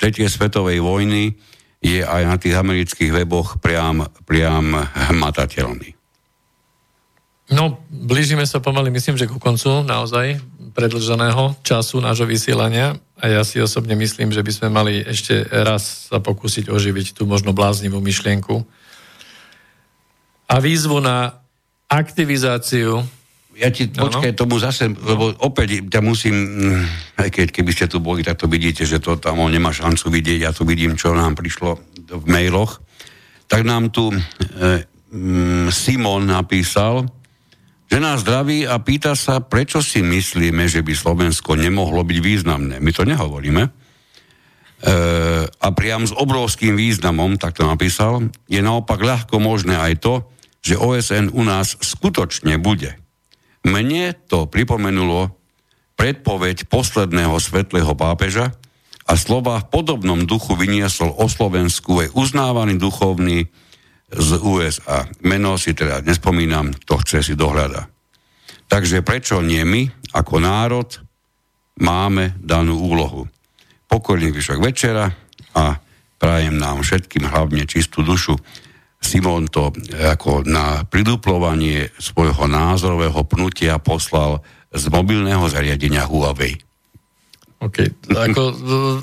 tretej svetovej vojny je aj na tých amerických weboch priam, priam hmatateľný. No, blížime sa pomaly, myslím, že ku koncu naozaj predlženého času nášho vysielania. A ja si osobne myslím, že by sme mali ešte raz sa pokúsiť oživiť tú možno bláznivú myšlienku. A výzvu na aktivizáciu. Ja ti počkaj tomu zase, lebo opäť ťa musím, mm, aj keď keby ste tu boli, tak to vidíte, že to tam on nemá šancu vidieť, ja to vidím, čo nám prišlo v mailoch. Tak nám tu e, mm, Simon napísal, že nás zdraví a pýta sa, prečo si myslíme, že by Slovensko nemohlo byť významné. My to nehovoríme. E, a priam s obrovským významom, tak to napísal, je naopak ľahko možné aj to, že OSN u nás skutočne bude. Mne to pripomenulo predpoveď posledného svetlého pápeža a slova v podobnom duchu vyniesol o Slovensku aj uznávaný duchovný z USA. Meno si teda nespomínam, to chce si dohľada. Takže prečo nie my, ako národ, máme danú úlohu. Pokojný vyšok večera a prajem nám všetkým hlavne čistú dušu. Simon to ako na priduplovanie svojho názorového pnutia poslal z mobilného zariadenia Huawei. OK, ako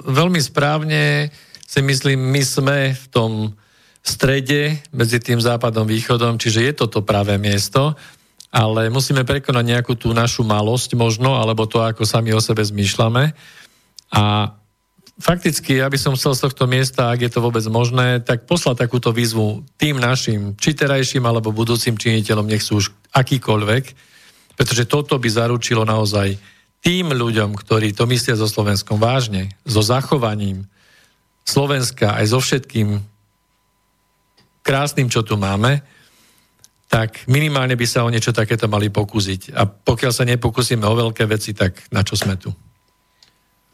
veľmi správne si myslím, my sme v tom strede medzi tým západom a východom, čiže je toto pravé miesto, ale musíme prekonať nejakú tú našu malosť možno, alebo to, ako sami o sebe zmýšľame. A fakticky, ja by som chcel z tohto miesta, ak je to vôbec možné, tak poslať takúto výzvu tým našim, či terajším alebo budúcim činiteľom, nech sú už akýkoľvek, pretože toto by zaručilo naozaj tým ľuďom, ktorí to myslia so Slovenskom vážne, so zachovaním Slovenska aj so všetkým krásnym, čo tu máme, tak minimálne by sa o niečo takéto mali pokúsiť. A pokiaľ sa nepokúsime o veľké veci, tak na čo sme tu?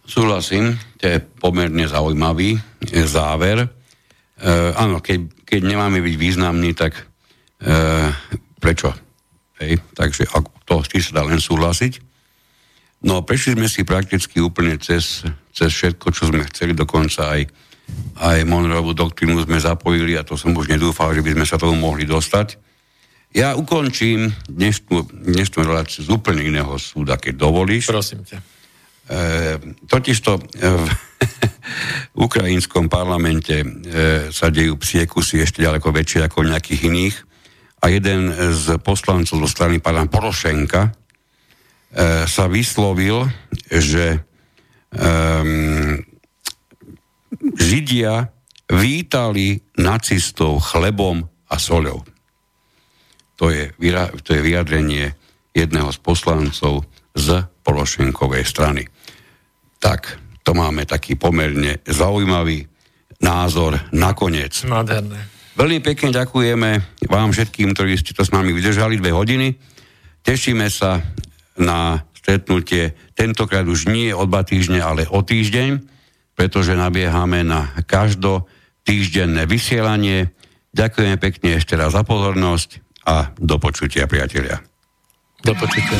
Súhlasím, to je pomerne zaujímavý záver. E, áno, keď, keď nemáme byť významní, tak e, prečo? Hej, takže to s sa dá len súhlasiť. No prešli sme si prakticky úplne cez, cez všetko, čo sme chceli, dokonca aj aj Monroevú doktrínu sme zapojili a to som už nedúfal, že by sme sa tomu mohli dostať. Ja ukončím dnešnú, dnešnú reláciu z úplne iného súda, keď dovolíš. Prosím ťa. E, totižto e, v ukrajinskom parlamente e, sa dejú psie kusy ešte ďaleko väčšie ako nejakých iných a jeden z poslancov zo strany pána Porošenka e, sa vyslovil, že e, Židia vítali nacistov chlebom a soľou. To je, to je vyjadrenie jedného z poslancov z Pološenkovej strany. Tak, to máme taký pomerne zaujímavý názor nakoniec. Nádherné. Veľmi pekne ďakujeme vám všetkým, ktorí ste to s nami vydržali dve hodiny. Tešíme sa na stretnutie tentokrát už nie o dva týždne, ale o týždeň pretože nabiehame na každo týždenné vysielanie. Ďakujeme pekne ešte raz za pozornosť a do počutia, priatelia. Do počutia.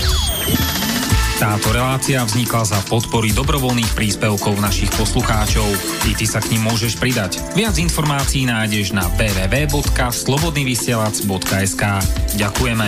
Táto relácia vznikla za podpory dobrovoľných príspevkov našich poslucháčov. I ty sa k ním môžeš pridať. Viac informácií nájdeš na www.slobodnyvysielac.sk Ďakujeme.